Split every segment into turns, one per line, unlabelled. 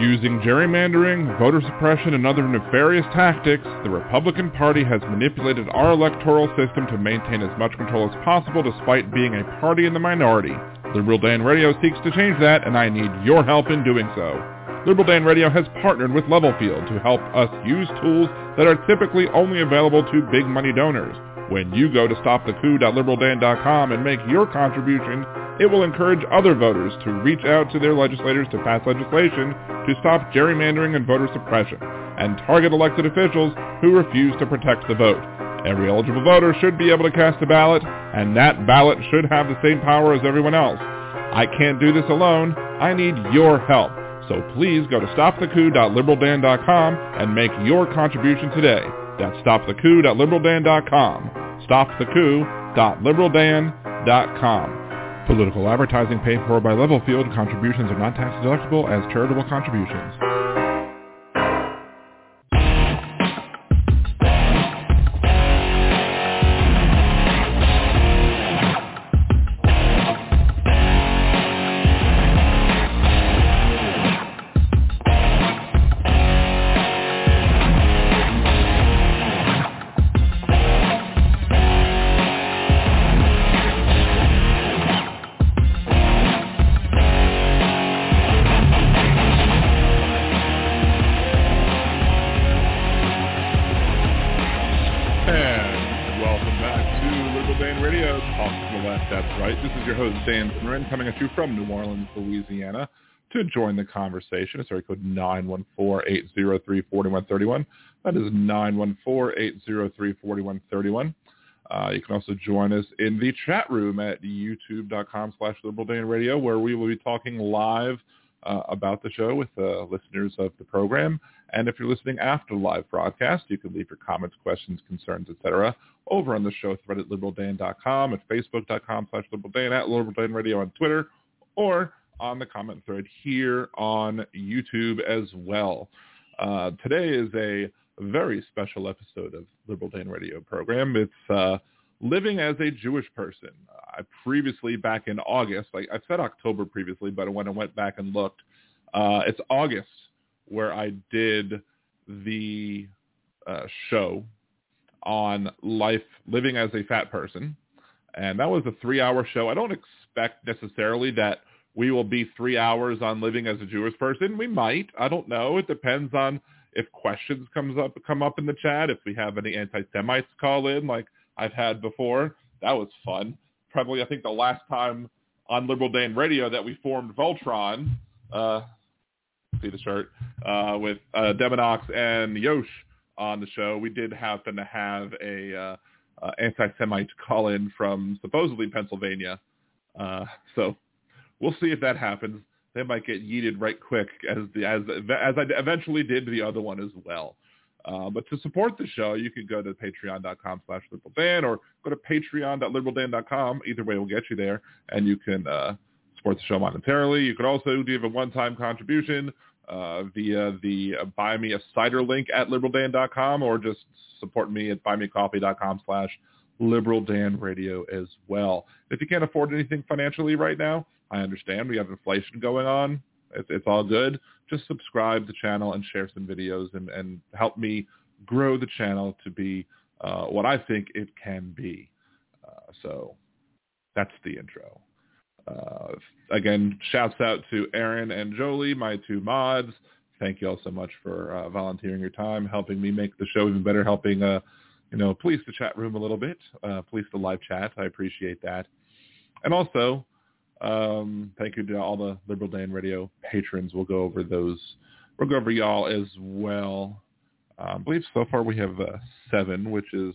Using gerrymandering, voter suppression, and other nefarious tactics, the Republican Party has manipulated our electoral system to maintain as much control as possible despite being a party in the minority. Liberal Dan Radio seeks to change that, and I need your help in doing so. Liberal Dan Radio has partnered with Levelfield to help us use tools that are typically only available to big money donors. When you go to stopthecoup.liberaldan.com and make your contribution, it will encourage other voters to reach out to their legislators to pass legislation to stop gerrymandering and voter suppression and target elected officials who refuse to protect the vote. Every eligible voter should be able to cast a ballot, and that ballot should have the same power as everyone else. I can't do this alone. I need your help. So please go to stopthecoup.liberaldan.com and make your contribution today. That's stopthecoup.liberaldan.com stopthecoup.liberaldan.com. Political advertising paid for by Levelfield. Contributions are not tax deductible as charitable contributions. Coming at you from New Orleans, Louisiana. To join the conversation, it's area code 914-803-4131. That is 914-803-4131. Uh, you can also join us in the chat room at youtube.com slash radio, where we will be talking live uh, about the show with uh, listeners of the program. And if you're listening after the live broadcast, you can leave your comments, questions, concerns, etc. over on the show thread at liberaldan.com, at facebook.com slash liberaldan, at liberaldan radio on Twitter, or on the comment thread here on YouTube as well. Uh, today is a very special episode of Liberal Dan Radio program. It's uh, living as a Jewish person. I previously, back in August, like I said October previously, but when I went back and looked, uh, it's August where I did the uh, show on life living as a fat person. And that was a three-hour show. I don't expect necessarily that we will be three hours on living as a Jewish person. We might. I don't know. It depends on if questions comes up come up in the chat. If we have any anti-Semites call in, like I've had before, that was fun. Probably, I think the last time on Liberal Dan Radio that we formed Voltron. Uh, see the shirt uh, with uh, Deminox and Yosh on the show. We did happen to have a uh, uh, anti-Semite call in from supposedly Pennsylvania. Uh, so we'll see if that happens. They might get yeeted right quick, as the, as as I eventually did the other one as well. Uh, but to support the show, you can go to patreon.com slash liberaldan or go to patreon.liberaldan.com. Either way we'll get you there, and you can uh, support the show monetarily. You can also give a one-time contribution uh, via the uh, Buy Me a Cider link at liberaldan.com or just support me at buymecoffee.com slash liberaldanradio as well. If you can't afford anything financially right now, I understand. We have inflation going on. It's, it's all good. Just subscribe to the channel and share some videos and, and help me grow the channel to be uh, what I think it can be. Uh, so that's the intro. Uh, again, shouts out to Aaron and Jolie, my two mods. Thank you all so much for uh, volunteering your time, helping me make the show even better, helping, uh, you know, police the chat room a little bit, uh, police the live chat. I appreciate that. And also, um, thank you to all the Liberal Dan Radio patrons. We'll go over those. We'll go over y'all as well. Uh, I believe so far we have uh, seven, which is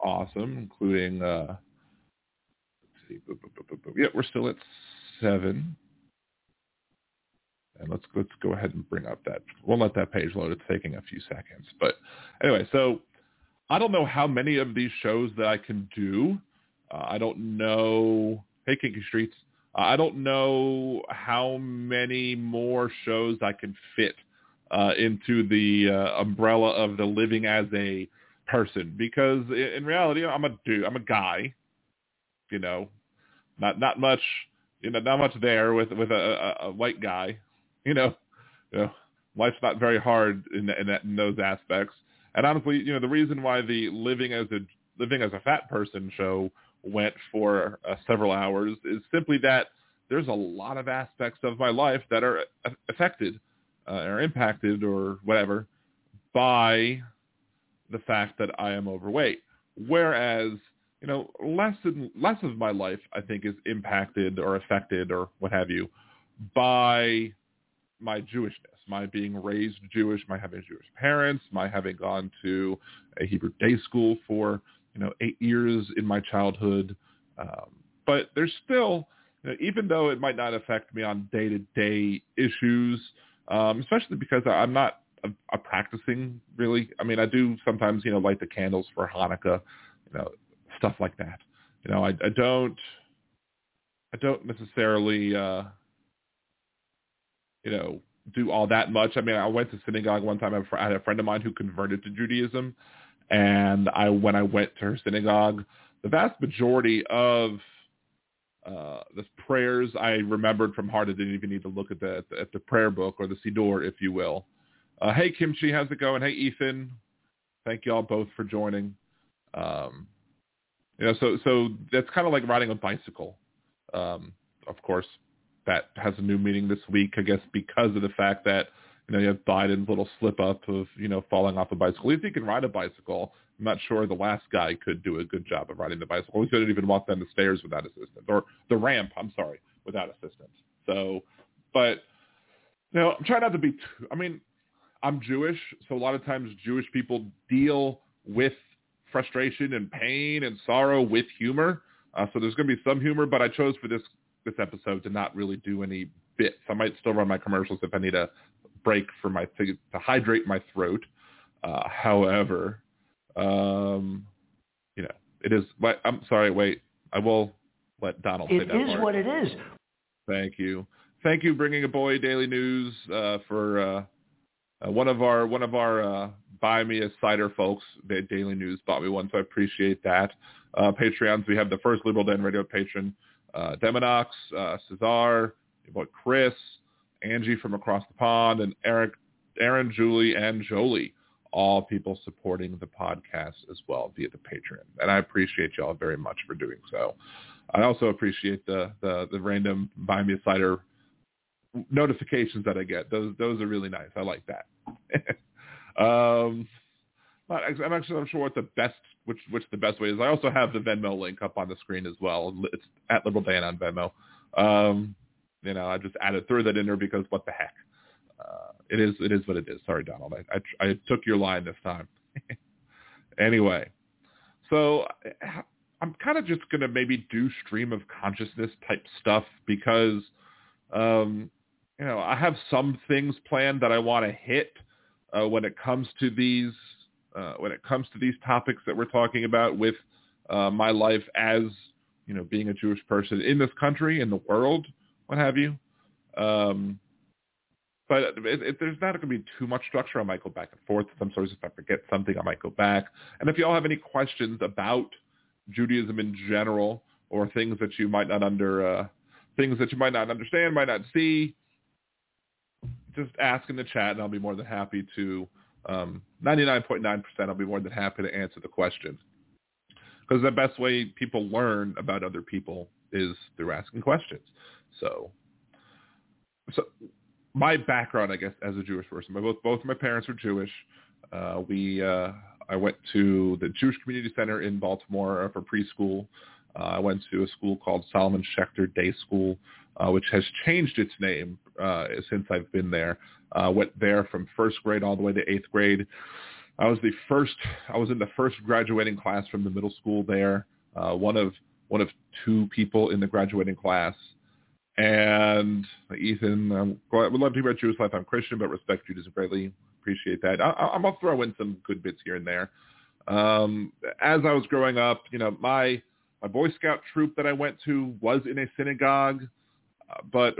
awesome, including uh, see. Boop, boop, boop, yeah, we're still at seven. And let's let's go ahead and bring up that. We'll let that page load. It's taking a few seconds. But anyway, so I don't know how many of these shows that I can do. Uh, I don't know. Hey, Kinky Streets. I don't know how many more shows I can fit uh, into the uh, umbrella of the living as a person because in reality, I'm a dude. I'm a guy you know, not not much, you know, not much there with with a, a, a white guy, you know, you know, life's not very hard in, in, that, in those aspects. And honestly, you know, the reason why the living as a living as a fat person show went for uh, several hours is simply that there's a lot of aspects of my life that are affected uh, or impacted or whatever by the fact that I am overweight. Whereas, you know, less and less of my life, I think, is impacted or affected or what have you by my Jewishness, my being raised Jewish, my having Jewish parents, my having gone to a Hebrew day school for, you know, eight years in my childhood. Um, but there's still, you know, even though it might not affect me on day-to-day issues, um, especially because I'm not a, a practicing really. I mean, I do sometimes, you know, light the candles for Hanukkah, you know, stuff like that. You know, I, I don't, I don't necessarily, uh, you know, do all that much. I mean, I went to synagogue one time. I had a friend of mine who converted to Judaism, and I when I went to her synagogue, the vast majority of uh, the prayers I remembered from heart. I didn't even need to look at the at the, at the prayer book or the siddur, if you will. Uh, hey Kimchi, how's it going? Hey Ethan, thank you all both for joining. Um, you know, so so that's kind of like riding a bicycle. Um, of course, that has a new meaning this week, I guess, because of the fact that you know you have Biden's little slip up of you know falling off a bicycle. Least he can ride a bicycle. I'm not sure the last guy could do a good job of riding the bicycle. He couldn't even walk down the stairs without assistance, or the ramp. I'm sorry, without assistance. So, but you know, I'm trying not to be. Too, I mean, I'm Jewish, so a lot of times Jewish people deal with frustration and pain and sorrow with humor. Uh, so there's going to be some humor, but I chose for this this episode to not really do any bits. I might still run my commercials if I need a break for my to, to hydrate my throat. Uh, however, um, you know, it is. I'm sorry. Wait, I will let Donald.
It
say
is
part.
what it is.
Thank you. Thank you, bringing a boy daily news uh, for uh, uh, one of our one of our uh, buy me a cider folks. Daily News bought me one, so I appreciate that. Uh, Patreons, we have the first Liberal Dan Radio patron, uh, Demonox, uh, Cesar, boy Chris, Angie from across the pond, and Eric, Aaron, Julie, and Jolie. All people supporting the podcast as well via the Patreon, and I appreciate y'all very much for doing so. I also appreciate the the, the random buy me a cider notifications that I get. Those those are really nice. I like that. um, I'm actually not sure what the best which which the best way is. I also have the Venmo link up on the screen as well. It's at Liberal Dan on Venmo. Um, you know, I just added threw that in there because what the heck. Uh, it is it is what it is. Sorry, Donald. I I, I took your line this time. anyway, so I'm kind of just gonna maybe do stream of consciousness type stuff because um, you know, I have some things planned that I want to hit uh, when it comes to these uh, when it comes to these topics that we're talking about with uh, my life as you know being a Jewish person in this country in the world, what have you. Um, but if, if there's not going to be too much structure, I might go back and forth. Some Sometimes if I forget something, I might go back. And if you all have any questions about Judaism in general or things that you might not under uh, things that you might not understand, might not see, just ask in the chat, and I'll be more than happy to. Um, 99.9%, I'll be more than happy to answer the question. Because the best way people learn about other people is through asking questions. So, so my background, I guess, as a Jewish person, my, both both my parents are Jewish. Uh, we, uh, I went to the Jewish Community Center in Baltimore for preschool. Uh, I went to a school called Solomon Schechter Day School, uh, which has changed its name uh, since I've been there. Uh, went there from first grade all the way to eighth grade. I was the first. I was in the first graduating class from the middle school there. Uh, one of one of two people in the graduating class. And Ethan, I would love to hear about Jewish life. I'm Christian, but respect Judaism greatly. Appreciate that. I, I'm gonna throw in some good bits here and there. Um, as I was growing up, you know, my my Boy Scout troop that I went to was in a synagogue, uh, but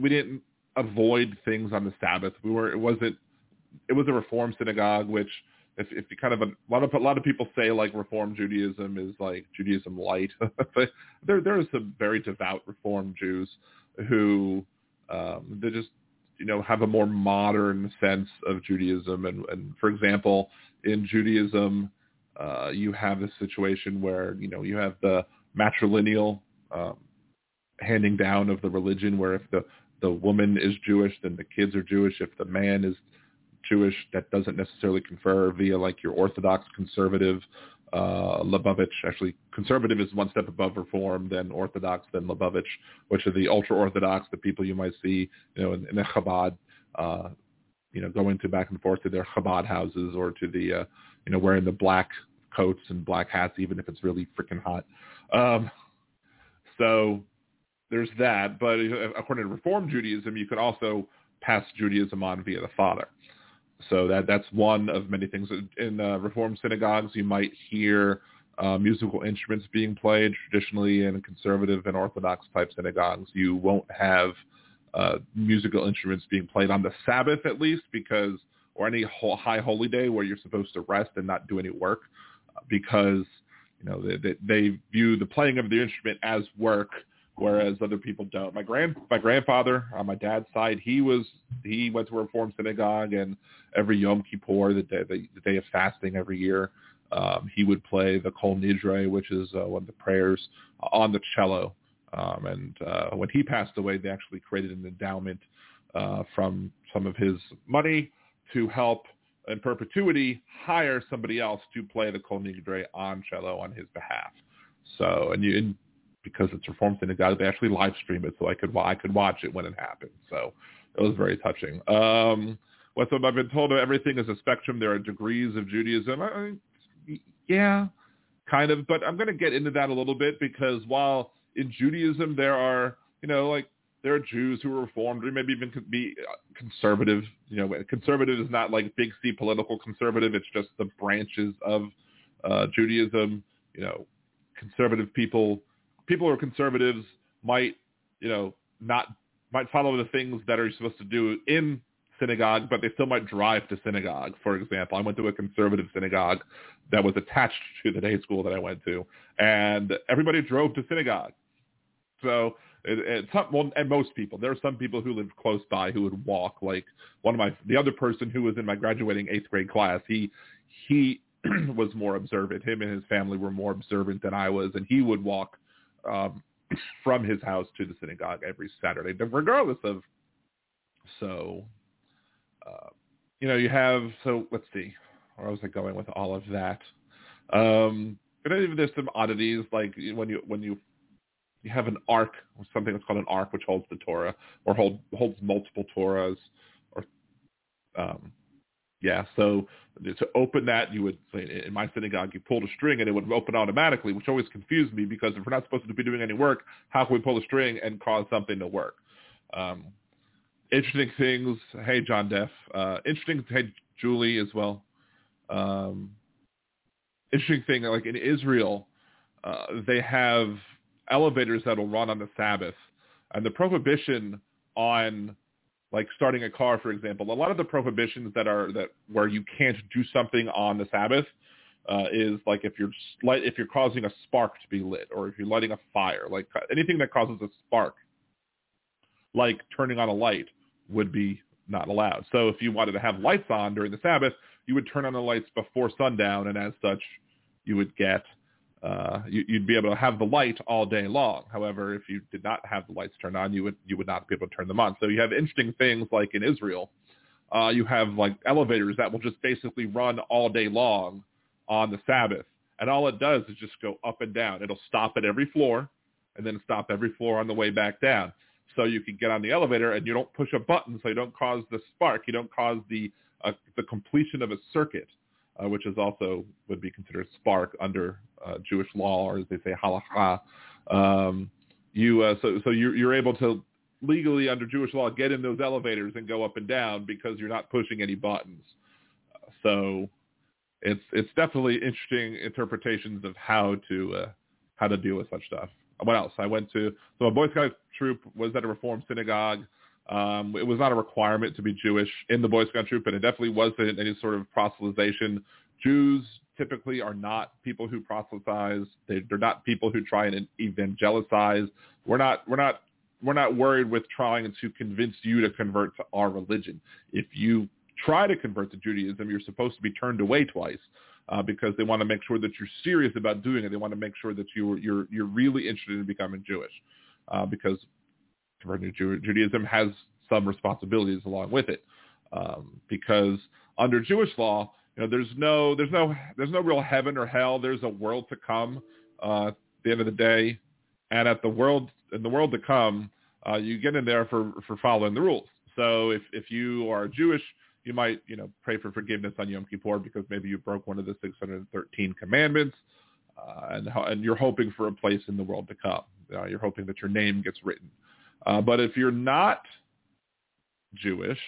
we didn't avoid things on the Sabbath. We were it wasn't it was a Reform synagogue, which if if you kind of a, lot of a lot of people say like Reform Judaism is like Judaism light, but there there are some very devout Reform Jews who um, they just you know have a more modern sense of Judaism. And, and for example, in Judaism, uh, you have this situation where you know you have the matrilineal um, handing down of the religion, where if the the woman is Jewish, then the kids are Jewish. If the man is Jewish, that doesn't necessarily confer via like your Orthodox conservative uh, Lubavitch. Actually, conservative is one step above Reform, then Orthodox, then Lubavitch, which are the ultra-Orthodox, the people you might see, you know, in, in a Chabad, uh, you know, going to back and forth to their Chabad houses or to the, uh, you know, wearing the black coats and black hats, even if it's really freaking hot. Um, so there's that. But according to Reform Judaism, you could also pass Judaism on via the father. So that that's one of many things. In uh, Reform synagogues, you might hear uh, musical instruments being played. Traditionally, in conservative and Orthodox type synagogues, you won't have uh, musical instruments being played on the Sabbath, at least, because or any high holy day where you're supposed to rest and not do any work, because you know they, they, they view the playing of the instrument as work whereas other people don't. My grand my grandfather on my dad's side, he was he went to a Reform synagogue, and every Yom Kippur, the day the, the day of fasting every year, um, he would play the Kol Nidre, which is uh, one of the prayers on the cello. Um, and uh, when he passed away, they actually created an endowment uh, from some of his money to help in perpetuity hire somebody else to play the Kol Nidre on cello on his behalf. So, and you, and because it's Reformed Synagogue, they actually live stream it, so I could I could watch it when it happened. So it was very touching. Um, what I've been told everything is a spectrum. There are degrees of Judaism. I, yeah, kind of. But I'm going to get into that a little bit because while in Judaism there are, you know, like there are Jews who are reformed or maybe even could be conservative. You know, conservative is not like big C political conservative. It's just the branches of uh, Judaism. You know, conservative people people who are conservatives might, you know, not might follow the things that are supposed to do in synagogue, but they still might drive to synagogue. For example, I went to a conservative synagogue that was attached to the day school that I went to, and everybody drove to synagogue. So some, well, and most people, there are some people who live close by who would walk. Like one of my, the other person who was in my graduating eighth grade class, he he was more observant. Him and his family were more observant than I was, and he would walk um, from his house to the synagogue every Saturday, regardless of. So, uh, you know, you have. So let's see, where was I going with all of that? Um, but even there's some oddities like when you when you you have an ark, something that's called an ark, which holds the Torah or hold, holds multiple Torahs, or um, yeah. So to open that, you would say in my synagogue, you pulled a string and it would open automatically, which always confused me because if we're not supposed to be doing any work, how can we pull a string and cause something to work? Um, interesting things. Hey, John Deff. Uh, interesting. Hey, Julie as well. Um, interesting thing, like in Israel, uh, they have elevators that'll run on the Sabbath, and the prohibition on like starting a car, for example. A lot of the prohibitions that are that where you can't do something on the Sabbath uh, is like if you're light, if you're causing a spark to be lit, or if you're lighting a fire, like anything that causes a spark, like turning on a light, would be not allowed. So if you wanted to have lights on during the Sabbath, you would turn on the lights before sundown, and as such, you would get uh, you, would be able to have the light all day long. However, if you did not have the lights turned on, you would you would not be able to turn them on. So you have interesting things like in Israel, uh, you have like elevators that will just basically run all day long on the Sabbath, and all it does is just go up and down. It'll stop at every floor, and then stop every floor on the way back down. So you can get on the elevator and you don't push a button, so you don't cause the spark, you don't cause the uh, the completion of a circuit uh, which is also would be considered spark under uh, Jewish law, or as they say halacha. Um, you uh, so so you're, you're able to legally under Jewish law get in those elevators and go up and down because you're not pushing any buttons. so it's it's definitely interesting interpretations of how to uh, how to deal with such stuff. What else? I went to so a Boy Scout troop was at a Reform synagogue. Um, it was not a requirement to be Jewish in the Boy Scout troop, and it definitely wasn't any sort of proselytization. Jews typically are not people who proselytize. They, are not people who try and evangelize. We're not we're not we're not worried with trying to convince you to convert to our religion. If you try to convert to Judaism, you're supposed to be turned away twice uh, because they want to make sure that you're serious about doing it. They want to make sure that you're you're you're really interested in becoming Jewish uh, because converting to Judaism has some responsibilities along with it. Um, because under Jewish law, you know, there's no there's no there's no real heaven or hell. There's a world to come. Uh, at the end of the day, and at the world in the world to come, uh, you get in there for for following the rules. So if if you are Jewish, you might you know pray for forgiveness on Yom Kippur because maybe you broke one of the 613 commandments, uh, and and you're hoping for a place in the world to come. Uh, you're hoping that your name gets written. Uh, but if you're not Jewish,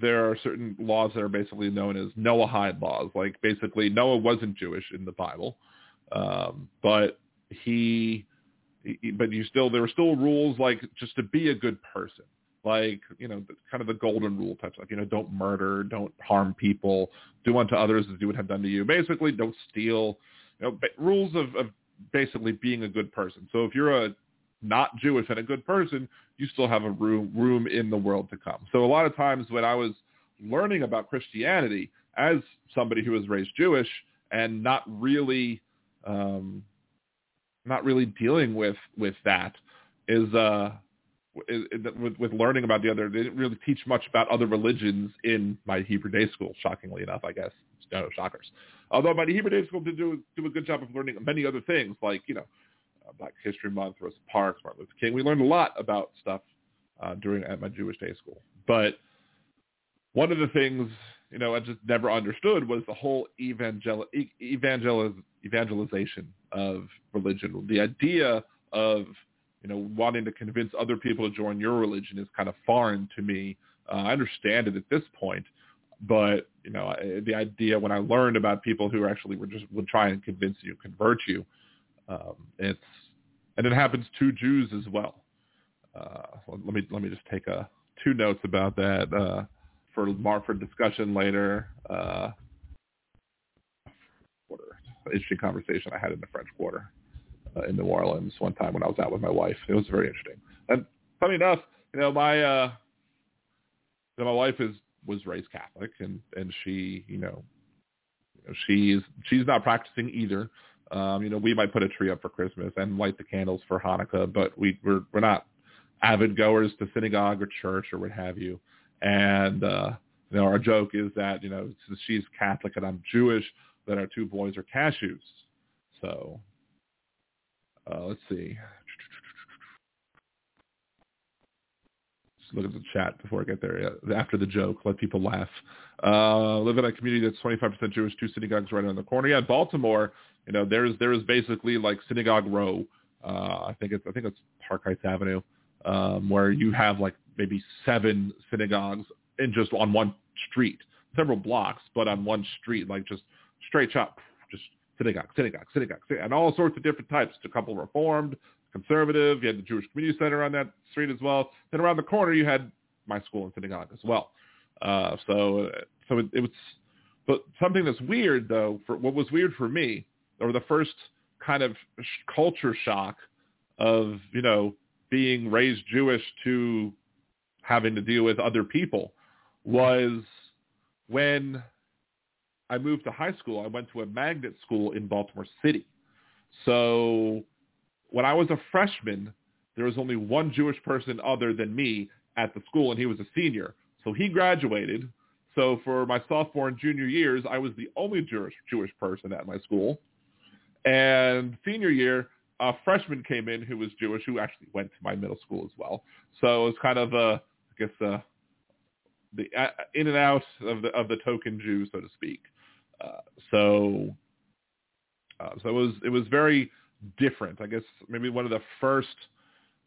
there are certain laws that are basically known as Noahide laws. Like basically Noah wasn't Jewish in the Bible, um, but he but you still there are still rules like just to be a good person. Like you know kind of the golden rule type stuff you know don't murder don't harm people do unto others as you would have done to you. Basically don't steal you know rules of, of basically being a good person. So if you're a not jewish and a good person you still have a room room in the world to come. So a lot of times when i was learning about christianity as somebody who was raised jewish and not really um not really dealing with with that is uh with with learning about the other they didn't really teach much about other religions in my Hebrew day school shockingly enough I guess. No shockers. Although my Hebrew day school did do do a good job of learning many other things like you know uh, Black History Month Rosa Parks Martin Luther King we learned a lot about stuff uh, during at my Jewish day school but one of the things you know I just never understood was the whole evangel evangeliz- evangelization of religion. The idea of you know wanting to convince other people to join your religion is kind of foreign to me. Uh, I understand it at this point, but you know the idea when I learned about people who actually were just would try and convince you, convert you, um, it's and it happens to Jews as well. Uh, let me let me just take a two notes about that uh, for more for discussion later. Uh, interesting conversation I had in the French Quarter uh, in New Orleans one time when I was out with my wife. It was very interesting. And funny enough, you know, my uh, you know, my wife is was raised Catholic, and and she, you know, she's she's not practicing either. Um, you know, we might put a tree up for Christmas and light the candles for Hanukkah, but we we're we're not avid goers to synagogue or church or what have you. And uh, you know, our joke is that you know since she's Catholic and I'm Jewish, that our two boys are cashews. So uh, let's see. Look at the chat before I get there. After the joke, let people laugh. Uh, live in a community that's 25% Jewish, two synagogues right on the corner. Yeah, Baltimore, you know, there's there is basically like synagogue row. Uh, I think it's I think it's Park Heights Avenue, um, where you have like maybe seven synagogues in just on one street, several blocks, but on one street, like just straight shot, just synagogue, synagogue, synagogue, synagogue, and all sorts of different types. A couple reformed, conservative. You had the Jewish Community Center on that street as well. Then around the corner, you had my school and synagogue as well. Uh, so, so it, it was, but something that's weird though. For what was weird for me, or the first kind of sh- culture shock of you know being raised Jewish to having to deal with other people was when I moved to high school, I went to a magnet school in Baltimore City. So when I was a freshman, there was only one Jewish person other than me at the school, and he was a senior. So he graduated. So for my sophomore and junior years, I was the only Jewish Jewish person at my school. And senior year, a freshman came in who was Jewish, who actually went to my middle school as well. So it was kind of a, I guess, a, the uh, in and out of the of the token Jew, so to speak. Uh, so uh, so it was it was very different. I guess maybe one of the first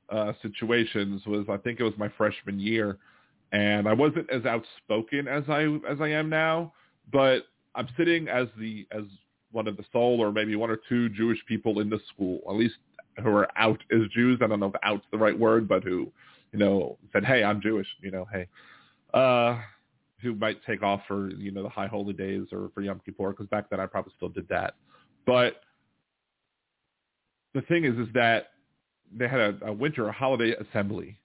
uh, situations was I think it was my freshman year, and I wasn't as outspoken as I as I am now, but I'm sitting as the as one of the sole or maybe one or two Jewish people in the school, at least who are out as Jews. I don't know if "out's" the right word, but who you know said, "Hey, I'm Jewish." You know, hey. Uh, who might take off for you know the high holy days or for Yom Kippur because back then I probably still did that. But the thing is, is that they had a, a winter holiday assembly.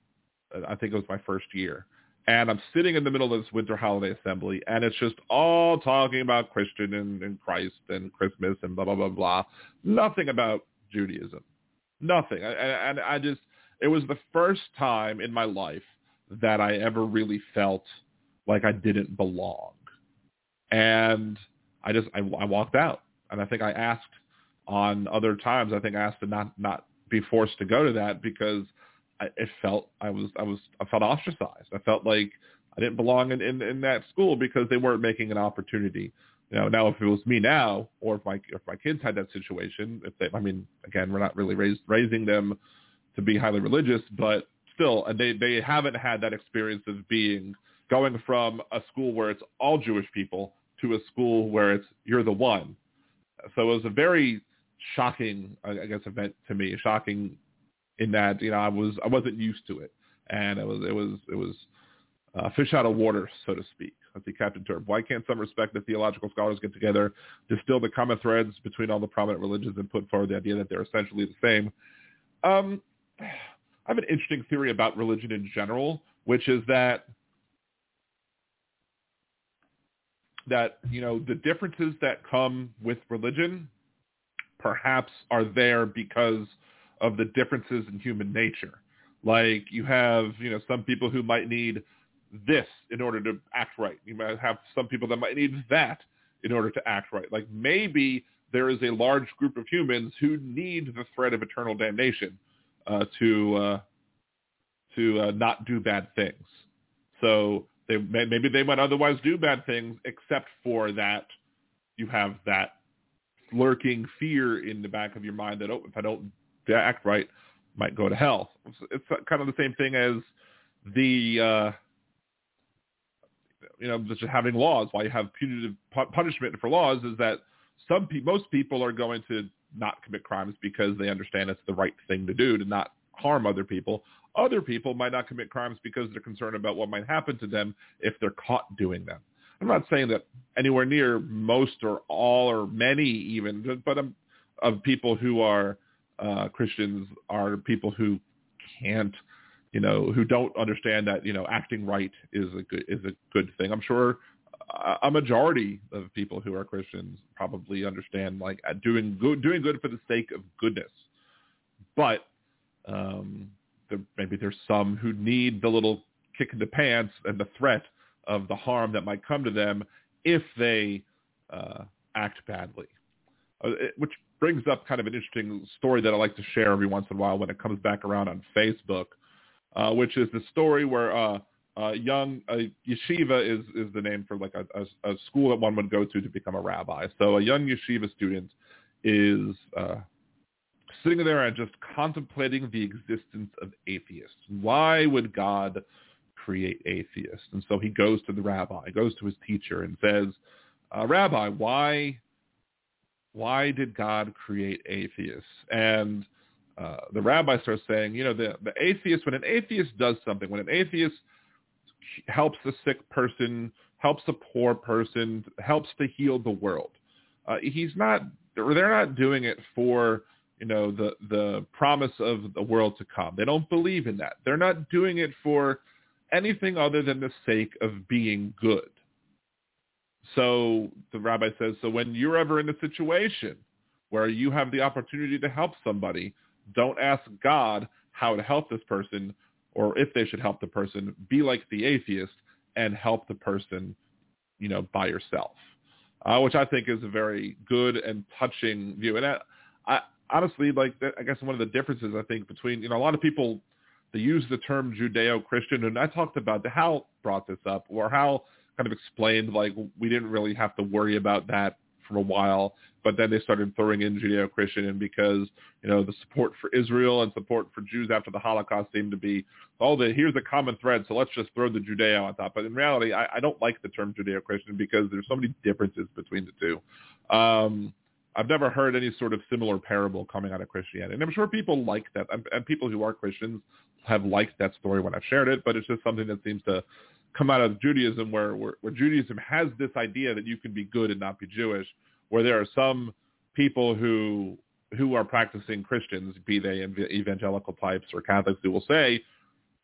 I think it was my first year. And I'm sitting in the middle of this winter holiday assembly, and it's just all talking about Christian and, and Christ and Christmas and blah, blah, blah, blah. Nothing about Judaism. Nothing. And, and I just, it was the first time in my life that I ever really felt like I didn't belong. And I just, I, I walked out. And I think I asked on other times, I think I asked to not, not be forced to go to that because I, it felt I was I was I felt ostracized. I felt like I didn't belong in, in, in that school because they weren't making an opportunity. You know, now if it was me now, or if my if my kids had that situation, if they, I mean, again, we're not really raised, raising them to be highly religious, but still, and they they haven't had that experience of being going from a school where it's all Jewish people to a school where it's you're the one. So it was a very shocking, I guess, event to me. Shocking in that you know I was I wasn't used to it, and it was it was it was uh, fish out of water, so to speak. Let's see, Captain Turb. Why can't some respected theological scholars get together, distill the common threads between all the prominent religions, and put forward the idea that they're essentially the same? Um, I have an interesting theory about religion in general, which is that that you know the differences that come with religion perhaps are there because of the differences in human nature. Like you have, you know, some people who might need this in order to act right. You might have some people that might need that in order to act right. Like maybe there is a large group of humans who need the threat of eternal damnation uh, to uh, to uh, not do bad things. So they maybe they might otherwise do bad things, except for that you have that lurking fear in the back of your mind that oh, if I don't act right, might go to hell. It's, kind of the same thing as the uh, you know just having laws. Why you have punitive punishment for laws is that some pe- most people are going to not commit crimes because they understand it's the right thing to do to not harm other people. Other people might not commit crimes because they're concerned about what might happen to them if they're caught doing them. I'm not saying that anywhere near most or all or many even, but um, of people who are uh, Christians are people who can't, you know, who don't understand that you know acting right is a good is a good thing. I'm sure a majority of people who are Christians probably understand like doing good doing good for the sake of goodness, but um, there, maybe there's some who need the little kick in the pants and the threat of the harm that might come to them if they uh, act badly, uh, which brings up kind of an interesting story that I like to share every once in a while when it comes back around on Facebook, uh, which is the story where uh, a young a yeshiva is is the name for like a, a, a, school that one would go to to become a rabbi. So a young yeshiva student is uh, sitting there and just contemplating the existence of atheists. Why would God create atheists? And so he goes to the rabbi, goes to his teacher, and says, uh, "Rabbi, why?" Why did God create atheists? And uh, the rabbi starts saying, you know, the, the atheist, when an atheist does something, when an atheist helps a sick person, helps a poor person, helps to heal the world, uh, he's not, or they're not doing it for, you know, the, the promise of the world to come. They don't believe in that. They're not doing it for anything other than the sake of being good. So the rabbi says, so when you're ever in a situation where you have the opportunity to help somebody, don't ask God how to help this person or if they should help the person. Be like the atheist and help the person, you know, by yourself, uh, which I think is a very good and touching view. And I, I honestly, like, I guess one of the differences I think between, you know, a lot of people, they use the term Judeo-Christian, and I talked about Hal brought this up, or Hal kind of explained like we didn't really have to worry about that for a while, but then they started throwing in Judeo-Christian and because, you know, the support for Israel and support for Jews after the Holocaust seemed to be, oh, the, here's a common thread, so let's just throw the Judeo on top. But in reality, I, I don't like the term Judeo-Christian because there's so many differences between the two. Um, I've never heard any sort of similar parable coming out of Christianity. And I'm sure people like that, and people who are Christians have liked that story when I've shared it, but it's just something that seems to come out of Judaism where, where, where Judaism has this idea that you can be good and not be Jewish, where there are some people who who are practicing Christians, be they evangelical types or Catholics, who will say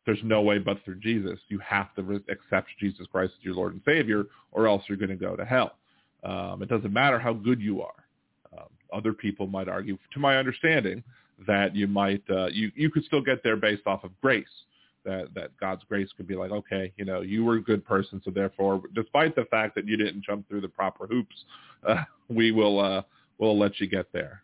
there's no way but through Jesus. You have to accept Jesus Christ as your Lord and Savior, or else you're going to go to hell. Um, it doesn't matter how good you are. Other people might argue, to my understanding, that you might uh, you you could still get there based off of grace. That that God's grace could be like, okay, you know, you were a good person, so therefore, despite the fact that you didn't jump through the proper hoops, uh, we will uh, will let you get there.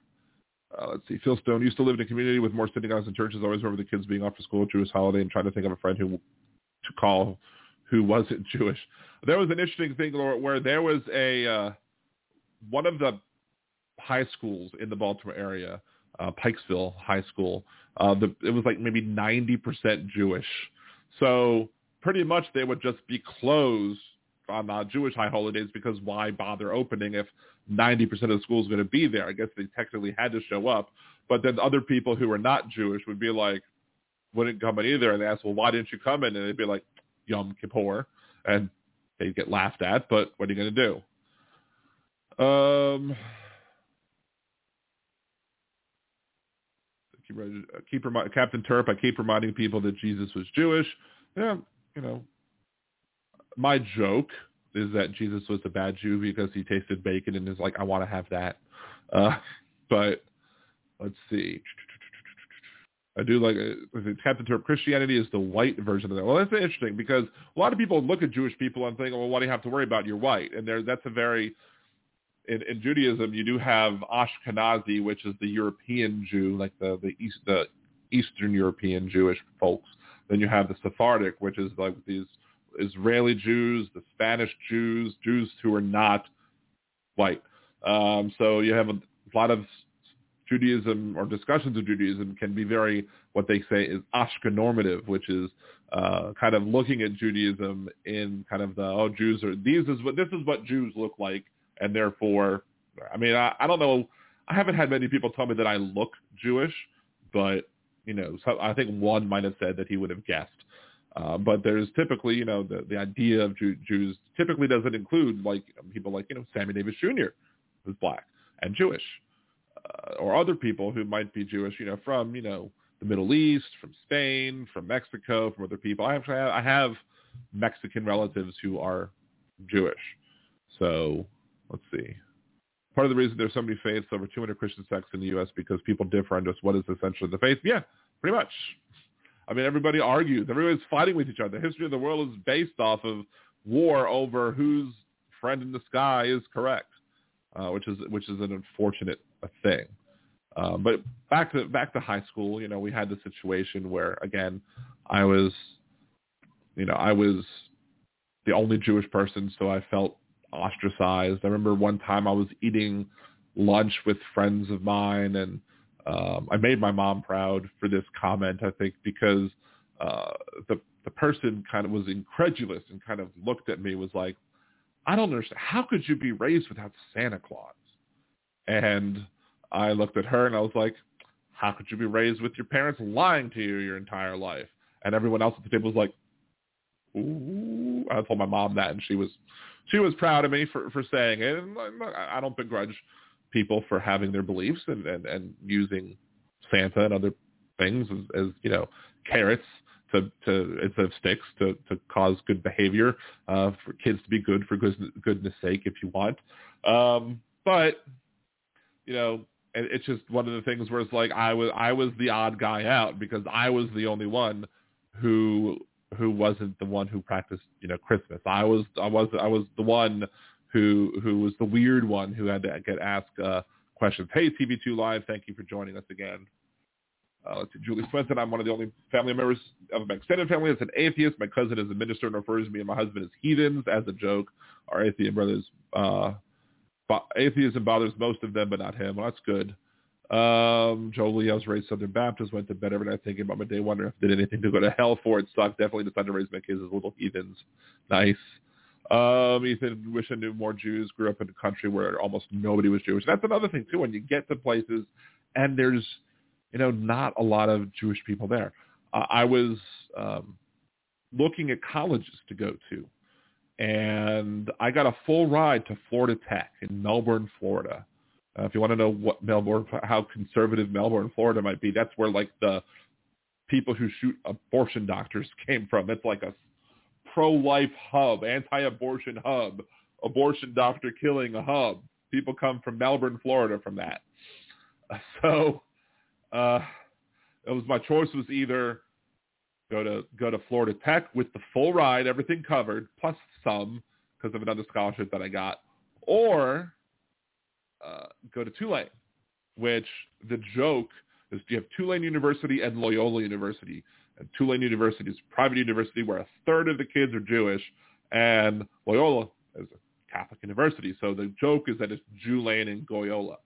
Uh, let's see. Phil Stone used to live in a community with more synagogues and churches. Always remember the kids being off for school, Jewish holiday, and trying to think of a friend who to call who wasn't Jewish. There was an interesting thing where there was a uh, one of the high schools in the Baltimore area, uh, Pikesville High School. Uh, the, it was like maybe 90% Jewish. So pretty much they would just be closed on uh, Jewish high holidays because why bother opening if 90% of the school is going to be there? I guess they technically had to show up. But then other people who were not Jewish would be like, wouldn't come in either. And they ask, well, why didn't you come in? And they'd be like, Yom Kippur. And they'd get laughed at, but what are you going to do? Um, keep, keep remi- Captain Turp, I keep reminding people that Jesus was Jewish. Yeah, you know, my joke is that Jesus was a bad Jew because he tasted bacon and is like, I want to have that. Uh, but let's see. I do like uh, Captain Turp. Christianity is the white version of that. Well, that's interesting because a lot of people look at Jewish people and think, well, what do you have to worry about? You're white, and there that's a very in, in Judaism you do have Ashkenazi, which is the European Jew, like the the East the Eastern European Jewish folks. Then you have the Sephardic, which is like these Israeli Jews, the Spanish Jews, Jews who are not white. Um, so you have a lot of Judaism or discussions of Judaism can be very what they say is Ashkenormative, which is uh, kind of looking at Judaism in kind of the oh Jews are these is what this is what Jews look like, and therefore, I mean I, I don't know, I haven't had many people tell me that I look Jewish, but you know so I think one might have said that he would have guessed. Uh, but there's typically, you know, the, the idea of Jew, Jews typically doesn't include like people like, you know, Sammy Davis Jr. who's black and Jewish, uh, or other people who might be Jewish, you know, from, you know, the Middle East, from Spain, from Mexico, from other people. I actually have, I have Mexican relatives who are Jewish. So let's see. Part of the reason there's so many faiths, over 200 Christian sects in the U.S., because people differ on just what is essentially the faith. Yeah, pretty much. I mean, everybody argues. Everybody's fighting with each other. The history of the world is based off of war over whose friend in the sky is correct, uh, which is which is an unfortunate thing. Uh, but back to back to high school, you know, we had the situation where again, I was, you know, I was the only Jewish person, so I felt ostracized. I remember one time I was eating lunch with friends of mine, and um, I made my mom proud for this comment, I think, because uh, the the person kind of was incredulous and kind of looked at me was like, I don't understand. How could you be raised without Santa Claus? And I looked at her and I was like, how could you be raised with your parents lying to you your entire life? And everyone else at the table was like, ooh. I told my mom that and she was she was proud of me for, for saying it. And I don't begrudge people for having their beliefs and, and, and using Santa and other things as, as you know carrots to, to instead of sticks to, to cause good behavior uh, for kids to be good for goodness, goodness sake if you want. Um, but you know, it's just one of the things where it's like I was I was the odd guy out because I was the only one who who wasn't the one who practiced you know Christmas. I was I was I was the one who who was the weird one who had to get asked uh, questions. Hey, TV2 Live, thank you for joining us again. Uh, see, Julie Swenson. I'm one of the only family members of my extended family that's an atheist. My cousin is a minister and refers to me and my husband as heathens as a joke. Our atheist brothers, uh, atheism bothers most of them, but not him. Well, that's good. Um, I was raised Southern Baptist, went to bed every night thinking about my day, wondering if I did anything to go to hell for. It sucked. Definitely decided to raise my kids as little heathens. Nice. Um, Ethan, wish I knew more Jews. Grew up in a country where almost nobody was Jewish. That's another thing too. When you get to places and there's, you know, not a lot of Jewish people there. Uh, I was um, looking at colleges to go to, and I got a full ride to Florida Tech in Melbourne, Florida. Uh, if you want to know what Melbourne, how conservative Melbourne, Florida might be, that's where like the people who shoot abortion doctors came from. It's like a pro-life hub, anti-abortion hub, abortion doctor killing a hub. People come from Melbourne, Florida from that. So uh, it was my choice was either go to go to Florida Tech with the full ride, everything covered, plus some because of another scholarship that I got, or uh, go to Tulane, which the joke is you have Tulane University and Loyola University. And Tulane University is a private university where a third of the kids are Jewish, and Loyola is a Catholic university. So the joke is that it's Tulane and Goyola.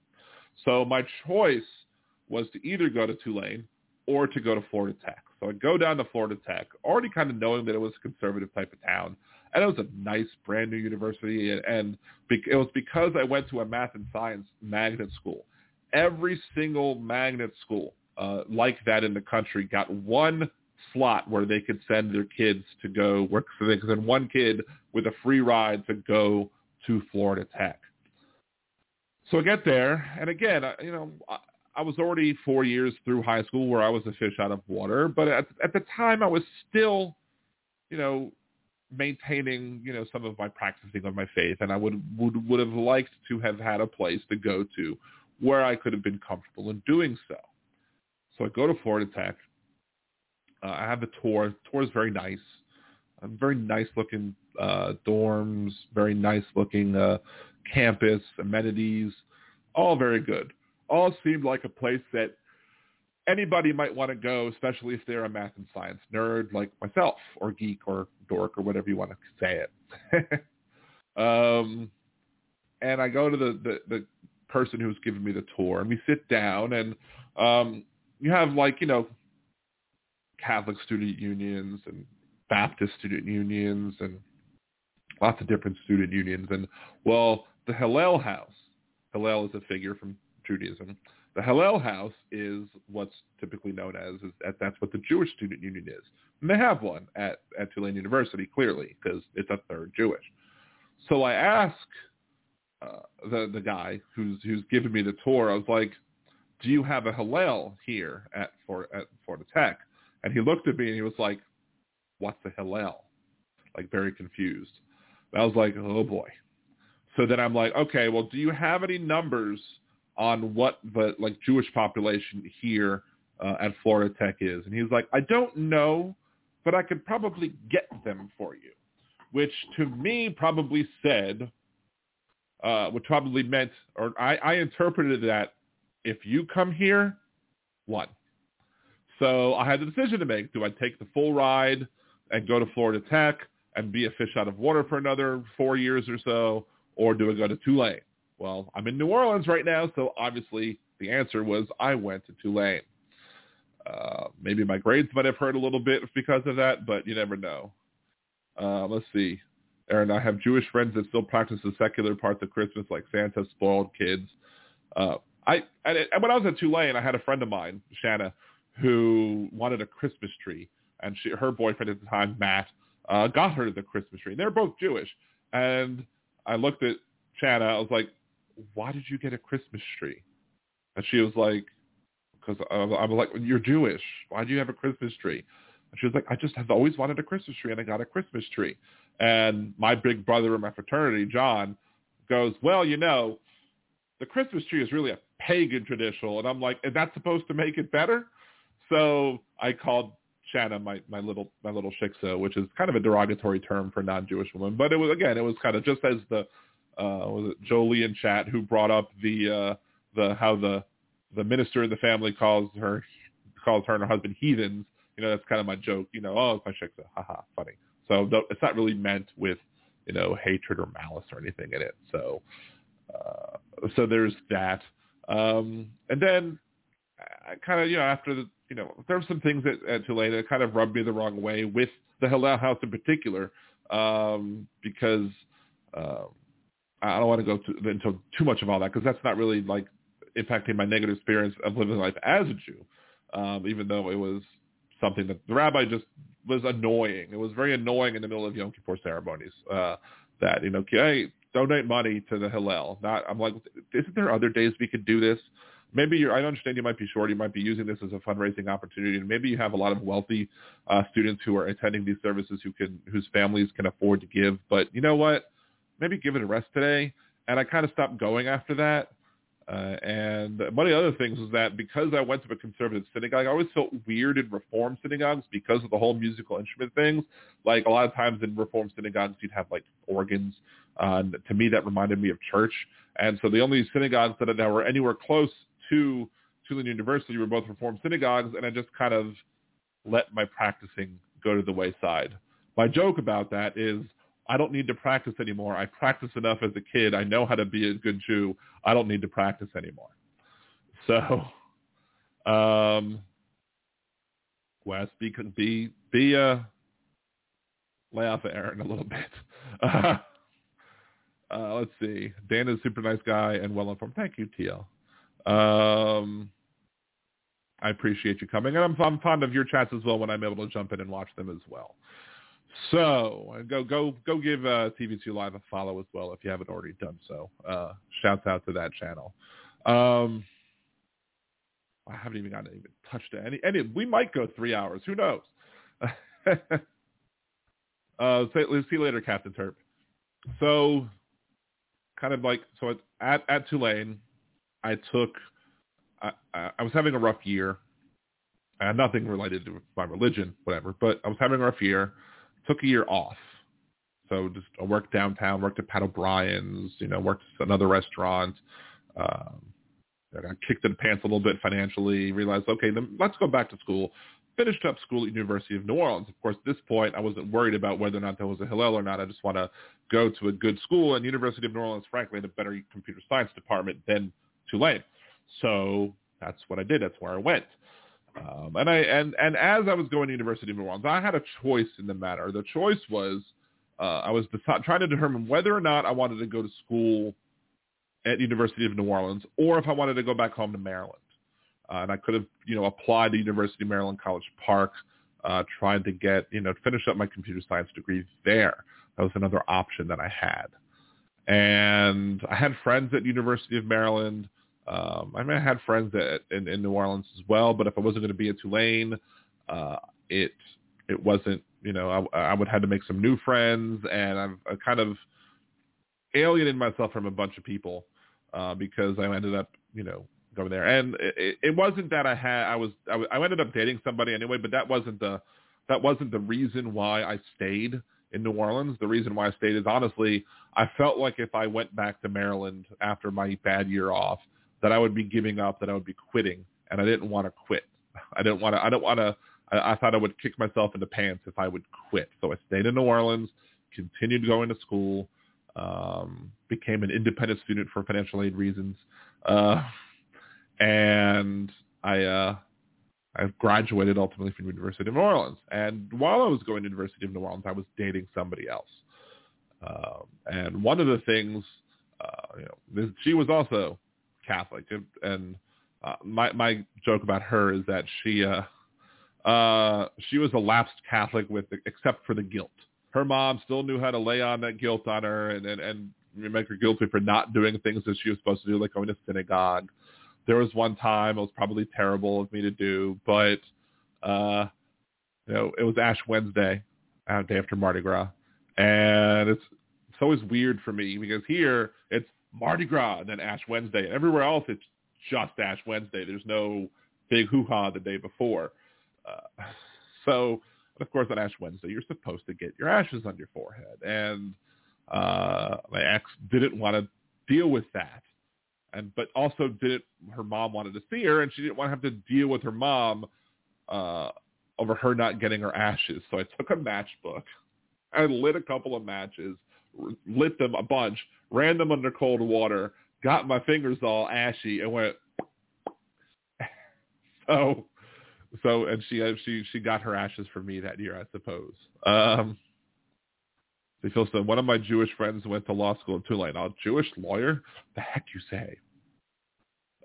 So my choice was to either go to Tulane or to go to Florida Tech. So I go down to Florida Tech, already kind of knowing that it was a conservative type of town. And it was a nice, brand new university. And, and it was because I went to a math and science magnet school. Every single magnet school uh, like that in the country got one slot where they could send their kids to go work. So they could send one kid with a free ride to go to Florida Tech. So I get there, and again, I, you know, I was already four years through high school where I was a fish out of water, but at, at the time I was still, you know, maintaining, you know, some of my practicing of my faith, and I would would would have liked to have had a place to go to where I could have been comfortable in doing so. So I go to Florida Tech. Uh, I have a tour. Tour is very nice. Very nice looking uh, dorms, very nice looking uh, campus, amenities, all very good all seemed like a place that anybody might want to go, especially if they're a math and science nerd like myself, or geek, or dork, or whatever you want to say it. um, and I go to the, the, the person who's giving me the tour, and we sit down, and um, you have like, you know, Catholic student unions and Baptist student unions and lots of different student unions. And, well, the Hillel House, Hillel is a figure from Judaism. The Hillel House is what's typically known as, is that that's what the Jewish Student Union is. And they have one at, at Tulane University, clearly, because it's a third Jewish. So I ask uh, the the guy who's who's giving me the tour, I was like, do you have a Hillel here at, for, at Florida Tech? And he looked at me and he was like, what's a Hillel? Like very confused. And I was like, oh boy. So then I'm like, okay, well, do you have any numbers – on what the like Jewish population here uh, at Florida Tech is. And he's like, I don't know, but I could probably get them for you, which to me probably said, uh, which probably meant, or I, I interpreted that if you come here, one. So I had the decision to make. Do I take the full ride and go to Florida Tech and be a fish out of water for another four years or so, or do I go to Tulane? Well, I'm in New Orleans right now, so obviously the answer was I went to Tulane. Uh, maybe my grades might have hurt a little bit because of that, but you never know. Uh, let's see. Aaron, I have Jewish friends that still practice the secular parts of Christmas, like Santa, spoiled kids. Uh, I, when I was at Tulane, I had a friend of mine, Shanna, who wanted a Christmas tree, and she, her boyfriend at the time, Matt, uh, got her the Christmas tree. They're both Jewish, and I looked at Shanna. I was like, why did you get a Christmas tree? And she was like, because I was like, you're Jewish. Why do you have a Christmas tree? And she was like, I just have always wanted a Christmas tree, and I got a Christmas tree. And my big brother in my fraternity, John, goes, well, you know, the Christmas tree is really a pagan tradition. And I'm like, and that's supposed to make it better? So I called Shanna my, my little my little shiksa, which is kind of a derogatory term for non-Jewish woman. But it was again, it was kind of just as the uh, was it Jolie in chat who brought up the uh, the how the the minister in the family calls her calls her and her husband heathens. You know, that's kind of my joke. You know, oh, it's my shiksa, haha, funny. So it's not really meant with you know hatred or malice or anything in it. So uh, so there's that. Um, and then I kind of you know after the you know there were some things at, at Tulane that kind of rubbed me the wrong way with the Hillel House in particular um, because. Um, I don't want to go to, into too much of all that because that's not really like impacting my negative experience of living life as a Jew, um, even though it was something that the rabbi just was annoying. It was very annoying in the middle of Yom Kippur ceremonies uh, that, you know, hey, donate money to the Hillel. Not, I'm like, isn't there other days we could do this? Maybe you're, I understand you might be short. You might be using this as a fundraising opportunity, and maybe you have a lot of wealthy uh, students who are attending these services who can, whose families can afford to give. But you know what? Maybe give it a rest today. And I kind of stopped going after that. Uh, and one of the other things was that because I went to a conservative synagogue, I always felt weird in Reform synagogues because of the whole musical instrument things. Like a lot of times in Reform synagogues, you'd have like organs. Uh, to me, that reminded me of church. And so the only synagogues that, that were anywhere close to Tulane University were both Reform synagogues, and I just kind of let my practicing go to the wayside. My joke about that is I don't need to practice anymore. I practiced enough as a kid. I know how to be a good Jew. I don't need to practice anymore. So, um, Wes, be be be uh, lay off of Aaron a little bit. Uh, uh, let's see. Dan is a super nice guy and well informed. Thank you, TL. Um, I appreciate you coming, and I'm, I'm fond of your chats as well when I'm able to jump in and watch them as well. So go go go give uh, TV2 Live a follow as well if you haven't already done so. Uh, shouts out to that channel. Um, I haven't even gotten even touched to any any. We might go three hours. Who knows? uh, say, see you later, Captain Terp. So, kind of like so at at Tulane, I took. I, I was having a rough year. and nothing related to my religion, whatever. But I was having a rough year took a year off. So just I worked downtown, worked at Pat O'Brien's, you know, worked at another restaurant. Um, I got kicked in the pants a little bit financially, realized, okay, then let's go back to school. Finished up school at University of New Orleans. Of course, at this point, I wasn't worried about whether or not there was a Hillel or not. I just want to go to a good school. And University of New Orleans, frankly, had a better computer science department than Tulane. So that's what I did. That's where I went. Um, and I and and as I was going to University of New Orleans, I had a choice in the matter. The choice was uh, I was deci- trying to determine whether or not I wanted to go to school at University of New Orleans or if I wanted to go back home to Maryland. Uh, and I could have, you know, applied to University of Maryland College Park, uh, trying to get, you know, finish up my computer science degree there. That was another option that I had. And I had friends at University of Maryland. Um, I mean, I had friends that in, in New Orleans as well, but if I wasn't going to be at Tulane, uh, it it wasn't. You know, I, I would have had to make some new friends, and I've I kind of alienated myself from a bunch of people uh, because I ended up, you know, going there. And it, it wasn't that I had I was I, I ended up dating somebody anyway, but that wasn't the that wasn't the reason why I stayed in New Orleans. The reason why I stayed is honestly, I felt like if I went back to Maryland after my bad year off, that I would be giving up, that I would be quitting, and I didn't want to quit. I didn't want to. I don't want to. I, I thought I would kick myself in the pants if I would quit. So I stayed in New Orleans, continued going to school, um, became an independent student for financial aid reasons, uh, and I uh, I graduated ultimately from University of New Orleans. And while I was going to University of New Orleans, I was dating somebody else. Um, and one of the things, uh, you know, she was also Catholic, and uh, my my joke about her is that she uh, uh, she was a lapsed Catholic with except for the guilt. Her mom still knew how to lay on that guilt on her and and, and make her guilty for not doing things that she was supposed to do, like going to synagogue. There was one time it was probably terrible of me to do, but uh, you know it was Ash Wednesday, uh, day after Mardi Gras, and it's it's always weird for me because here it's Mardi Gras and then Ash Wednesday. And Everywhere else, it's just Ash Wednesday. There's no big hoo-ha the day before. Uh, so, of course, on Ash Wednesday, you're supposed to get your ashes on your forehead. And uh, my ex didn't want to deal with that. And but also didn't her mom wanted to see her and she didn't want to have to deal with her mom uh, over her not getting her ashes. So I took a matchbook. I lit a couple of matches lit them a bunch, ran them under cold water, got my fingers all ashy, and went. so, so, and she uh, she she got her ashes for me that year, I suppose. Um, they feel so. One of my Jewish friends went to law school in Tulane. A Jewish lawyer? The heck you say?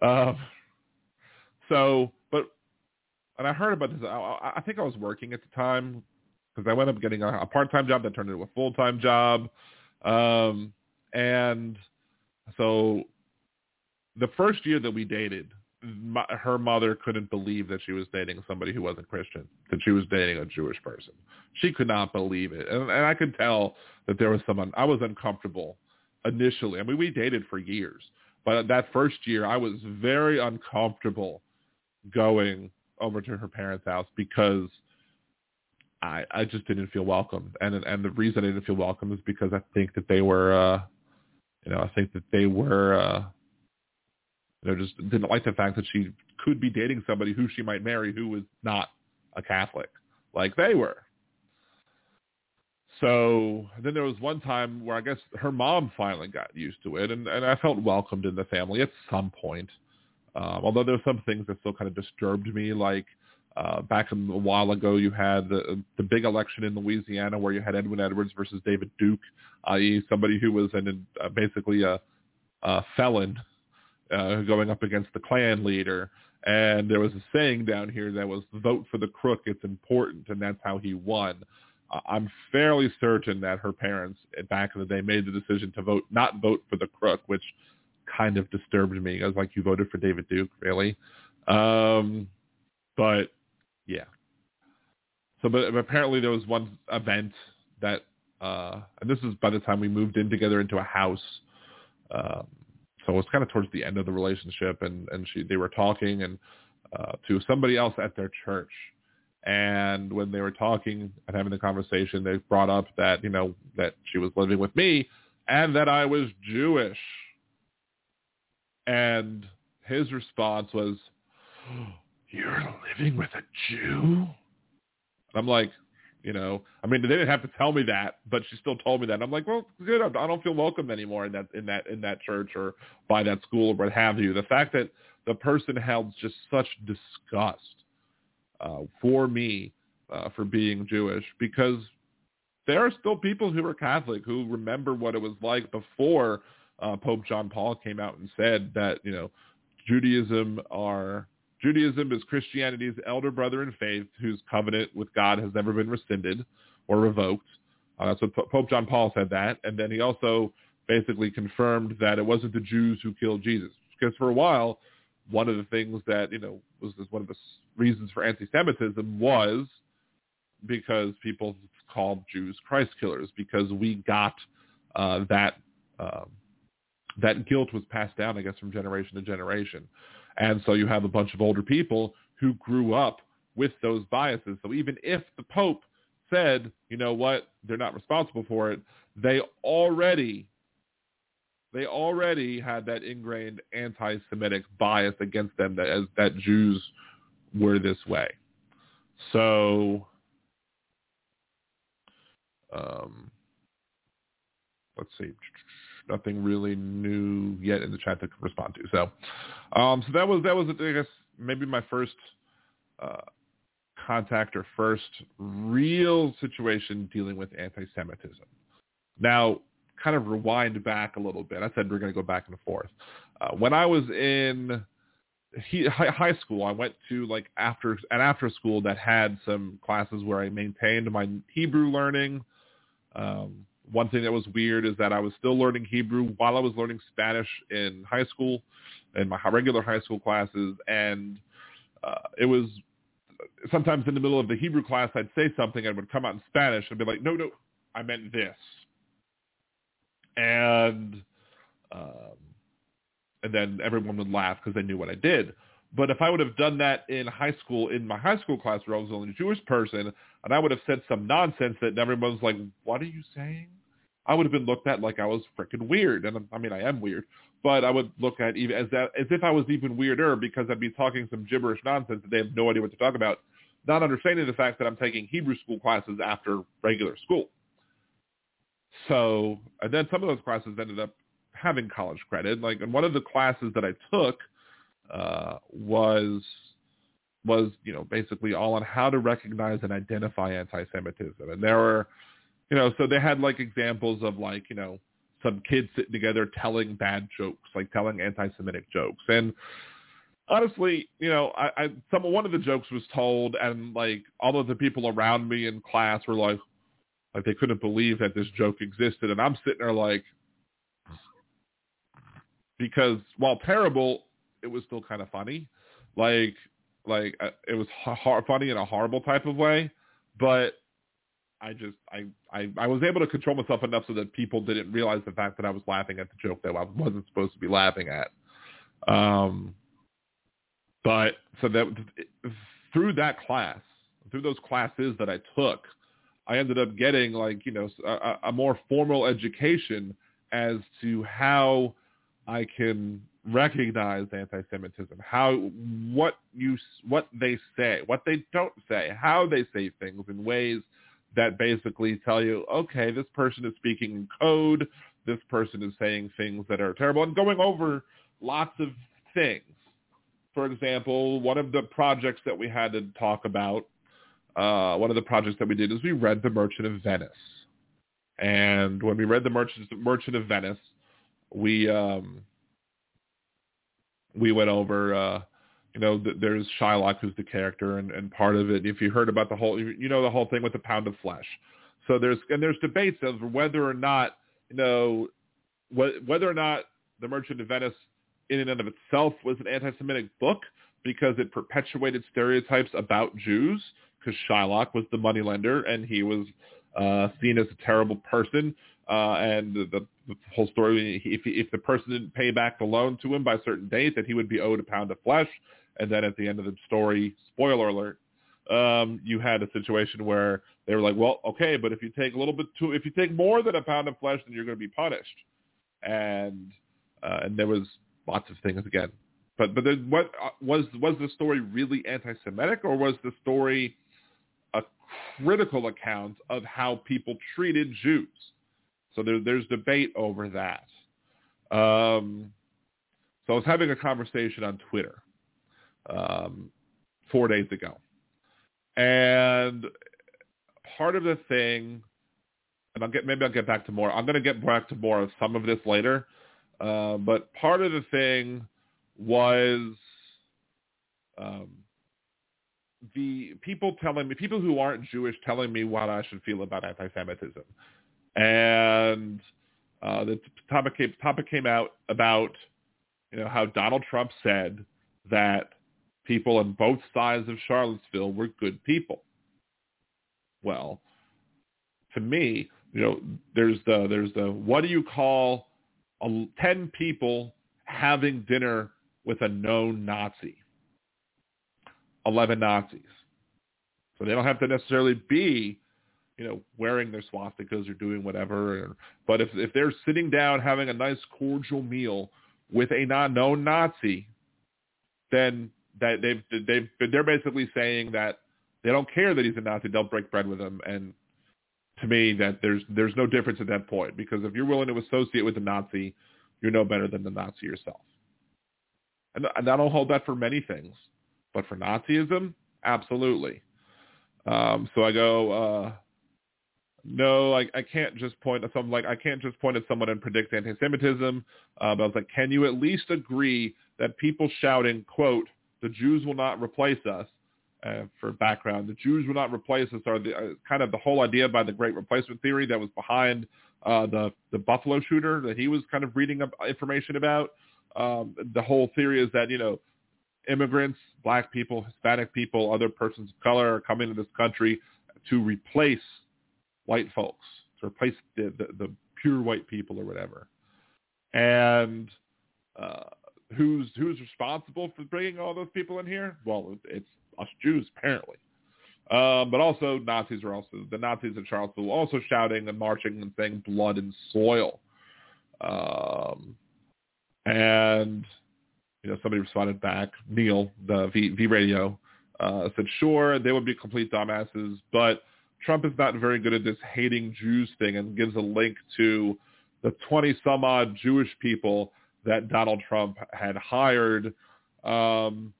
Um, so, but, and I heard about this. I, I think I was working at the time because I went up getting a, a part-time job that turned into a full-time job. Um, And so the first year that we dated, my, her mother couldn't believe that she was dating somebody who wasn't Christian, that she was dating a Jewish person. She could not believe it. And, and I could tell that there was someone, I was uncomfortable initially. I mean, we dated for years, but that first year I was very uncomfortable going over to her parents' house because I I just didn't feel welcome. And and the reason I didn't feel welcome is because I think that they were uh you know, I think that they were uh you know, just didn't like the fact that she could be dating somebody who she might marry who was not a Catholic like they were. So then there was one time where I guess her mom finally got used to it, and, and I felt welcomed in the family at some point. Um, although there were some things that still kind of disturbed me, like uh, back a while ago, you had the, the big election in Louisiana where you had Edwin Edwards versus David Duke, i.e., somebody who was an, uh, basically a, a felon uh, going up against the Klan leader. And there was a saying down here that was "Vote for the crook; it's important," and that's how he won. I'm fairly certain that her parents back in the day made the decision to vote not vote for the crook, which kind of disturbed me. I was like, you voted for David Duke, really? Um, but yeah. So, but apparently there was one event that, uh, and this is by the time we moved in together into a house. Um, so it was kind of towards the end of the relationship, and and she they were talking and uh, to somebody else at their church, and when they were talking and having the conversation, they brought up that, you know, that she was living with me and that I was Jewish. And his response was, you're living with a Jew? And I'm like, you know, I mean, they didn't have to tell me that, but she still told me that. And I'm like, well, good. I don't feel welcome anymore in that in that in that church or by that school or what have you. The fact that the person held just such disgust uh, for me uh, for being Jewish because there are still people who are Catholic who remember what it was like before uh, Pope John Paul came out and said that you know Judaism are Judaism is Christianity's elder brother in faith whose covenant with God has never been rescinded or revoked. Uh, that's what Pope John Paul said that, and then he also basically confirmed that it wasn't the Jews who killed Jesus because for a while one of the things that you know was one of the reasons for anti-Semitism was because people called Jews Christ killers because we got uh, that um, that guilt was passed down, I guess, from generation to generation, and so you have a bunch of older people who grew up with those biases. So even if the Pope said, you know what, they're not responsible for it, they already they already had that ingrained anti-Semitic bias against them that as that Jews were this way. So um, let's see, nothing really new yet in the chat to respond to. So, um, so that was that was I guess maybe my first uh, contact or first real situation dealing with anti-Semitism. Now, kind of rewind back a little bit. I said we're going to go back and forth. Uh, when I was in he, high school, I went to like after an after school that had some classes where I maintained my Hebrew learning. Um, one thing that was weird is that I was still learning Hebrew while I was learning Spanish in high school, in my regular high school classes, and uh, it was sometimes in the middle of the Hebrew class I'd say something and would come out in Spanish and be like, no, no, I meant this and um, and then everyone would laugh because they knew what I did. But if I would have done that in high school, in my high school class where I was the only Jewish person, and I would have said some nonsense that everyone's like, "What are you saying?" I would have been looked at like I was freaking weird, and I mean I am weird, but I would look at even as that as if I was even weirder because I'd be talking some gibberish nonsense that they have no idea what to talk about, not understanding the fact that I'm taking Hebrew school classes after regular school. So, and then some of those classes ended up having college credit. Like, and one of the classes that I took uh, was was you know basically all on how to recognize and identify anti-Semitism. And there were, you know, so they had like examples of like you know some kids sitting together telling bad jokes, like telling anti-Semitic jokes, and honestly, you know, I, I some one of the jokes was told, and like all of the people around me in class were like, like they couldn't believe that this joke existed. And I'm sitting there like, because while terrible, it was still kind of funny. Like like uh, it was hard, funny in a horrible type of way, but I just I, I I was able to control myself enough so that people didn't realize the fact that I was laughing at the joke that I wasn't supposed to be laughing at. Um, but so that through that class, through those classes that I took, I ended up getting like you know a, a more formal education as to how I can recognize anti-Semitism, how what you what they say, what they don't say, how they say things in ways that basically tell you, okay, this person is speaking in code, this person is saying things that are terrible, and going over lots of things. For example, one of the projects that we had to talk about, uh, one of the projects that we did is we read The Merchant of Venice. And when we read The Merchant, Merchant of Venice, we um, we went over, uh, you know, th- there's Shylock who's the character, and, and part of it, if you heard about the whole, you know, the whole thing with the pound of flesh. So there's and there's debates of whether or not, you know, wh- whether or not the Merchant of Venice, in and of itself, was an anti-Semitic book because it perpetuated stereotypes about Jews. Because Shylock was the moneylender, and he was uh, seen as a terrible person. Uh, and the, the whole story, if, if the person didn't pay back the loan to him by a certain date, that he would be owed a pound of flesh. And then at the end of the story, spoiler alert, um, you had a situation where they were like, well, okay, but if you take a little bit too, if you take more than a pound of flesh, then you're going to be punished. And uh, and there was lots of things again. But but then what uh, was was the story really anti-Semitic, or was the story a critical account of how people treated Jews? So there, there's debate over that. Um, so I was having a conversation on Twitter um, four days ago. And part of the thing, and I'll get maybe I'll get back to more. I'm going to get back to more of some of this later. Uh, but part of the thing was um, the people telling me, people who aren't Jewish telling me what I should feel about anti-Semitism and uh, the topic came, topic came out about you know how Donald Trump said that people on both sides of Charlottesville were good people. Well, to me, you know, there's the there's the what do you call a, ten people having dinner with a known Nazi? Eleven Nazis. So they don't have to necessarily be you know, wearing their swastikas or doing whatever. But if if they're sitting down having a nice cordial meal with a not known Nazi, then that they've they've they're basically saying that they don't care that he's a Nazi. They'll break bread with him. And to me, that there's there's no difference at that point because if you're willing to associate with the Nazi, you're no better than the Nazi yourself. And, I don't hold that for many things, but for Nazism, absolutely. Um, so I go, uh, no, I, I can't just point at something like I can't just point at someone and predict anti-Semitism. Uh, but I was like, can you at least agree that people shouting, "quote The Jews will not replace us," uh, for background, the Jews will not replace us are the uh, kind of the whole idea by the Great Replacement theory that was behind uh, the the Buffalo shooter that he was kind of reading up information about. Um, the whole theory is that you know immigrants, black people, Hispanic people, other persons of color are coming to this country to replace white folks to replace the, the, the pure white people or whatever. And uh, who's who's responsible for bringing all those people in here? Well, it's us Jews apparently. Um, but also Nazis are also the Nazis in Charlottesville also shouting and marching and saying blood and soil. Um, and you know somebody responded back, Neil, the V, v Radio, uh, said sure they would be complete dumbasses, but Trump is not very good at this hating Jews thing and gives a link to the 20 some odd Jewish people that Donald Trump had hired um,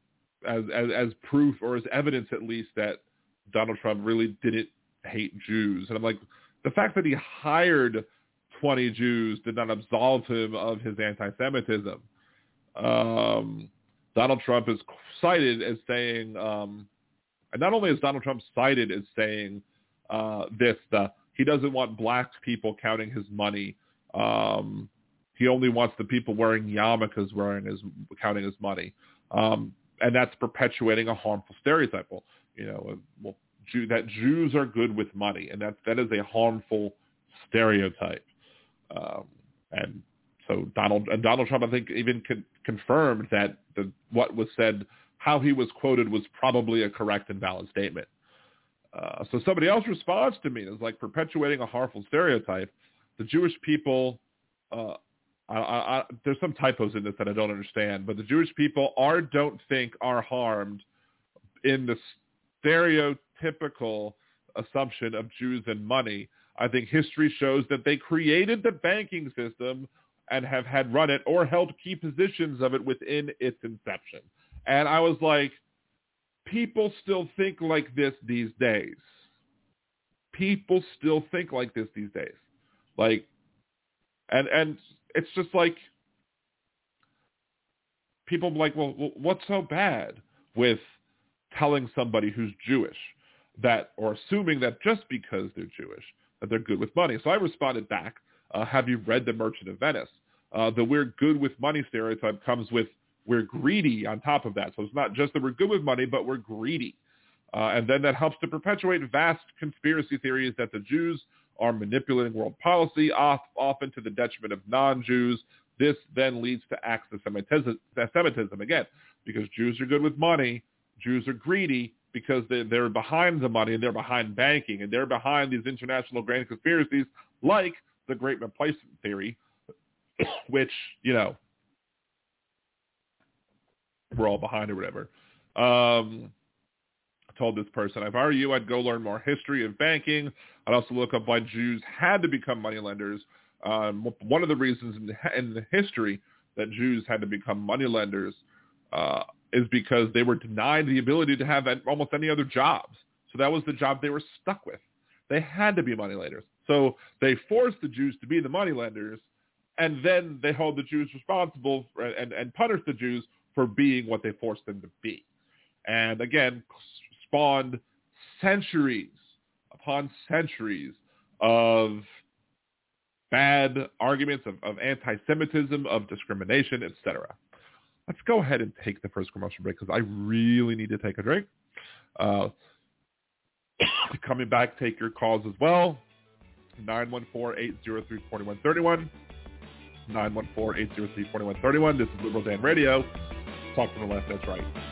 as, as, as proof or as evidence at least that Donald Trump really didn't hate Jews. And I'm like, the fact that he hired 20 Jews did not absolve him of his anti-Semitism. Um, Donald Trump is cited as saying, um, and not only is Donald Trump cited as saying uh, this. The, he doesn't want black people counting his money. Um, he only wants the people wearing yarmulkes wearing his counting his money, um, and that's perpetuating a harmful stereotype. You know, well, Jew, that Jews are good with money, and that that is a harmful stereotype. Um, and so Donald and Donald Trump, I think, even con- confirmed that the what was said, how he was quoted, was probably a correct and valid statement. Uh, so somebody else responds to me is like perpetuating a harmful stereotype. The Jewish people, uh, I, I, there's some typos in this that I don't understand, but the Jewish people are, don't think, are harmed in the stereotypical assumption of Jews and money. I think history shows that they created the banking system and have had run it or held key positions of it within its inception. And I was like, people still think like this these days. People still think like this these days. Like, and, and it's just like, people like, well, what's so bad with telling somebody who's Jewish that, or assuming that just because they're Jewish, that they're good with money. So I responded back, uh, have you read The Merchant of Venice? Uh, the we're good with money stereotype comes with we're greedy on top of that. So it's not just that we're good with money, but we're greedy. Uh, and then that helps to perpetuate vast conspiracy theories that the Jews are manipulating world policy, often to the detriment of non-Jews. This then leads to acts of Semitism again, because Jews are good with money, Jews are greedy because they, they're behind the money and they're behind banking and they're behind these international grand conspiracies like the Great Replacement Theory, which, you know, we're all behind or whatever. Um, told this person, if I were you, I'd go learn more history of banking. I'd also look up why Jews had to become moneylenders. Um, one of the reasons in the, in the history that Jews had to become moneylenders uh, is because they were denied the ability to have almost any other jobs. So that was the job they were stuck with. They had to be moneylenders. So they forced the Jews to be the moneylenders, and then they hold the Jews responsible for, and, and punish the Jews for being what they forced them to be. And again, spawned centuries upon centuries of bad arguments of, of anti-Semitism, of discrimination, etc let's go ahead and take the first commercial break because I really need to take a drink. Uh, coming back, take your calls as well. 914-803-4131. 914-803-4131. This is Liberal Dan Radio. Talk to the left, that's right.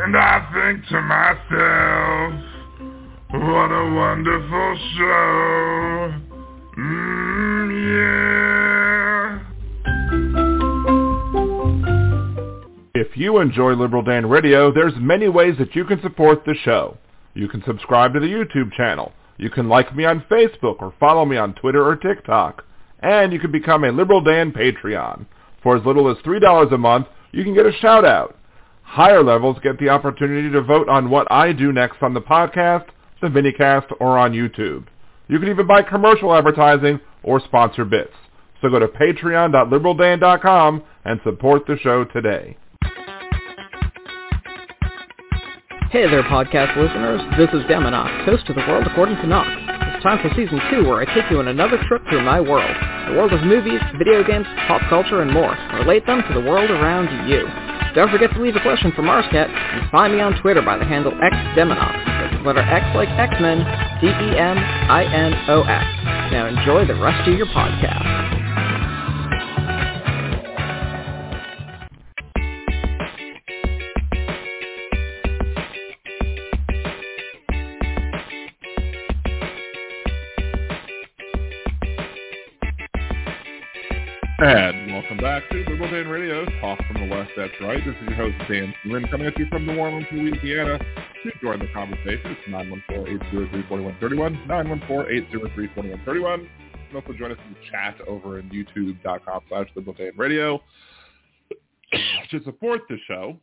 And I think to myself, what a wonderful show. Mm, If you enjoy Liberal Dan Radio, there's many ways that you can support the show. You can subscribe to the YouTube channel. You can like me on Facebook or follow me on Twitter or TikTok. And you can become a Liberal Dan Patreon. For as little as $3 a month, you can get a shout out. Higher levels get the opportunity to vote on what I do next on the podcast, the minicast, or on YouTube. You can even buy commercial advertising or sponsor bits. So go to patreon.liberaldan.com and support the show today.
Hey there, podcast listeners. This is Demonox, host of The World According to Knox. It's time for Season 2, where I take you on another trip through my world. The world of movies, video games, pop culture, and more. Relate them to the world around you. Don't forget to leave a question for Marscat, and find me on Twitter by the handle XDemonox. That's letter X like X-Men, D-E-M-I-N-O-X. Now enjoy the rest of your podcast.
And welcome back to Liberal Dan Radio, Talk from the West, that's right. This is your host, Dan Lynn, coming at you from New Orleans, Louisiana. To join the conversation, it's 914-803-4131, 914-803-4131. You can also join us in the chat over in youtube.com slash Liberal Dan Radio. to support the show,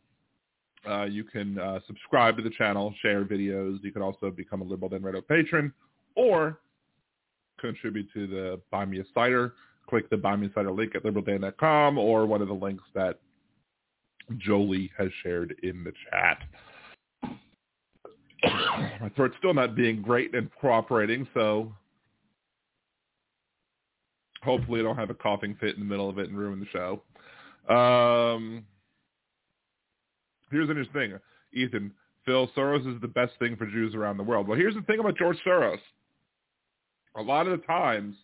uh, you can uh, subscribe to the channel, share videos. You can also become a Liberal Dan Radio patron or contribute to the Buy Me a Cider click the Buy Me Cider link at liberaldan.com or one of the links that Jolie has shared in the chat. My throat's still not being great and cooperating, so hopefully I don't have a coughing fit in the middle of it and ruin the show. Um, here's an interesting thing. Ethan, Phil, Soros is the best thing for Jews around the world. Well, here's the thing about George Soros. A lot of the times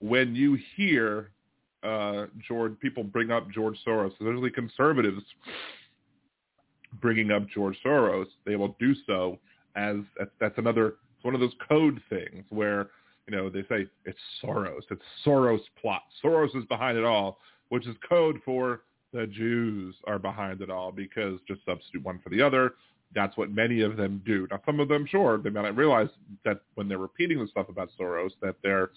when you hear uh, George people bring up George Soros, especially conservatives bringing up George Soros, they will do so as that's another it's one of those code things where you know they say it's Soros, it's Soros plot, Soros is behind it all, which is code for the Jews are behind it all because just substitute one for the other. That's what many of them do. Now, some of them, sure, they might not realize that when they're repeating the stuff about Soros, that they're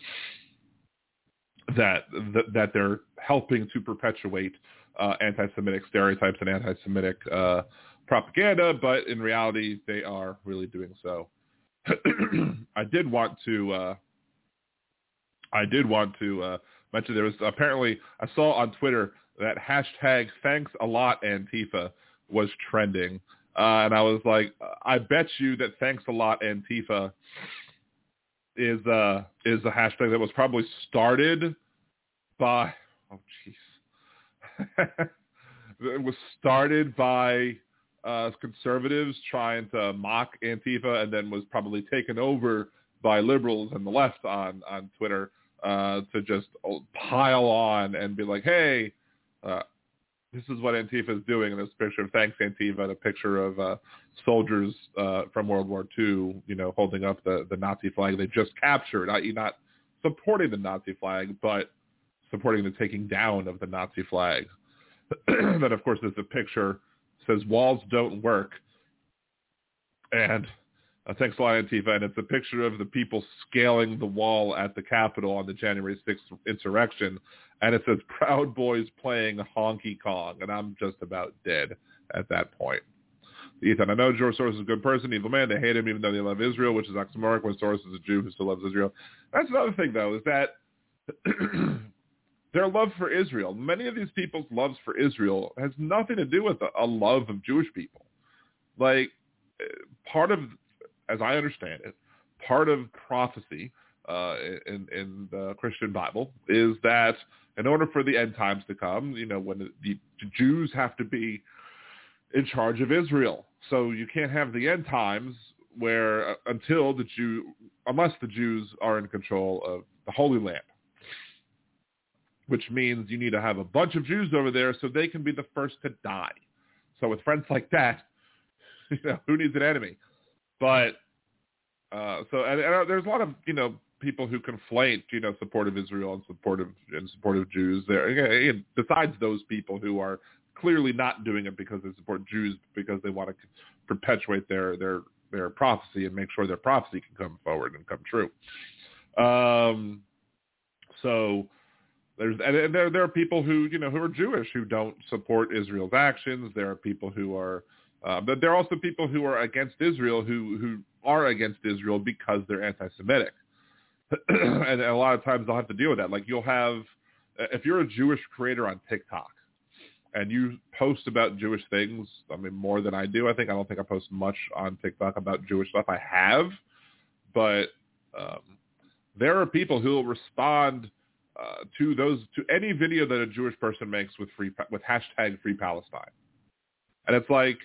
that that they're helping to perpetuate uh, anti-Semitic stereotypes and anti-Semitic uh, propaganda, but in reality, they are really doing so. I did want to. Uh, I did want to uh, mention there was apparently I saw on Twitter that hashtag Thanks a lot Antifa was trending, uh, and I was like, I bet you that Thanks a lot Antifa is uh is a hashtag that was probably started by oh jeez it was started by uh conservatives trying to mock Antifa and then was probably taken over by liberals and the left on on Twitter uh to just pile on and be like hey uh this is what Antifa is doing. And this picture of thanks Antifa and a picture of uh, soldiers uh, from World War II, you know, holding up the, the Nazi flag they just captured, i.e. not supporting the Nazi flag, but supporting the taking down of the Nazi flag. then, of course, there's a picture says walls don't work. And uh, thanks a lot, Antifa. And it's a picture of the people scaling the wall at the Capitol on the January 6th insurrection. And it says, Proud Boys playing Honky Kong. And I'm just about dead at that point. Ethan, I know George Soros is a good person, evil man. They hate him even though they love Israel, which is oxymoronic when Soros is a Jew who still loves Israel. That's another thing, though, is that their love for Israel, many of these people's loves for Israel has nothing to do with a, a love of Jewish people. Like, eh, part of as I understand it, part of prophecy uh, in, in the Christian Bible is that in order for the end times to come, you know, when the, the Jews have to be in charge of Israel. So you can't have the end times where uh, until the Jew, unless the Jews are in control of the Holy Land, which means you need to have a bunch of Jews over there so they can be the first to die. So with friends like that, you know, who needs an enemy? But uh, so and, and there's a lot of you know people who conflate you know support of Israel and supportive and supportive Jews there. Besides those people who are clearly not doing it because they support Jews because they want to perpetuate their their their prophecy and make sure their prophecy can come forward and come true. Um, so there's and there there are people who you know who are Jewish who don't support Israel's actions. There are people who are, uh, but there are also people who are against Israel who who are against Israel because they're anti-Semitic. and a lot of times they'll have to deal with that. Like you'll have, if you're a Jewish creator on TikTok, and you post about Jewish things, I mean more than I do. I think I don't think I post much on TikTok about Jewish stuff. I have, but um, there are people who will respond uh, to those to any video that a Jewish person makes with free with hashtag Free Palestine, and it's like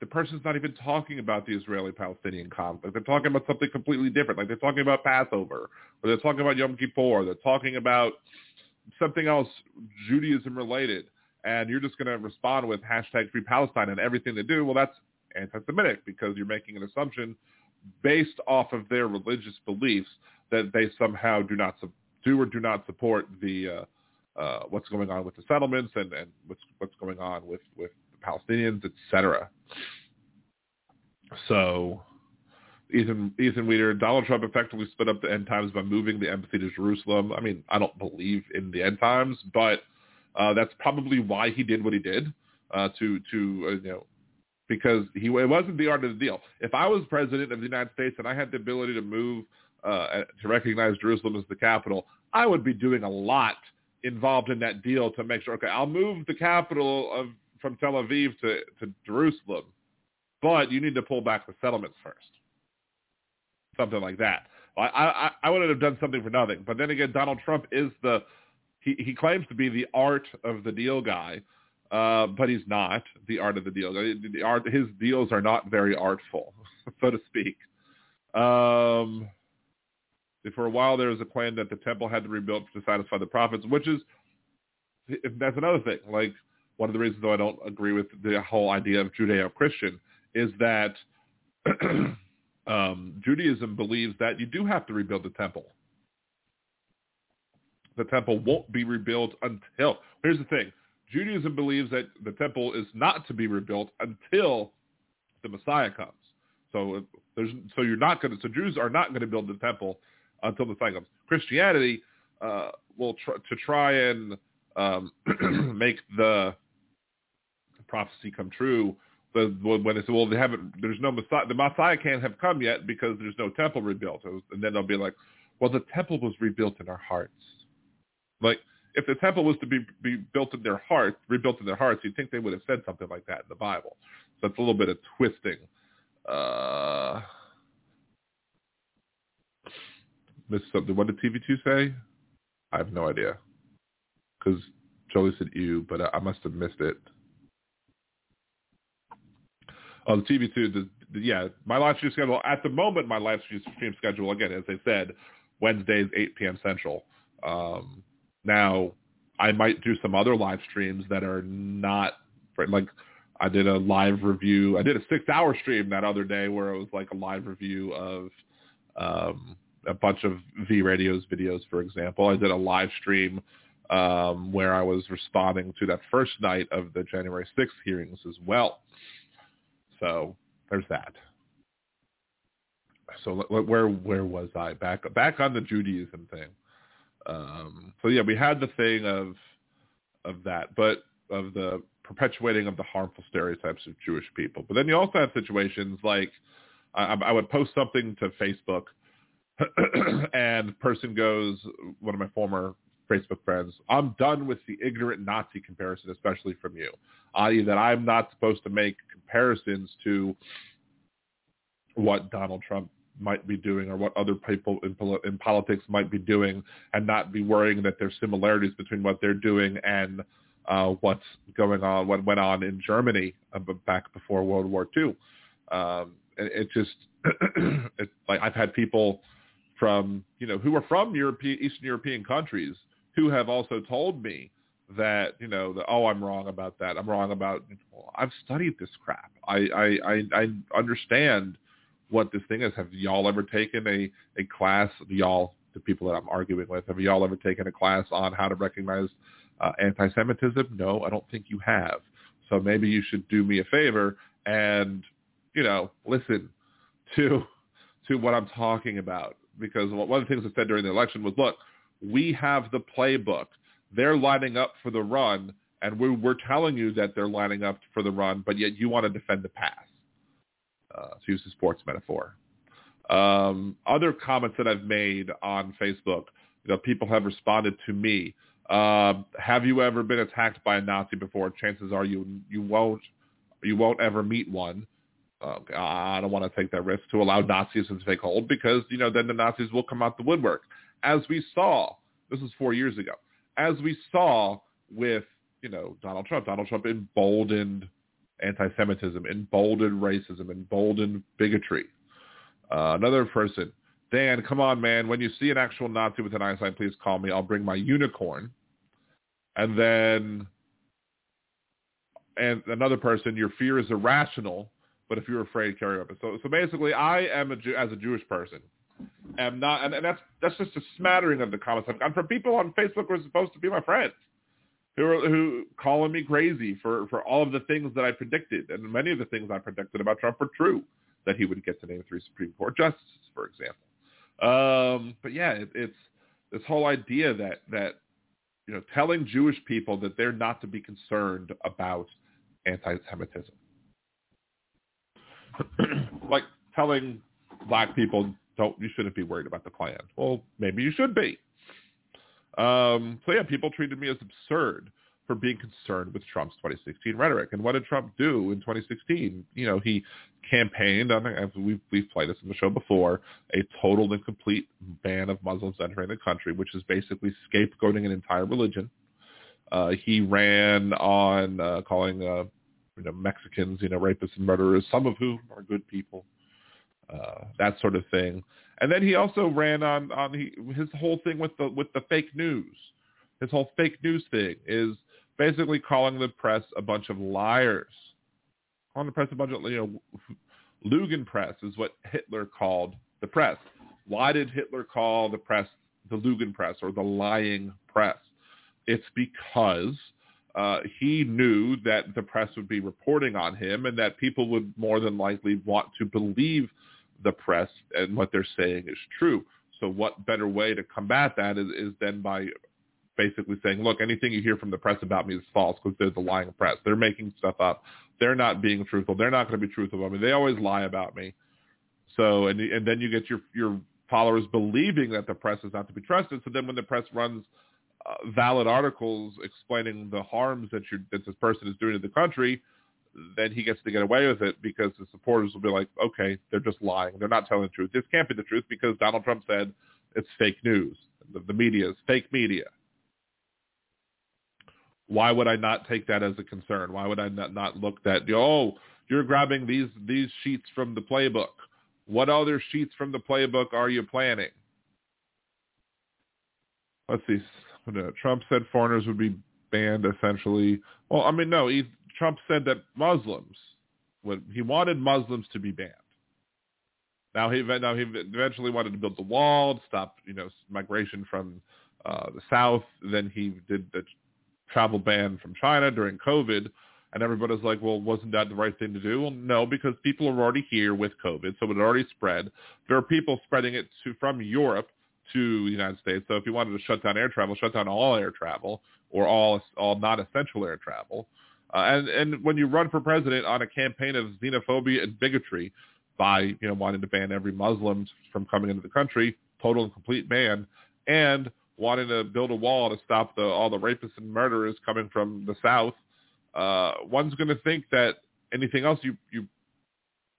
the person's not even talking about the Israeli-Palestinian conflict. They're talking about something completely different. Like they're talking about Passover, or they're talking about Yom Kippur. They're talking about something else Judaism related, and you're just going to respond with hashtag Free Palestine and everything they do. Well, that's anti-Semitic because you're making an assumption based off of their religious beliefs that they somehow do not do or do not support the uh, uh, what's going on with the settlements and, and what's what's going on with with the Palestinians, etc. So, Ethan Ethan Weeder, Donald Trump effectively split up the end times by moving the embassy to Jerusalem. I mean, I don't believe in the end times, but uh, that's probably why he did what he did uh, to to uh, you know because he it wasn't the art of the deal. If I was president of the United States and I had the ability to move uh, to recognize Jerusalem as the capital, I would be doing a lot involved in that deal to make sure. Okay, I'll move the capital of from Tel Aviv to to Jerusalem, but you need to pull back the settlements first. Something like that. I I, I wouldn't have done something for nothing. But then again, Donald Trump is the he, he claims to be the art of the deal guy, uh, but he's not the art of the deal. The art, his deals are not very artful, so to speak. Um, for a while, there was a claim that the temple had to be rebuilt to satisfy the prophets, which is that's another thing. Like one of the reasons, though, I don't agree with the whole idea of Judeo-Christian is that um, Judaism believes that you do have to rebuild the temple. The temple won't be rebuilt until. Here's the thing: Judaism believes that the temple is not to be rebuilt until the Messiah comes. So there's so you're not going to. So Jews are not going to build the temple until the Messiah comes. Christianity uh, will try to try and um, make the prophecy come true. The, when it's well, they haven't. There's no Messiah. The Messiah can't have come yet because there's no temple rebuilt. And then they'll be like, well, the temple was rebuilt in our hearts. Like if the temple was to be, be built in their hearts, rebuilt in their hearts, you'd think they would have said something like that in the Bible. So it's a little bit of twisting. Uh, missed something. What did TV2 say? I have no idea. Because Jolie said you, but I, I must have missed it. Oh, the TV2, the, the, yeah, my live stream schedule, at the moment, my live stream schedule, again, as I said, Wednesdays, 8 p.m. Central. Um, now, I might do some other live streams that are not, like, I did a live review. I did a six-hour stream that other day where it was like a live review of um, a bunch of V Radio's videos, for example. I did a live stream um, where I was responding to that first night of the January 6th hearings as well. So there's that. So where where was I back back on the Judaism thing? Um, so yeah, we had the thing of of that, but of the perpetuating of the harmful stereotypes of Jewish people. But then you also have situations like I, I would post something to Facebook and person goes, one of my former Facebook friends, I'm done with the ignorant Nazi comparison, especially from you, i.e. that I'm not supposed to make comparisons to what Donald Trump might be doing or what other people in, in politics might be doing and not be worrying that there's similarities between what they're doing and uh, what's going on, what went on in Germany uh, back before World War II. Um, it, it just, it, like I've had people from you know who are from European Eastern European countries who have also told me that you know that oh I'm wrong about that. I'm wrong about well, I've studied this crap. I, I I I understand what this thing is. Have y'all ever taken a a class y'all the people that I'm arguing with have y'all ever taken a class on how to recognize uh, anti-Semitism? No I don't think you have. So maybe you should do me a favor and, you know, listen to to what I'm talking about. Because one of the things I said during the election was, look, we have the playbook. They're lining up for the run, and we're, we're telling you that they're lining up for the run, but yet you want to defend the pass. Uh, to use a sports metaphor. Um, other comments that I've made on Facebook, you know, people have responded to me. Uh, have you ever been attacked by a Nazi before? Chances are you you won't you won't ever meet one. Uh, I don't want to take that risk to allow Nazis to take hold because you know then the Nazis will come out the woodwork, as we saw. This was four years ago, as we saw with you know Donald Trump. Donald Trump emboldened anti-Semitism, emboldened racism, emboldened bigotry. Uh, another person, Dan, come on, man. When you see an actual Nazi with an eye Einstein, please call me. I'll bring my unicorn. And then, and another person, your fear is irrational, but if you're afraid, carry weapons. So, so basically, I am a Jew, as a Jewish person, am not, and, and that's that's just a smattering of the comments I've gotten from people on Facebook who are supposed to be my friends who are who calling me crazy for for all of the things that I predicted, and many of the things I predicted about Trump were true. That he would get to name three Supreme Court justices, for example. Um, but yeah, it, it's this whole idea that that you know telling Jewish people that they're not to be concerned about anti-Semitism, like telling black people don't you shouldn't be worried about the Klan. Well, maybe you should be. Um, so yeah, people treated me as absurd for being concerned with Trump's 2016 rhetoric. And what did Trump do in 2016? You know, he campaigned on, we've, we've played this in the show before, a total and complete ban of Muslims entering the country, which is basically scapegoating an entire religion. Uh, he ran on uh, calling uh, you know, Mexicans, you know, rapists and murderers, some of whom are good people, uh, that sort of thing. And then he also ran on on he, his whole thing with the with the fake news. His whole fake news thing is basically calling the press a bunch of liars. Calling the press a bunch of you know Lügenpresse is what Hitler called the press. Why did Hitler call the press the Lügenpresse or the lying press? It's because uh, he knew that the press would be reporting on him and that people would more than likely want to believe the press and what they're saying is true. So what better way to combat that is, is then by basically saying, look, anything you hear from the press about me is false because they're the lying press. They're making stuff up. They're not being truthful. They're not going to be truthful. I mean, they always lie about me. So, and, and then you get your, your followers believing that the press is not to be trusted. So then when the press runs valid articles explaining the harms that, you that this person is doing to the country, then he gets to get away with it because the supporters will be like, okay, they're just lying. They're not telling the truth. This can't be the truth because Donald Trump said it's fake news. The, the media is fake media. Why would I not take that as a concern? Why would I not, not look that, oh, you're grabbing these, these sheets from the playbook. What other sheets from the playbook are you planning? Let's see. Trump said foreigners would be banned essentially. Well, I mean, no, he, Trump said that Muslims, would, he wanted Muslims to be banned. Now he now he eventually wanted to build the wall, to stop you know migration from uh, the south. Then he did the travel ban from China during COVID, and everybody's like, well, wasn't that the right thing to do? Well, no, because people are already here with COVID, so it already spread. There are people spreading it to from Europe to the United States. So if you wanted to shut down air travel, shut down all air travel or all all not essential air travel. Uh, and and when you run for president on a campaign of xenophobia and bigotry by you know wanting to ban every Muslim from coming into the country, total and complete ban, and wanting to build a wall to stop the all the rapists and murderers coming from the south, uh, one's going to think that anything else you you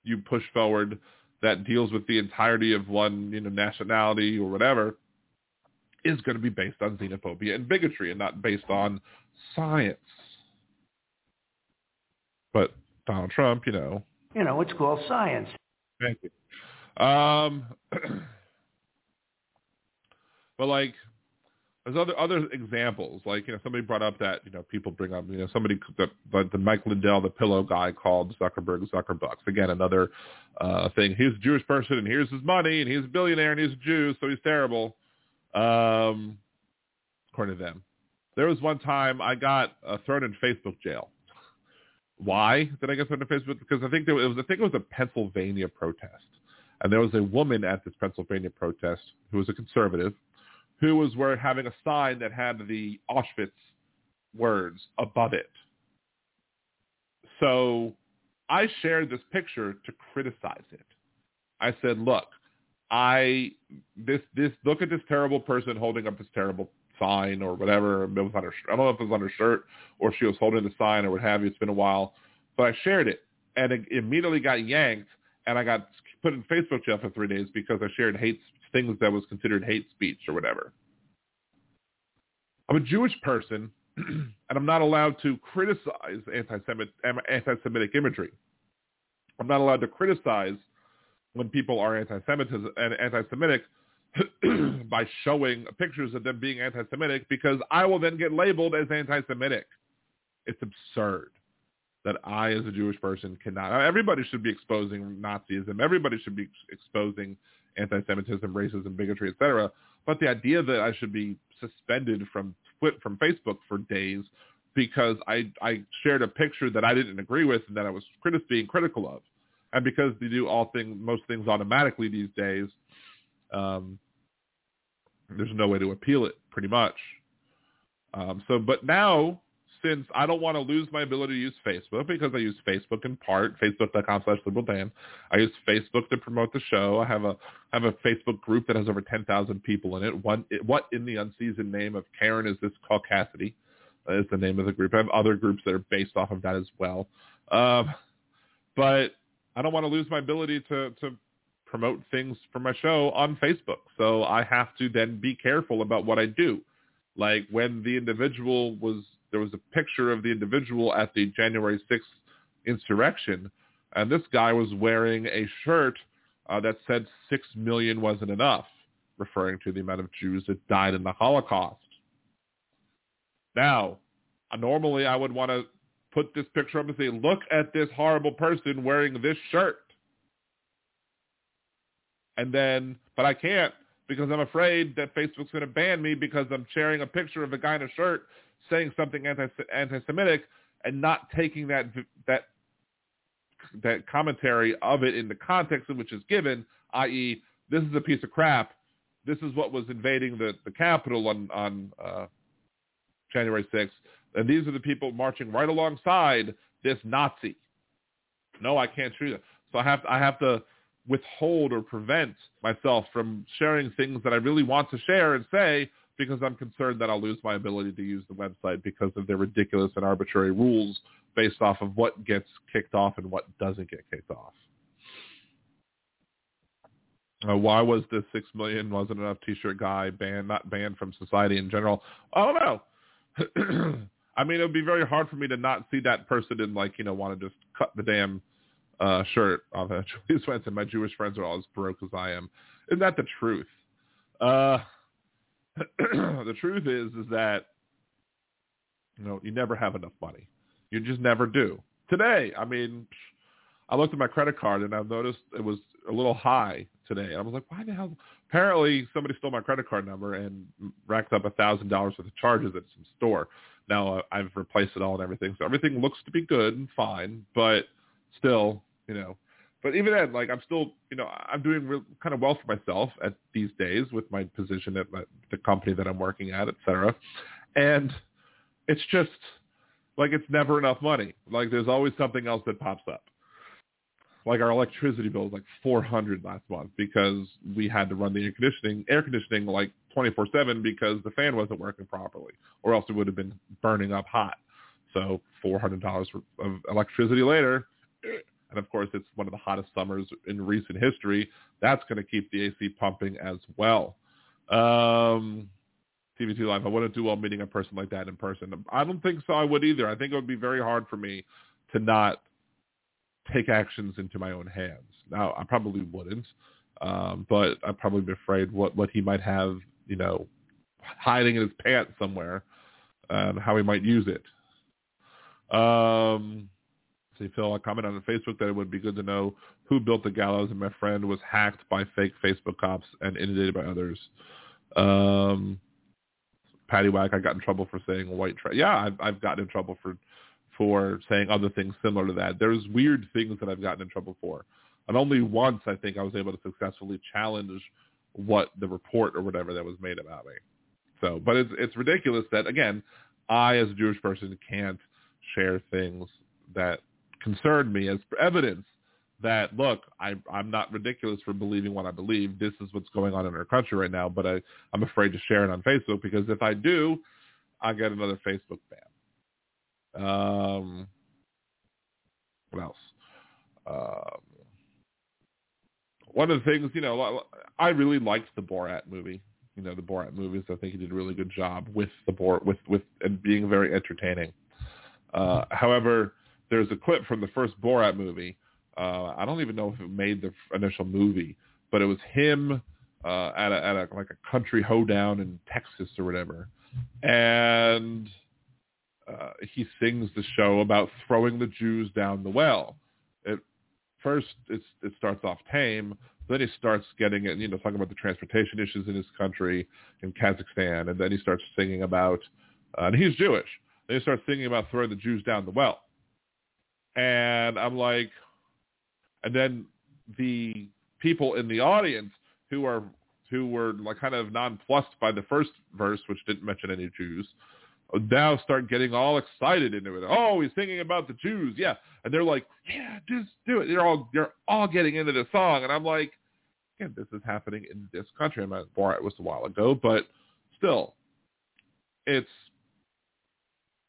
you push forward that deals with the entirety of one you know nationality or whatever is going to be based on xenophobia and bigotry and not based on science. But Donald Trump, you know.
You know, it's called science.
Thank you. Um, but like, there's other other examples. Like, you know, somebody brought up that you know people bring up you know somebody the, Mike Lindell, the pillow guy, called Zuckerberg Zuckerbucks. Again, another uh, thing. He's a Jewish person, and here's his money, and he's a billionaire, and he's a Jew, so he's terrible. Um, according to them, there was one time I got uh, thrown in Facebook jail Why did I get started in Facebook? Because I think there was, I think it was a Pennsylvania protest, and there was a woman at this Pennsylvania protest who was a conservative, who was wearing having a sign that had the Auschwitz words above it. So I shared this picture to criticize it. I said, look, I this this look at this terrible person holding up this terrible sign or whatever. It was on her. I don't know if it was on her shirt or she was holding the sign or what have you. It's been a while, but I shared it and it immediately got yanked and I got put in Facebook jail for three days because I shared hate things that was considered hate speech or whatever. I'm a Jewish person and I'm not allowed to criticize anti-Semitic, anti-Semitic imagery. I'm not allowed to criticize when people are anti-Semitic by showing pictures of them being anti-Semitic because I will then get labeled as anti-Semitic. It's absurd that I, as a Jewish person, cannot. Everybody should be exposing Nazism. Everybody should be exposing anti-Semitism, racism, bigotry, etc. But the idea that I should be suspended from from Facebook for days because I I shared a picture that I didn't agree with and that I was being critical of, and because they do all things most things automatically these days, um, there's no way to appeal it pretty much. Um, so, but now since I don't want to lose my ability to use Facebook because I use Facebook in part, facebook.com slash liberal Dan. I use Facebook to promote the show. I have a I have a Facebook group that has over 10,000 people in it. One, what in the unseasoned name of Karen is this Caucasity is the name of the group. I have other groups that are based off of that as well. Um, but I don't want to lose my ability to, to promote things for my show on Facebook. So I have to then be careful about what I do. Like when the individual was, there was a picture of the individual at the January 6th insurrection, and this guy was wearing a shirt uh, that said six million wasn't enough, referring to the amount of Jews that died in the Holocaust. Now, uh, normally I would want to put this picture up and say, look at this horrible person wearing this shirt. And then, but I can't because I'm afraid that Facebook's going to ban me because I'm sharing a picture of a guy in a shirt saying something anti anti-Semitic and not taking that that that commentary of it in the context in which it's given, i.e., this is a piece of crap. This is what was invading the the Capitol on on uh, January 6th, and these are the people marching right alongside this Nazi. No, I can't do that. So I have to, I have to withhold or prevent myself from sharing things that I really want to share and say because I'm concerned that I'll lose my ability to use the website because of their ridiculous and arbitrary rules based off of what gets kicked off and what doesn't get kicked off. Uh, why was this six million wasn't enough T-shirt guy banned, not banned from society in general? I don't know. I mean, it would be very hard for me to not see that person and like, you know, want to just cut the damn uh, shirt off of Julie Swenson. My Jewish friends are all as broke as I am. Isn't that the truth? Uh, the truth is, is that, you know, you never have enough money. You just never do. Today, I mean, I looked at my credit card and I noticed it was a little high today. I was like, why the hell? Apparently, somebody stole my credit card number and racked up a thousand dollars worth of charges at some store. Now uh, I've replaced it all and everything, so everything looks to be good and fine. But still, you know. But even then, like I'm still, you know, I'm doing real, kind of well for myself at these days with my position at my, the company that I'm working at, et cetera. And it's just like it's never enough money. Like there's always something else that pops up like our electricity bill was like 400 last month because we had to run the air conditioning air conditioning like 24/7 because the fan wasn't working properly or else it would have been burning up hot. So $400 of electricity later and of course it's one of the hottest summers in recent history. That's going to keep the AC pumping as well. Um TV2 Live, I wouldn't do well meeting a person like that in person. I don't think so I would either. I think it would be very hard for me to not take actions into my own hands. Now, I probably wouldn't, um, but I'd probably be afraid what, what he might have, you know, hiding in his pants somewhere, and how he might use it. Um, see, Phil, I commented on Facebook that it would be good to know who built the gallows, and my friend was hacked by fake Facebook cops and inundated by others. Um, Patty Whack, I got in trouble for saying white trash. Yeah, I've, I've gotten in trouble for for saying other things similar to that. There's weird things that I've gotten in trouble for. And only once I think I was able to successfully challenge what the report or whatever that was made about me. So, but it's it's ridiculous that again, I as a Jewish person can't share things that concern me as evidence that look, I I'm not ridiculous for believing what I believe. This is what's going on in our country right now, but I I'm afraid to share it on Facebook because if I do, I get another Facebook ban. Um, what else? Um, one of the things, you know, I really liked the Borat movie. You know, the Borat movies. I think he did a really good job with the Borat, with with and being very entertaining. Uh, however, there's a clip from the first Borat movie. Uh, I don't even know if it made the initial movie, but it was him uh, at a, at a like a country hoedown in Texas or whatever, and uh, he sings the show about throwing the Jews down the well first it's, it starts off tame, then he starts getting it, you know, talking about the transportation issues in his country, in Kazakhstan, and then he starts singing about, uh, and he's Jewish, then he starts singing about throwing the Jews down the well. And I'm like, and then the people in the audience who are who were like kind of nonplussed by the first verse, which didn't mention any Jews, now start getting all excited into it. Oh, he's singing about the Jews, yeah, and they're like, yeah, just do it. They're all they're all getting into the song, and I'm like, again, this is happening in this country. I'm not it was a while ago, but still, it's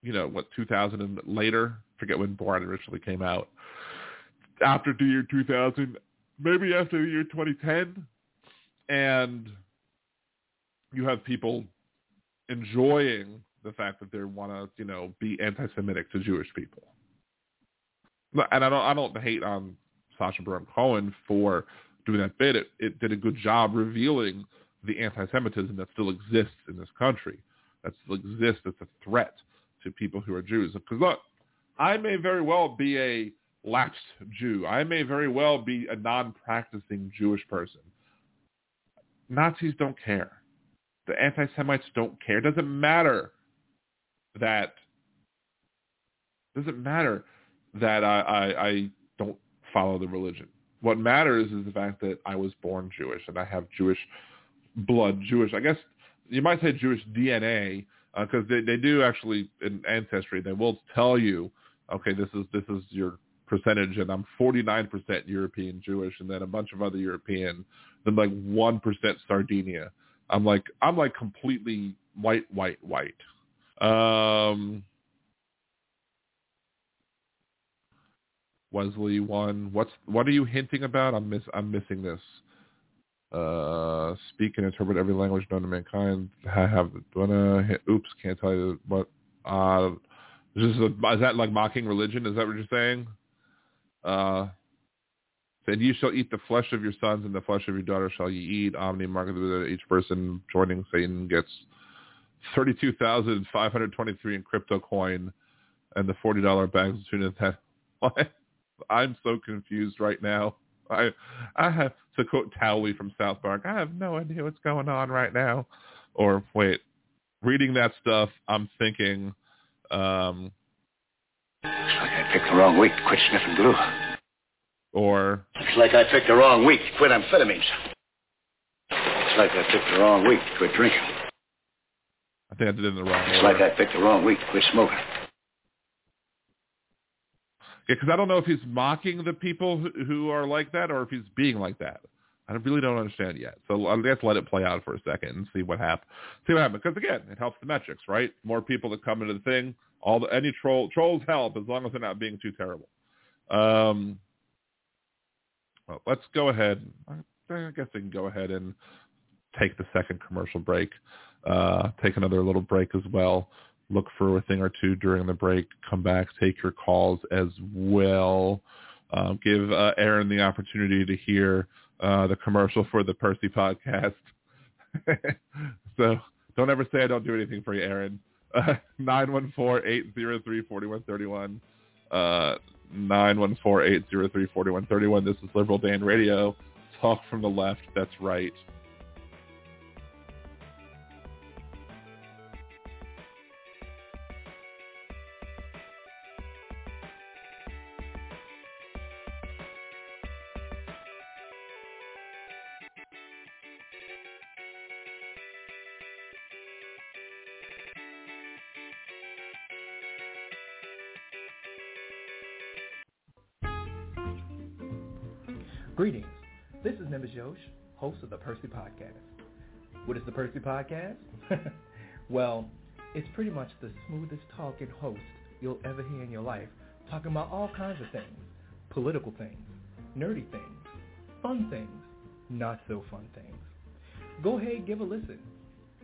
you know what 2000 and later. Forget when Borat originally came out. After the year 2000, maybe after the year 2010, and you have people enjoying the fact that they want to, you know, be anti-Semitic to Jewish people. And I don't, I don't hate on Sacha Baron Cohen for doing that bit. It, it did a good job revealing the anti-Semitism that still exists in this country, that still exists as a threat to people who are Jews. Because look, I may very well be a lapsed Jew. I may very well be a non-practicing Jewish person. Nazis don't care. The anti-Semites don't care. It doesn't matter that doesn't matter that I, I, I don't follow the religion. What matters is the fact that I was born Jewish and I have Jewish blood, Jewish. I guess you might say Jewish DNA because uh, they they do actually in ancestry they will tell you, okay, this is this is your percentage, and I'm 49% European Jewish, and then a bunch of other European, then like one percent Sardinia. I'm like I'm like completely white, white, white. Um, Wesley one. What's what are you hinting about? I'm miss I'm missing this. Uh, speak and interpret every language known to mankind. Have wanna oops, can't tell you what. Uh, is, a, is that like mocking religion? Is that what you're saying? Uh, said you shall eat the flesh of your sons and the flesh of your daughter shall ye eat. Omni market each person joining Satan gets 32,523 in crypto coin and the $40 bags of tuna that I'm so confused right now. I I have to quote Towelie from South Park. I have no idea what's going on right now. Or wait, reading that stuff, I'm thinking. Um,
Looks like I picked the wrong week to quit sniffing glue.
Or
looks like I picked the wrong week to quit amphetamines. Looks like I picked the wrong week to quit drinking.
I think I did it in the wrong
It's like I picked the wrong week to quit smoking.
Yeah, because I don't know if he's mocking the people who, who are like that or if he's being like that. I really don't understand yet. So I guess let it play out for a second and see what happens. See what happens. Because again, it helps the metrics, right? More people that come into the thing. All the any troll trolls help as long as they're not being too terrible. Um, well, let's go ahead. I guess we can go ahead and take the second commercial break uh, take another little break as well. Look for a thing or two during the break. Come back, take your calls as well. Uh, give uh, Aaron the opportunity to hear uh, the commercial for the Percy podcast. so don't ever say I don't do anything for you, Aaron. Nine one four eight zero three forty one thirty one. Uh, nine one four eight zero three forty one thirty one. This is Liberal Dan Radio. Talk from the left. That's right.
Percy Podcast? well, it's pretty much the smoothest talking host you'll ever hear in your life, talking about all kinds of things. Political things, nerdy things, fun things, not so fun things. Go ahead, give a listen,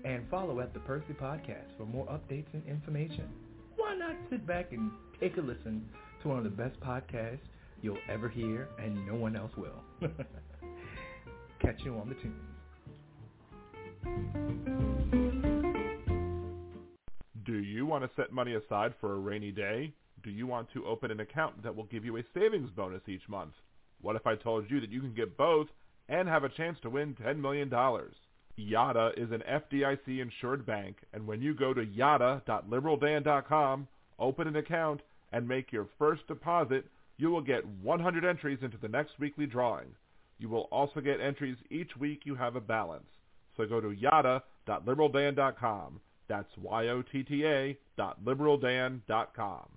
and follow at the Percy Podcast for more updates and information. Why not sit back and take a listen to one of the best podcasts you'll ever hear, and no one else will. Catch you on the tunes.
Do you want to set money aside for a rainy day? Do you want to open an account that will give you a savings bonus each month? What if I told you that you can get both and have a chance to win $10 million? Yotta is an FDIC insured bank, and when you go to yotta.liberaldan.com, open an account, and make your first deposit, you will get 100 entries into the next weekly drawing. You will also get entries each week you have a balance. So go to yotta.liberaldan.com. That's Y-O-T-T-A dot liberaldan.com.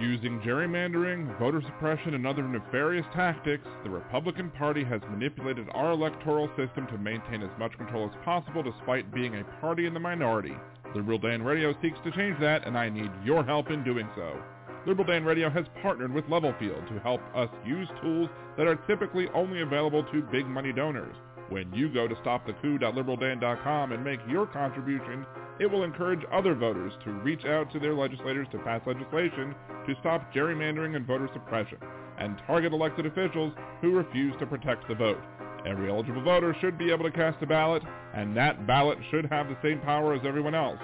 Using gerrymandering, voter suppression, and other nefarious tactics, the Republican Party has manipulated our electoral system to maintain as much control as possible despite being a party in the minority. Liberal Dan Radio seeks to change that, and I need your help in doing so. Liberal Dan Radio has partnered with Levelfield to help us use tools that are typically only available to big money donors. When you go to stopthecoup.liberaldan.com and make your contribution, it will encourage other voters to reach out to their legislators to pass legislation to stop gerrymandering and voter suppression and target elected officials who refuse to protect the vote. Every eligible voter should be able to cast a ballot, and that ballot should have the same power as everyone else.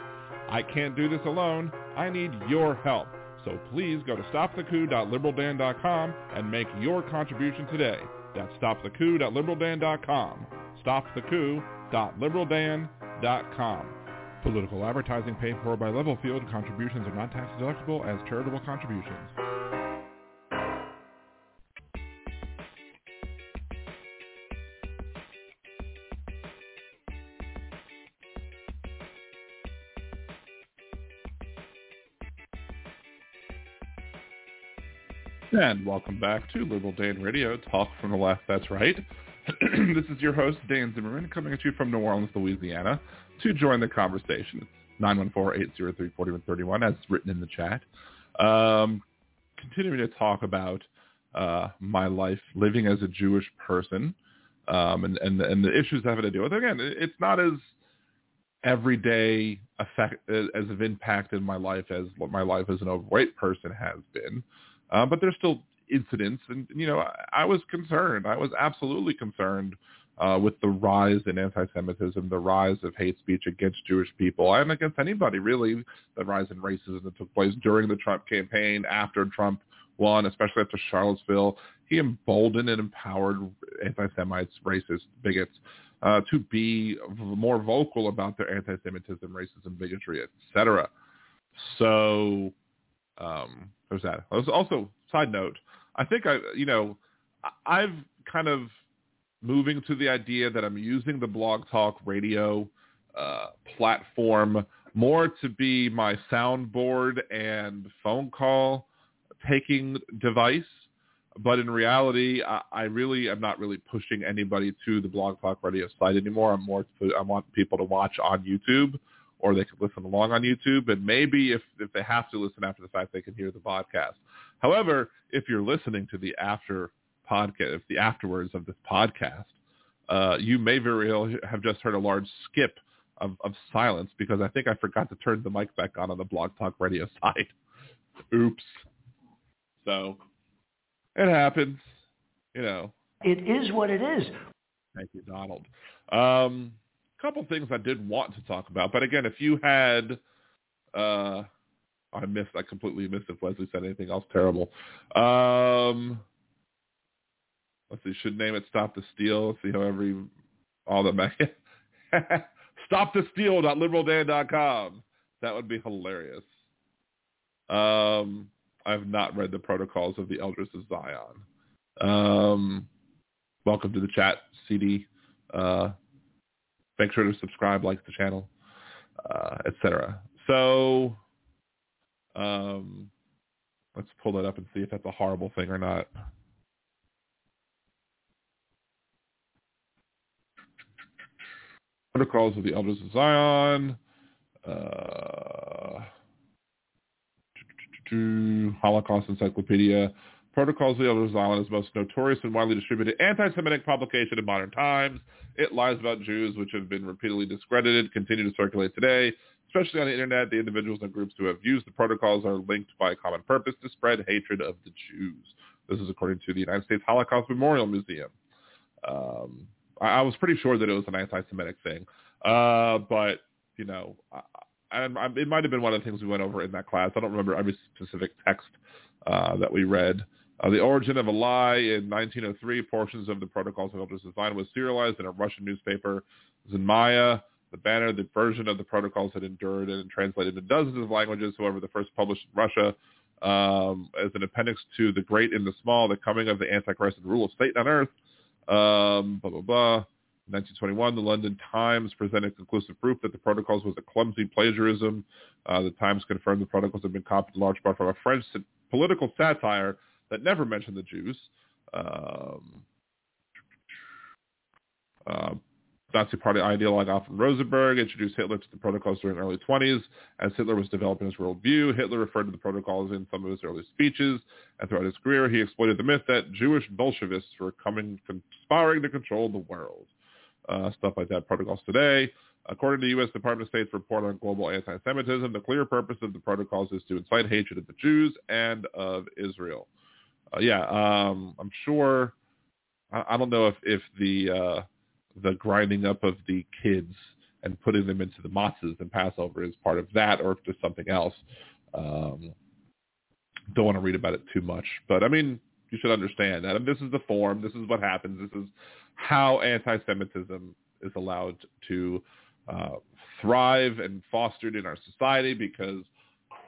I can't do this alone. I need your help. So please go to stopthecoup.liberaldan.com and make your contribution today. That's stopthecoup.liberaldan.com. Stopthecoup.liberaldan.com. Political advertising paid for by Levelfield. Contributions are not tax deductible as charitable contributions. And welcome back to Liberal Dan Radio, Talk from the Left, that's right. this is your host, Dan Zimmerman, coming at you from New Orleans, Louisiana. To join the conversation, 914-803-4131, as written in the chat. Um, continuing to talk about uh, my life living as a Jewish person um, and, and, and the issues have to deal with. Again, it's not as everyday effect as of impact in my life as what my life as an overweight person has been. Uh, but there's still incidents, and you know, I, I was concerned. I was absolutely concerned uh, with the rise in anti-Semitism, the rise of hate speech against Jewish people, and against anybody really. The rise in racism that took place during the Trump campaign, after Trump won, especially after Charlottesville, he emboldened and empowered anti-Semites, racists, bigots uh, to be more vocal about their anti-Semitism, racism, bigotry, etc. So um, that. Also, side note, I think I, you know, I've kind of moving to the idea that I'm using the Blog Talk Radio uh, platform more to be my soundboard and phone call taking device. But in reality, I, I really am not really pushing anybody to the Blog Talk Radio site anymore. I'm more, to, I want people to watch on YouTube or they can listen along on YouTube. And maybe if, if they have to listen after the fact, they can hear the podcast. However, if you're listening to the after podcast, if the afterwards of this podcast, uh, you may very well have just heard a large skip of, of silence because I think I forgot to turn the mic back on on the Blog Talk Radio side. Oops. So it happens, you know.
It is what it is.
Thank you, Donald. Um, couple things I did want to talk about, but again, if you had, uh, I missed, I completely missed if Leslie said anything else terrible. Um, let's see, should name it "Stop the Steal." Let's see how every all the stop the steal.liberaldan.com. That would be hilarious. Um, I've not read the protocols of the Elders of Zion. Um, welcome to the chat, CD. Uh, Make sure to subscribe, like the channel, uh, etc. So um, let's pull that up and see if that's a horrible thing or not. Protocols of the Elders of Zion. Uh, Holocaust Encyclopedia, Protocols of the Elders of Zion is the most notorious and widely distributed anti-Semitic publication in modern times. It lies about Jews, which have been repeatedly discredited, continue to circulate today. Especially on the internet, the individuals and groups who have used the protocols are linked by a common purpose to spread hatred of the Jews. This is according to the United States Holocaust Memorial Museum. Um, I, I, was pretty sure that it was an anti-Semitic thing, uh, but you know, I, I, it might have been one of the things we went over in that class. I don't remember every specific text uh, that we read. Uh, the origin of a lie in 1903, portions of the Protocols of Elders of Zion was serialized in a Russian newspaper, Znamya. The banner, the version of the protocols had endured and translated into dozens of languages. However, the first published in Russia um, as an appendix to The Great and the Small, The Coming of the Antichrist and the Rule of Satan on Earth, um, blah, blah, blah. 1921, the London Times presented conclusive proof that the protocols was a clumsy plagiarism. Uh, the Times confirmed the protocols had been copied in large part from a French political satire that never mentioned the Jews. Um, uh, Nazi Party ideologue Alfred Rosenberg introduced Hitler to the protocols during the early 20s. As Hitler was developing his worldview, Hitler referred to the protocols in some of his early speeches, and throughout his career, he exploited the myth that Jewish Bolshevists were coming, conspiring to control the world. Uh, stuff like that. Protocols today. According to the U.S. Department of State's report on global anti-Semitism, the clear purpose of the protocols is to incite hatred of the Jews and of Israel. Uh, yeah, um, I'm sure. I, I, don't know if if the uh, the grinding up of the kids and putting them into the matzahs and Passover is part of that, or if there's something else. Um, don't want to read about it too much, but I mean, you should understand that. This is the form. This is what happens. This is how anti-Semitism is allowed to uh, thrive and fostered in our society because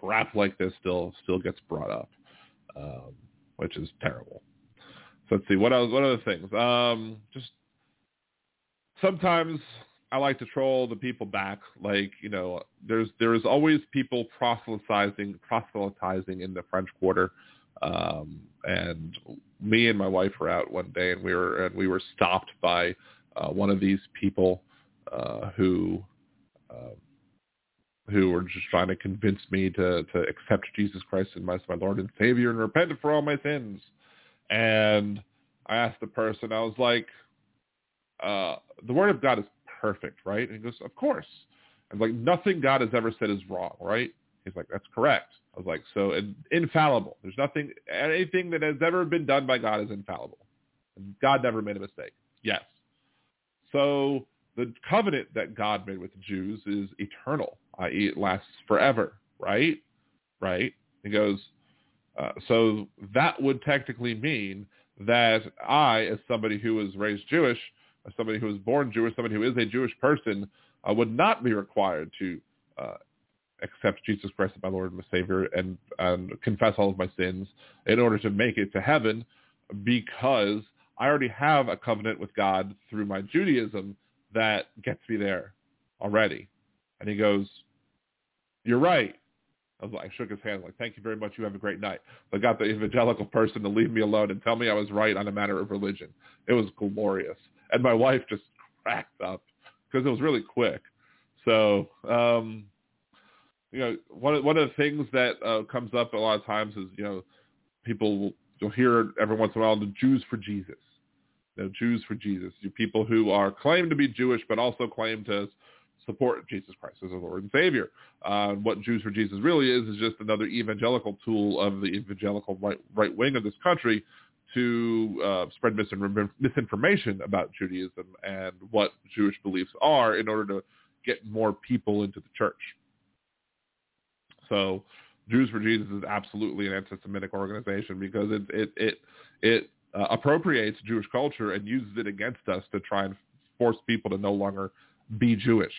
crap like this still still gets brought up, um, which is terrible. So let's see what else. What other things? Um, just sometimes I like to troll the people back. Like, you know, there's there's always people proselytizing proselytizing in the French Quarter. Um, and me and my wife were out one day, and we were and we were stopped by uh, one of these people uh, who uh, who were just trying to convince me to to accept Jesus Christ as my, my Lord and Savior and repent for all my sins. And I asked the person, I was like, uh, the word of God is perfect, right? And he goes, of course. And like nothing God has ever said is wrong, right? He's like, that's correct. I was like, so infallible. There's nothing, anything that has ever been done by God is infallible. God never made a mistake. Yes. So the covenant that God made with the Jews is eternal, i.e. it lasts forever, right? Right? He goes, uh, so that would technically mean that I, as somebody who was raised Jewish, as somebody who was born Jewish, somebody who is a Jewish person, uh, would not be required to uh, accept Jesus Christ as my Lord and my Savior and, and confess all of my sins in order to make it to heaven because I already have a covenant with God through my Judaism that gets me there already. And he goes, you're right. I was like, I shook his hand, like, thank you very much. You have a great night. I got the evangelical person to leave me alone and tell me I was right on a matter of religion. It was glorious and my wife just cracked up because it was really quick. So, um, you know, one of, one of the things that uh, comes up a lot of times is, you know, people will you'll hear every once in a while the Jews for Jesus. Know, Jews for Jesus. You people who are claim to be Jewish but also claim to support Jesus Christ as a Lord and Savior. Uh, what Jews for Jesus really is is just another evangelical tool of the evangelical right, right wing of this country to uh, spread misinformation about Judaism and what Jewish beliefs are in order to get more people into the church. So Jews for Jesus is absolutely an anti-Semitic organization because it it it, it uh, appropriates Jewish culture and uses it against us to try and force people to no longer be Jewish.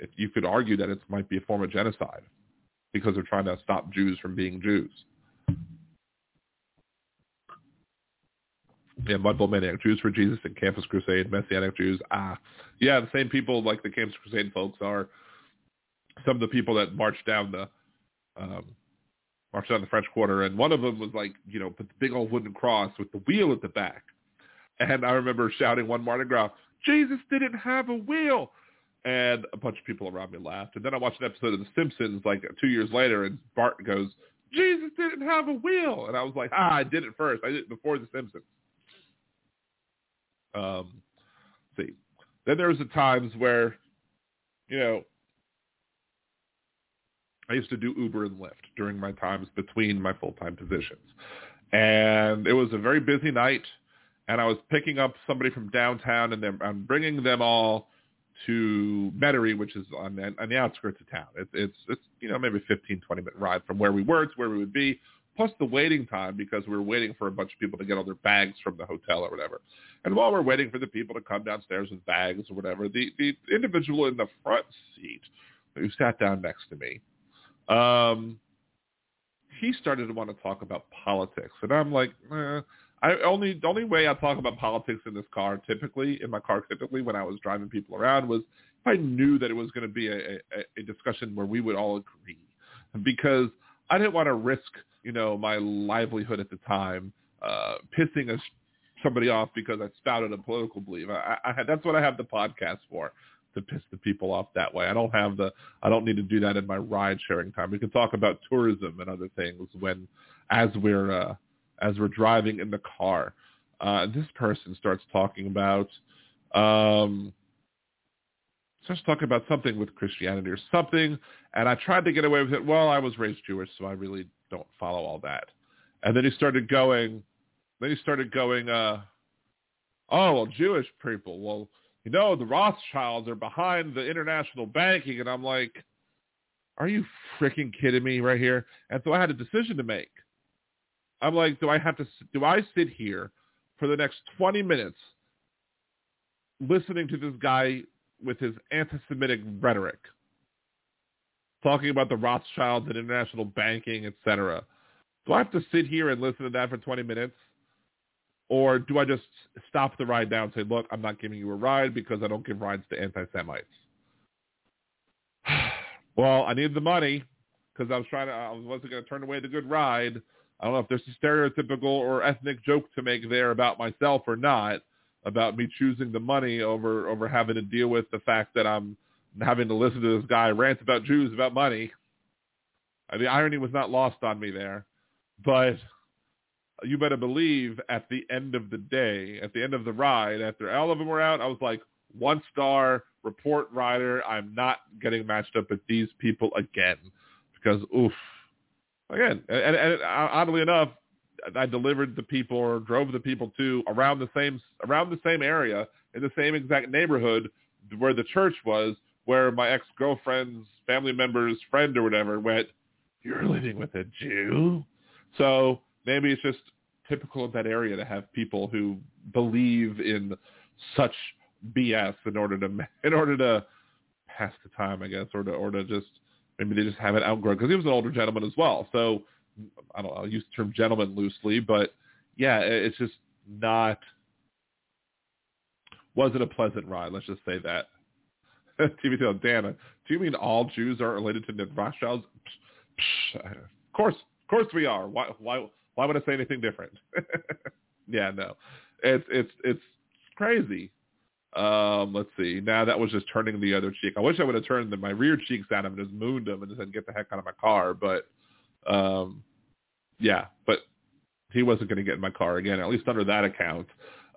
If you could argue that it might be a form of genocide because they're trying to stop Jews from being Jews. Yeah, Mudbowl Maniac Jews for Jesus and Campus Crusade, Messianic Jews. Ah, yeah, the same people like the Campus Crusade folks are some of the people that marched down the um, marched down the French Quarter, and one of them was like, you know, put the big old wooden cross with the wheel at the back. And I remember shouting one Mardi Gras, Jesus didn't have a wheel. and a bunch of people around me laughed. And then I watched an episode of The Simpsons like two years later, and Bart goes, "Jesus didn't have a wheel," and I was like, "Ah, I did it first. I did it before The Simpsons." Um, see, then there was the times where, you know, I used to do Uber and Lyft during my times between my full-time positions. And it was a very busy night, and I was picking up somebody from downtown, and then I'm bringing them all to Metairie, which is on the, on the outskirts of town. It's, it's, it's, you know, maybe 15, 20 minute ride from where we were to where we would be, plus the waiting time because we were waiting for a bunch of people to get all their bags from the hotel or whatever. And while we're waiting for the people to come downstairs with bags or whatever, the, the individual in the front seat who sat down next to me, um, he started to want to talk about politics, and I'm like, eh. I only the only way I talk about politics in this car, typically in my car, typically when I was driving people around, was if I knew that it was going to be a, a, a discussion where we would all agree, because I didn't want to risk, you know, my livelihood at the time, uh, pissing a, somebody off because I spouted a political belief. I, I, that's what I have the podcast for to piss the people off that way. I don't have the I don't need to do that in my ride sharing time. We can talk about tourism and other things when as we're uh, as we're driving in the car. Uh, this person starts talking about um, starts talking about something with Christianity or something, and I tried to get away with it. Well, I was raised Jewish, so I really don't follow all that. And then he started going. Then he started going. Uh, oh well, Jewish people. Well, you know, the Rothschilds are behind the international banking. And I'm like, are you freaking kidding me right here? And so I had a decision to make. I'm like, do I have to, do I sit here for the next 20 minutes listening to this guy with his anti-Semitic rhetoric, talking about the Rothschilds and international banking, etc. Do I have to sit here and listen to that for 20 minutes? Or do I just stop the ride now and say, look, I'm not giving you a ride because I don't give rides to anti-Semites? well, I needed the money because I was trying to, I wasn't going to turn away the good ride. I don't know if there's a stereotypical or ethnic joke to make there about myself or not, about me choosing the money over, over having to deal with the fact that I'm having to listen to this guy rant about Jews about money. The irony was not lost on me there. But you better believe at the end of the day, at the end of the ride, after all of them were out, I was like, one star report rider. I'm not getting matched up with these people again because oof. Again, and, and, and uh, oddly enough, I delivered the people or drove the people to around the same around the same area in the same exact neighborhood where the church was, where my ex girlfriend's family member's friend or whatever went. You're living with a Jew, so maybe it's just typical of that area to have people who believe in such BS in order to in order to pass the time, I guess, or to or to just maybe they just haven't outgrown because he was an older gentleman as well. So I don't I'll use the term gentleman loosely, but yeah, it's just not wasn't a pleasant ride. Let's just say that. TV tell do you mean all Jews are related to the Rothschilds? Of course, of course we are. Why why why would I say anything different? yeah, no, it's it's it's crazy. Um, let's see. Now that was just turning the other cheek. I wish I would have turned my rear cheeks at him and just mooned him and said, "Get the heck out of my car." But, um, yeah, but he wasn't going to get in my car again, at least under that account.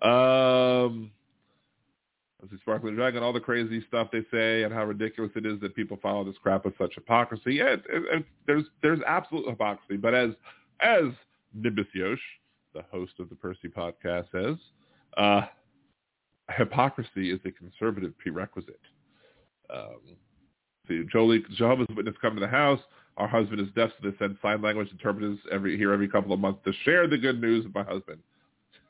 Um, let's see, Sparkling Dragon, all the crazy stuff they say and how ridiculous it is that people follow this crap with such hypocrisy. Yeah, it, it, it, there's there's absolute hypocrisy, but as as Nimbus Yosh, the host of the Percy podcast, says, uh, hypocrisy is a conservative prerequisite. Um, see, Jolie, Jehovah's Witness come to the house. Our husband is deaf, so they send sign language interpreters every here every couple of months to share the good news with my husband.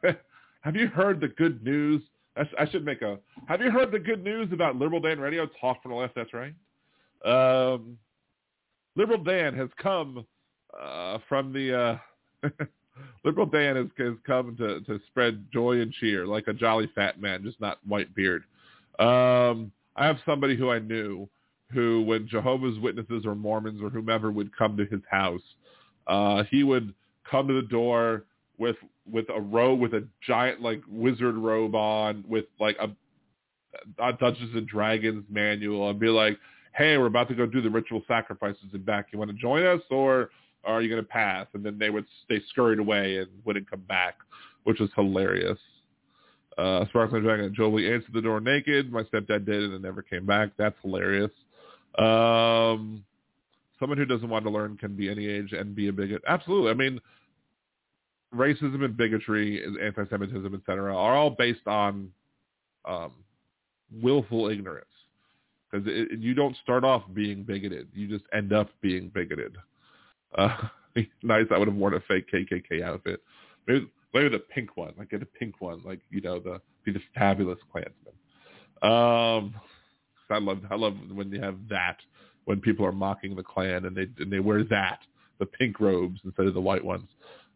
have you heard the good news? I, I, should make a. Have you heard the good news about Liberal Dan Radio? Talk from the left. That's right. Um, Liberal Dan has come uh, from the uh, Liberal Dan has, has come to, to spread joy and cheer like a jolly fat man, just not white beard. Um, I have somebody who I knew who, when Jehovah's Witnesses or Mormons or whomever would come to his house, uh, he would come to the door with with a robe with a giant like wizard robe on with like a uh, Dungeons and Dragons manual and be like, hey, we're about to go do the ritual sacrifices and back. You want to join us or are you going to pass? And then they would they scurried away and wouldn't come back, which was hilarious. Uh, Sparkling Dragon, and Jolie answered the door naked. My stepdad did it and never came back. That's hilarious. Um, someone who doesn't want to learn can be any age and be a bigot. Absolutely. I mean, racism and bigotry, anti-Semitism, etc., are all based on um, willful ignorance. Because you don't start off being bigoted; you just end up being bigoted. Uh, nice. I would have worn a fake KKK outfit. Maybe, maybe the pink one. Like get a pink one. Like you know the be the fabulous Klansman. Um, I love I love when you have that when people are mocking the Klan and they and they wear that the pink robes instead of the white ones.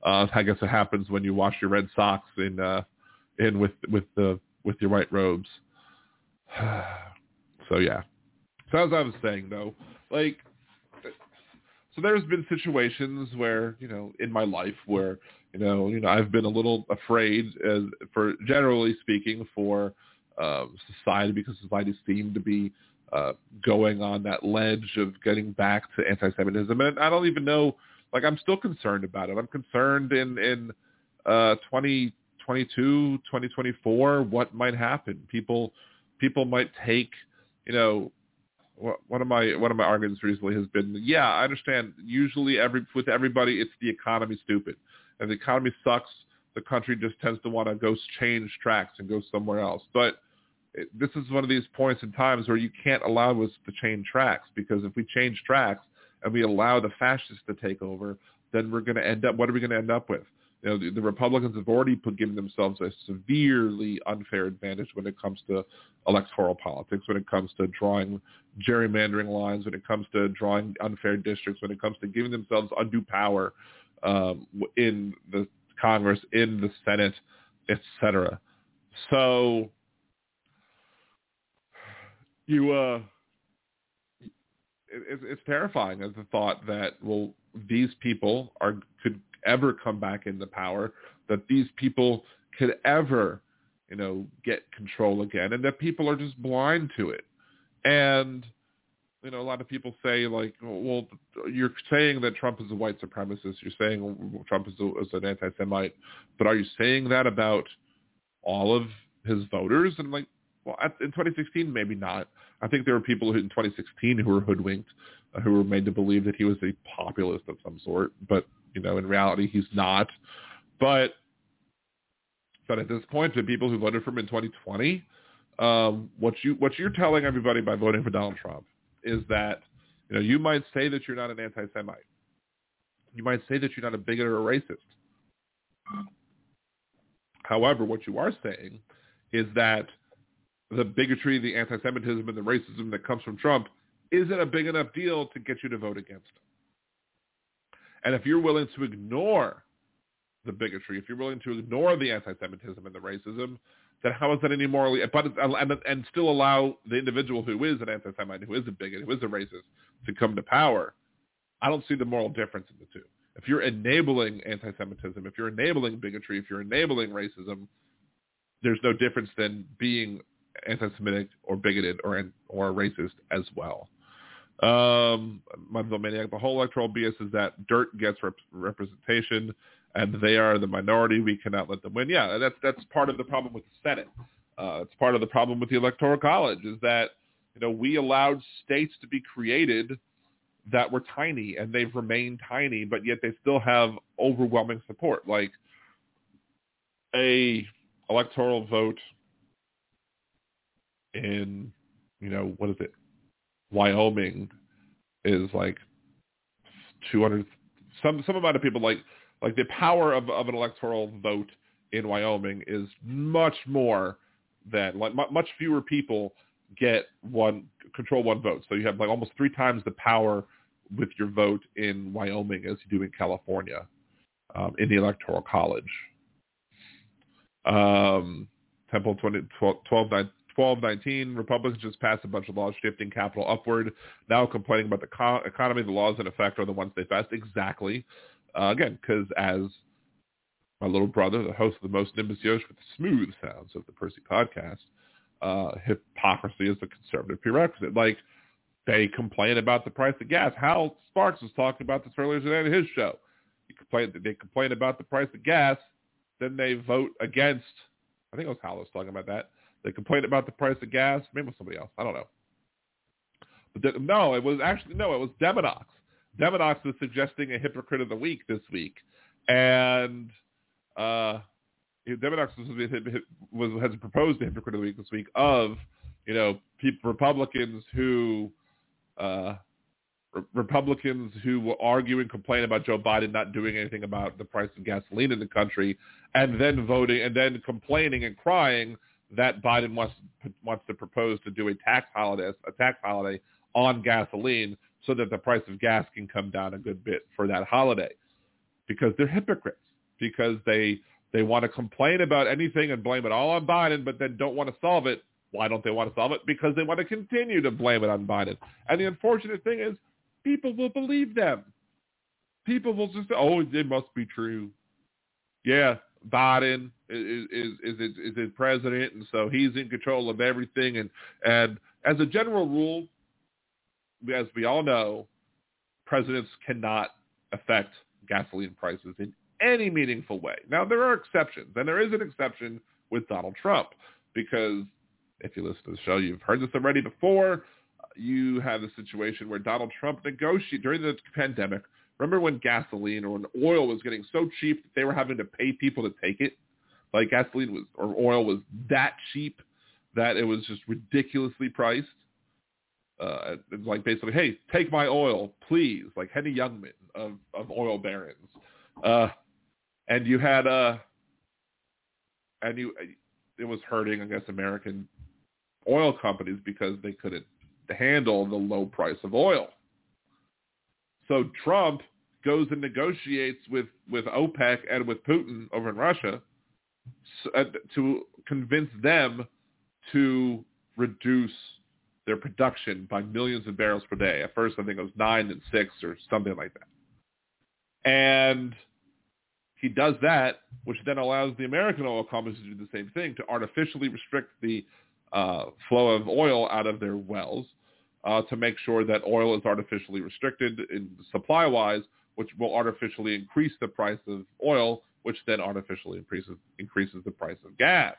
Uh, I guess it happens when you wash your red socks in uh, in with with the with your white robes. so yeah. So as I was saying though, like so there's been situations where you know in my life where you know you know I've been a little afraid as for generally speaking for um, society because society seemed to be uh, going on that ledge of getting back to anti-Semitism, and I don't even know like I'm still concerned about it. I'm concerned in in uh 2022, 2024 what might happen. People people might take, you know, one of my one of my arguments recently has been, yeah, I understand. Usually, every with everybody, it's the economy stupid, and the economy sucks. The country just tends to want to go change tracks and go somewhere else. But it, this is one of these points in times where you can't allow us to change tracks because if we change tracks, and we allow the fascists to take over, then we're going to end up, what are we going to end up with? You know, the, the Republicans have already put, given themselves a severely unfair advantage when it comes to electoral politics, when it comes to drawing gerrymandering lines, when it comes to drawing unfair districts, when it comes to giving themselves undue power um, in the Congress, in the Senate, etc. So you uh it's, it's terrifying as the thought that well these people are could ever come back into power, that these people could ever you know get control again, and that people are just blind to it. And you know, a lot of people say like, well, you're saying that Trump is a white supremacist. You're saying Trump is, a, is an anti-Semite, but are you saying that about all of his voters? And like, well, in 2016, maybe not. I think there were people in 2016 who were hoodwinked, uh, who were made to believe that he was a populist of some sort. But you know, in reality, he's not. But but at this point, to people who voted for him in 2020, um, what you what you're telling everybody by voting for Donald Trump is that you know you might say that you're not an anti-Semite. You might say that you're not a bigot or a racist. However, what you are saying is that the bigotry, the anti-Semitism, and the racism that comes from Trump isn't a big enough deal to get you to vote against him. And if you're willing to ignore the bigotry, if you're willing to ignore the anti-Semitism and the racism, then how is that any morally, but and, and still allow the individual who is an anti-Semite, who is a bigot, who is a racist, to come to power? I don't see the moral difference in the two. If you're enabling anti-Semitism, if you're enabling bigotry, if you're enabling racism, there's no difference than being anti-Semitic or bigoted or or racist as well. Um, Maniac, the whole electoral BS is that dirt gets rep- representation, and they are the minority. We cannot let them win. Yeah, that's that's part of the problem with the Senate. Uh, it's part of the problem with the Electoral College is that you know we allowed states to be created that were tiny, and they've remained tiny, but yet they still have overwhelming support. Like a electoral vote in, you know, what is it? Wyoming is like 200 some some amount of people like like the power of of an electoral vote in Wyoming is much more than like much fewer people get one control one vote. So you have like almost three times the power with your vote in Wyoming as you do in California um, in the electoral college. Um, Temple 20, 12, 12, 1219, Republicans just passed a bunch of laws shifting capital upward. Now complaining about the co- economy, the laws in effect are the ones they passed. Exactly. Uh, again, because as my little brother, the host of the most Nimbus Yosh with the smooth sounds of the Percy podcast, uh, hypocrisy is a conservative prerequisite. Like they complain about the price of gas. Hal Sparks was talking about this earlier today in his show. He complained, they complain about the price of gas, then they vote against. I think it was Hal was talking about that. They complain about the price of gas. Maybe it was somebody else. I don't know. But the, no, it was actually no, it was Demonox. Demonox was suggesting a hypocrite of the week this week, and uh, was, was, has proposed a hypocrite of the week this week of you know people, Republicans who uh, Republicans who will argue and complain about Joe Biden not doing anything about the price of gasoline in the country, and then voting and then complaining and crying that Biden wants wants to propose to do a tax holiday a tax holiday on gasoline so that the price of gas can come down a good bit for that holiday, because they're hypocrites because they they want to complain about anything and blame it all on Biden, but then don't want to solve it. Why don't they want to solve it? Because they want to continue to blame it on Biden. And the unfortunate thing is people will believe them. People will just oh, it must be true. Yeah, Biden is is is is, is president, and so he's in control of everything. And and as a general rule, as we all know, presidents cannot affect gasoline prices in any meaningful way. Now there are exceptions, and there is an exception with Donald Trump because if you listen to the show, you've heard this already before you have a situation where Donald Trump negotiated during the pandemic. Remember when gasoline or when oil was getting so cheap that they were having to pay people to take it? Like gasoline was or oil was that cheap that it was just ridiculously priced. Uh, it's like basically, hey, take my oil, please, like Henny Youngman of, of oil barons. Uh, and you had uh, and you it was hurting, I guess, American oil companies because they couldn't handle the low price of oil. So Trump goes and negotiates with, with OPEC and with Putin over in Russia to convince them to reduce their production by millions of barrels per day. At first, I think it was nine and six or something like that. And he does that, which then allows the American oil companies to do the same thing, to artificially restrict the uh, flow of oil out of their wells uh, to make sure that oil is artificially restricted in supply-wise, which will artificially increase the price of oil, which then artificially increases increases the price of gas.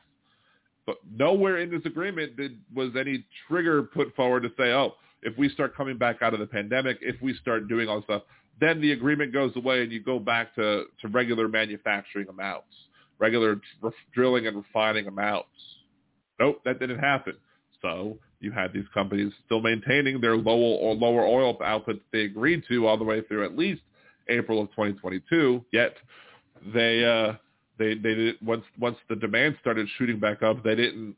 But nowhere in this agreement did was any trigger put forward to say, oh, if we start coming back out of the pandemic, if we start doing all this stuff, then the agreement goes away and you go back to, to regular manufacturing amounts, regular re- drilling and refining amounts. Nope, that didn't happen. So you had these companies still maintaining their lower or lower oil output they agreed to all the way through at least April of 2022. Yet they uh, they they did once once the demand started shooting back up, they didn't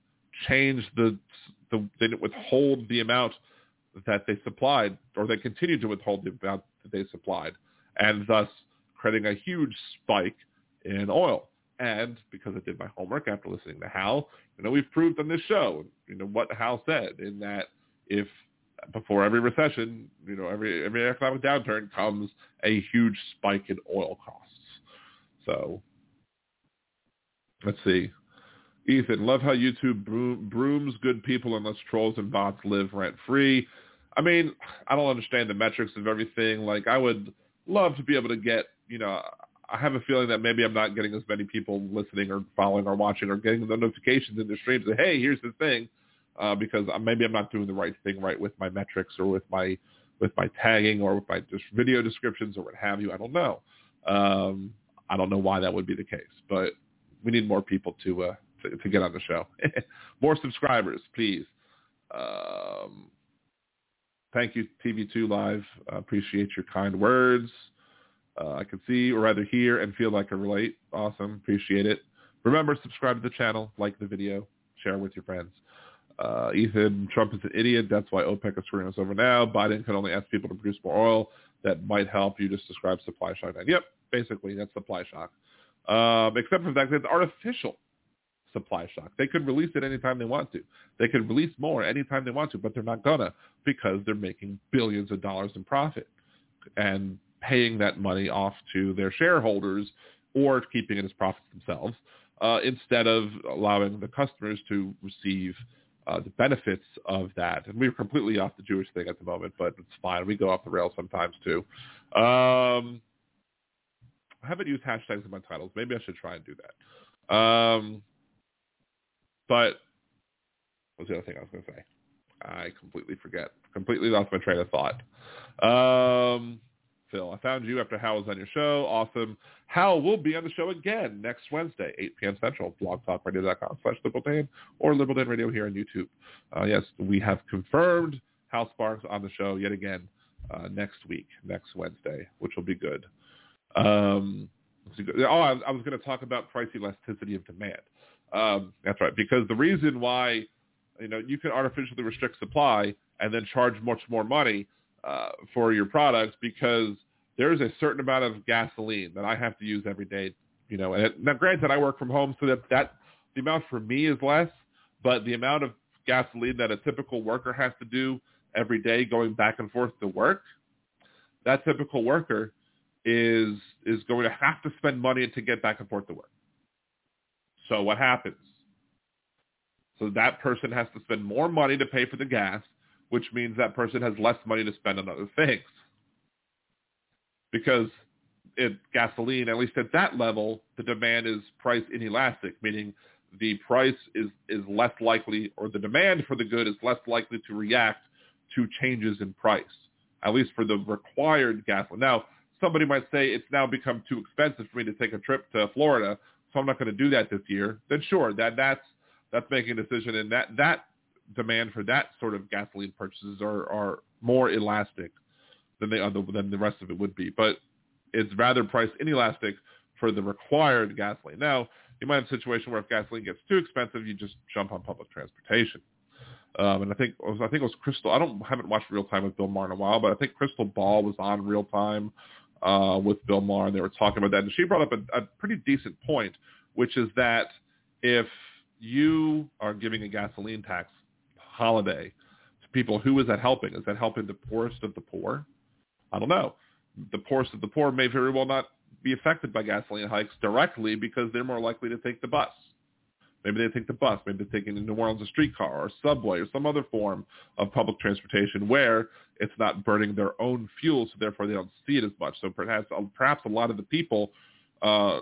change the the they didn't withhold the amount that they supplied, or they continued to withhold the amount that they supplied, and thus creating a huge spike in oil. And because I did my homework after listening to Hal, you know, we've proved on this show, you know, what Hal said in that if before every recession, you know, every every economic downturn comes a huge spike in oil costs. So let's see. Ethan, love how YouTube brooms good people and lets trolls and bots live rent free. I mean, I don't understand the metrics of everything. Like, I would love to be able to get, you know, I have a feeling that maybe I'm not getting as many people listening or following or watching or getting the notifications in the streams that hey, here's the thing, uh, because maybe I'm not doing the right thing right with my metrics or with my with my tagging or with my video descriptions or what have you. I don't know. Um, I don't know why that would be the case, but we need more people to uh, to, to get on the show. more subscribers, please. Um, thank you, TV2 Live. Uh, appreciate your kind words. Uh, I can see or rather hear and feel like I relate. Awesome. Appreciate it. Remember, subscribe to the channel, like the video, share with your friends. Uh, Ethan, Trump is an idiot. That's why OPEC is screwing us over now. Biden can only ask people to produce more oil. That might help. You just describe supply shock. Yep, basically, that's supply shock. Um, except for the fact that it's artificial supply shock. They could release it anytime they want to. They could release more anytime they want to, but they're not gonna because they're making billions of dollars in profit. And paying that money off to their shareholders or keeping it as profits themselves uh, instead of allowing the customers to receive uh, the benefits of that. And we're completely off the Jewish thing at the moment, but it's fine. We go off the rails sometimes too. Um, I haven't used hashtags in my titles. Maybe I should try and do that. Um, but what's the other thing I was going to say? I completely forget. Completely lost my train of thought. Um, Phil, I found you after Hal was on your show. Awesome. Hal will be on the show again next Wednesday, 8 p.m. Central, blogtalkradio.com slash liberaldan or Liberal Dan Radio here on YouTube. Uh, yes, we have confirmed Hal Sparks on the show yet again uh, next week, next Wednesday, which will be good. Um, oh, I, I was going to talk about price elasticity of demand. Um, that's right, because the reason why you know you can artificially restrict supply and then charge much more money uh, for your products because there's a certain amount of gasoline that I have to use every day. You know, and it, now granted, I work from home, so that that the amount for me is less, but the amount of gasoline that a typical worker has to do every day going back and forth to work, that typical worker is is going to have to spend money to get back and forth to work. So what happens? So that person has to spend more money to pay for the gas, which means that person has less money to spend on other things. Because it, gasoline, at least at that level, the demand is price inelastic, meaning the price is, is less likely, or the demand for the good is less likely to react to changes in price, at least for the required gasoline. Now, somebody might say it's now become too expensive for me to take a trip to Florida, so I'm not going to do that this year. Then sure, that that's that's making a decision, and that that demand for that sort of gasoline purchases are are more elastic than they other than the rest of it would be. But it's rather price inelastic for the required gasoline. Now, you might have a situation where if gasoline gets too expensive, you just jump on public transportation. Um, and I think I think it was Crystal. I don't haven't watched Real Time with Bill Maher in a while, but I think Crystal Ball was on Real Time uh, with Bill Maher, and they were talking about that. And she brought up a, a pretty decent point, which is that if you are giving a gasoline tax holiday to people, who is that helping? Is that helping the poorest of the poor? I don't know. The poorest of the poor may very well not be affected by gasoline hikes directly because they're more likely to take the bus. Maybe they take the bus. Maybe they're taking in New Orleans a streetcar or a subway or some other form of public transportation where it's not burning their own fuel, so therefore they don't see it as much. So perhaps perhaps a lot of the people uh,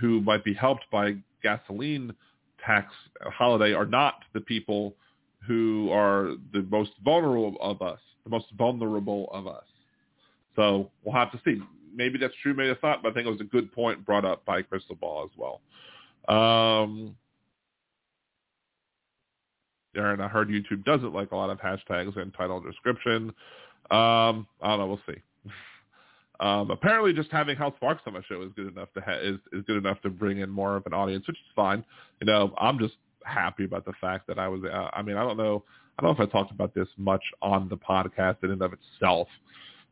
who might be helped by gasoline tax holiday are not the people who are the most vulnerable of us, the most vulnerable of us. So we'll have to see. Maybe that's true, maybe it's not, but I think it was a good point brought up by Crystal Ball as well. Um, Aaron, I heard YouTube doesn't like a lot of hashtags and title description. Um, I don't know. We'll see. Um, apparently, just having Hal Sparks on my show is good enough to ha- is is good enough to bring in more of an audience, which is fine. You know, I'm just happy about the fact that I was. Uh, I mean, I don't know. I don't know if I talked about this much on the podcast in and of itself.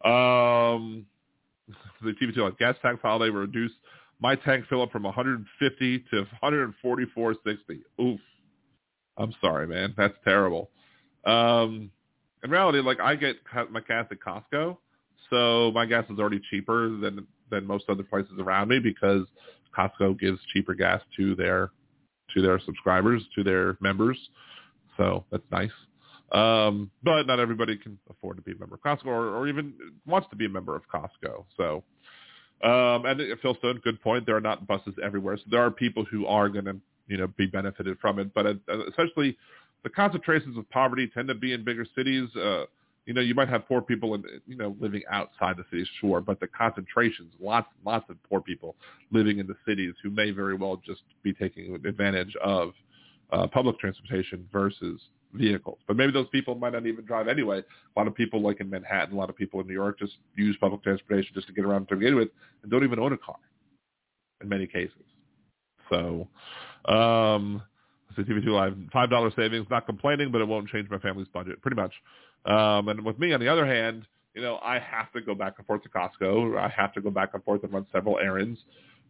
Um, the TV2 Live gas tax holiday will reduce my tank fill up from 150 to 144.60. Oof. I'm sorry, man. That's terrible. Um, in reality, like I get my gas at Costco, so my gas is already cheaper than than most other places around me because Costco gives cheaper gas to their to their subscribers, to their members. So that's nice. Um, but not everybody can afford to be a member of Costco or, or even wants to be a member of Costco. So, um, and Phil Stone, good point. There are not buses everywhere. So there are people who are going to, you know, be benefited from it. But uh, essentially the concentrations of poverty tend to be in bigger cities. Uh, you know, you might have poor people in, you know, living outside the cities, sure, but the concentrations, lots, lots of poor people living in the cities who may very well just be taking advantage of uh, public transportation versus vehicles. But maybe those people might not even drive anyway. A lot of people, like in Manhattan, a lot of people in New York just use public transportation just to get around to begin with and don't even own a car in many cases. So, um, so TV2 Live, $5 savings, not complaining, but it won't change my family's budget, pretty much. Um, and with me, on the other hand, you know, I have to go back and forth to Costco. I have to go back and forth and run several errands.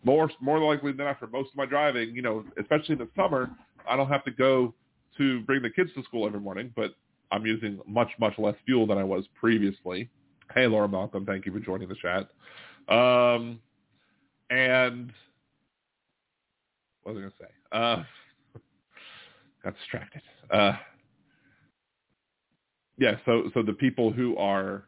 More more likely than not, for most of my driving, you know, especially in the summer, I don't have to go to bring the kids to school every morning, but I'm using much, much less fuel than I was previously. Hey, Laura Malcolm, thank you for joining the chat. Um, and what was I going to say? Uh, got distracted. Uh, yeah, so so the people who are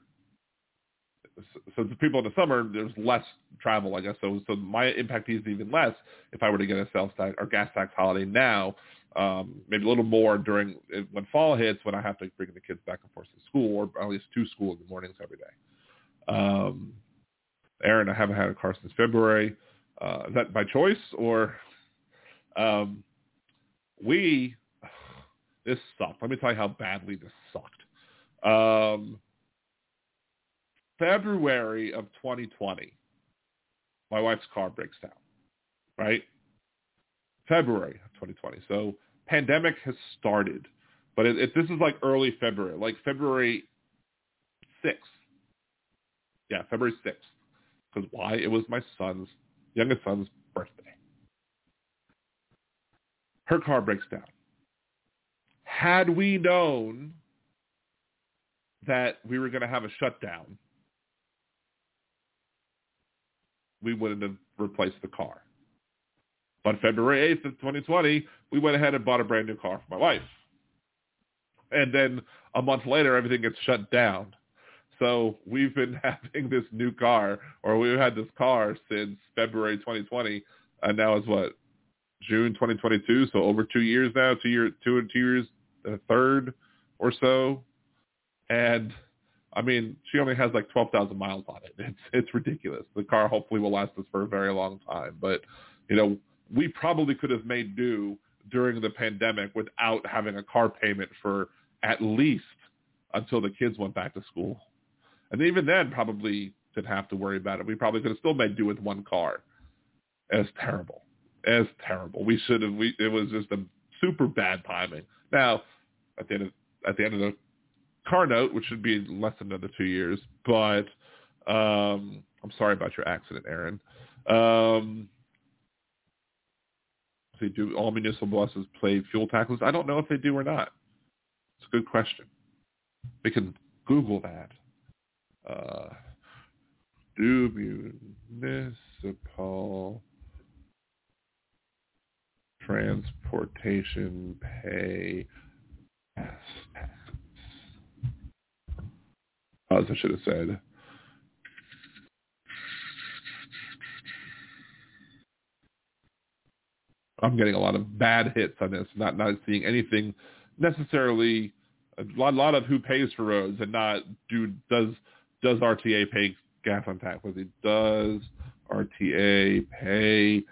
so the people in the summer, there's less travel, I guess. So so my impact is even less if I were to get a sales tax or gas tax holiday now. Um, maybe a little more during when fall hits when I have to bring the kids back and forth to school or at least to school in the mornings every day. Um, Aaron, I haven't had a car since February. Uh, is that by choice or um, we? This sucked. Let me tell you how badly this sucked. Um, February of 2020, my wife's car breaks down, right? February of 2020. So pandemic has started, but it, it, this is like early February, like February 6th. Yeah, February 6th. Because why? It was my son's, youngest son's birthday. Her car breaks down. Had we known that we were going to have a shutdown, we wouldn't have replaced the car. But February 8th of 2020, we went ahead and bought a brand new car for my wife. And then a month later, everything gets shut down. So we've been having this new car, or we've had this car since February 2020, and now it's what June 2022. So over two years now, two year, two and two years, a third or so. And I mean, she only has like 12,000 miles on it. It's it's ridiculous. The car hopefully will last us for a very long time, but you know, we probably could have made do during the pandemic without having a car payment for at least until the kids went back to school. And even then probably didn't have to worry about it. We probably could have still made do with one car. It's terrible. It's terrible. We should have we it was just a super bad timing. Now, at the end of at the end of the car note, which should be less than another two years. But um, I'm sorry about your accident, Aaron. Um, do all municipal buses play fuel taxes? I don't know if they do or not. It's a good question. We can Google that. Uh, do municipal transportation pay I should have said. I'm getting a lot of bad hits on this, not not seeing anything necessarily a lot, lot of who pays for roads and not do does does RTA pay gas on tap? It does RTA pay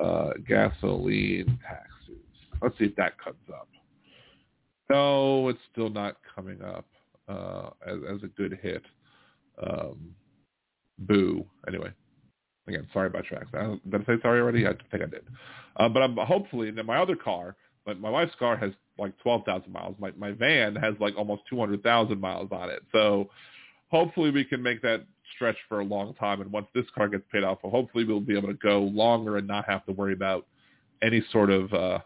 uh, gasoline taxes? Let's see if that comes up. No, it's still not coming up uh, as, as a good hit. Um, boo. Anyway, again, sorry about tracks. I, did I say sorry already? I think I did. Uh, but I'm hopefully, in my other car, but my wife's car has like 12,000 miles. My my van has like almost 200,000 miles on it. So hopefully we can make that stretch for a long time. And once this car gets paid off, well, hopefully we'll be able to go longer and not have to worry about any sort of uh,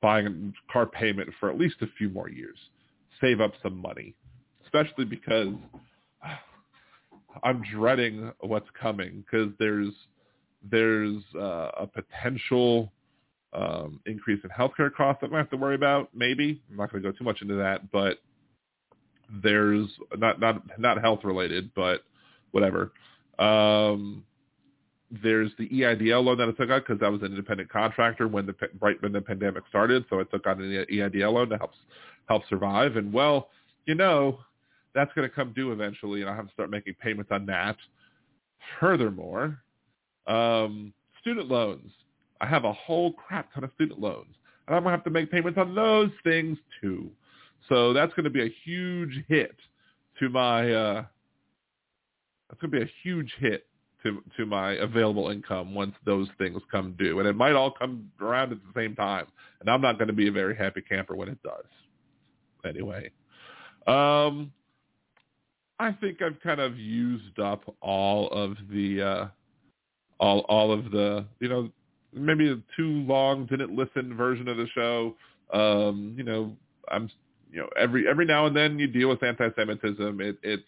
buying a car payment for at least a few more years save up some money, especially because I'm dreading what's coming because there's there's uh, a potential um, increase in healthcare costs that I have to worry about. Maybe I'm not going to go too much into that, but there's not not not health related, but whatever. Um, there's the EIDL loan that I took out because I was an independent contractor when the right when the pandemic started, so I took out an EIDL loan to help help survive. And well, you know, that's going to come due eventually, and I have to start making payments on that. Furthermore, um, student loans. I have a whole crap ton of student loans, and I'm going to have to make payments on those things too. So that's going to be a huge hit to my. Uh, that's going to be a huge hit to to my available income once those things come due, and it might all come around at the same time. And I'm not going to be a very happy camper when it does anyway. Um, I think I've kind of used up all of the uh, all all of the you know maybe a too long didn't listen version of the show. Um, you know, I'm you know every every now and then you deal with anti-Semitism. It, it's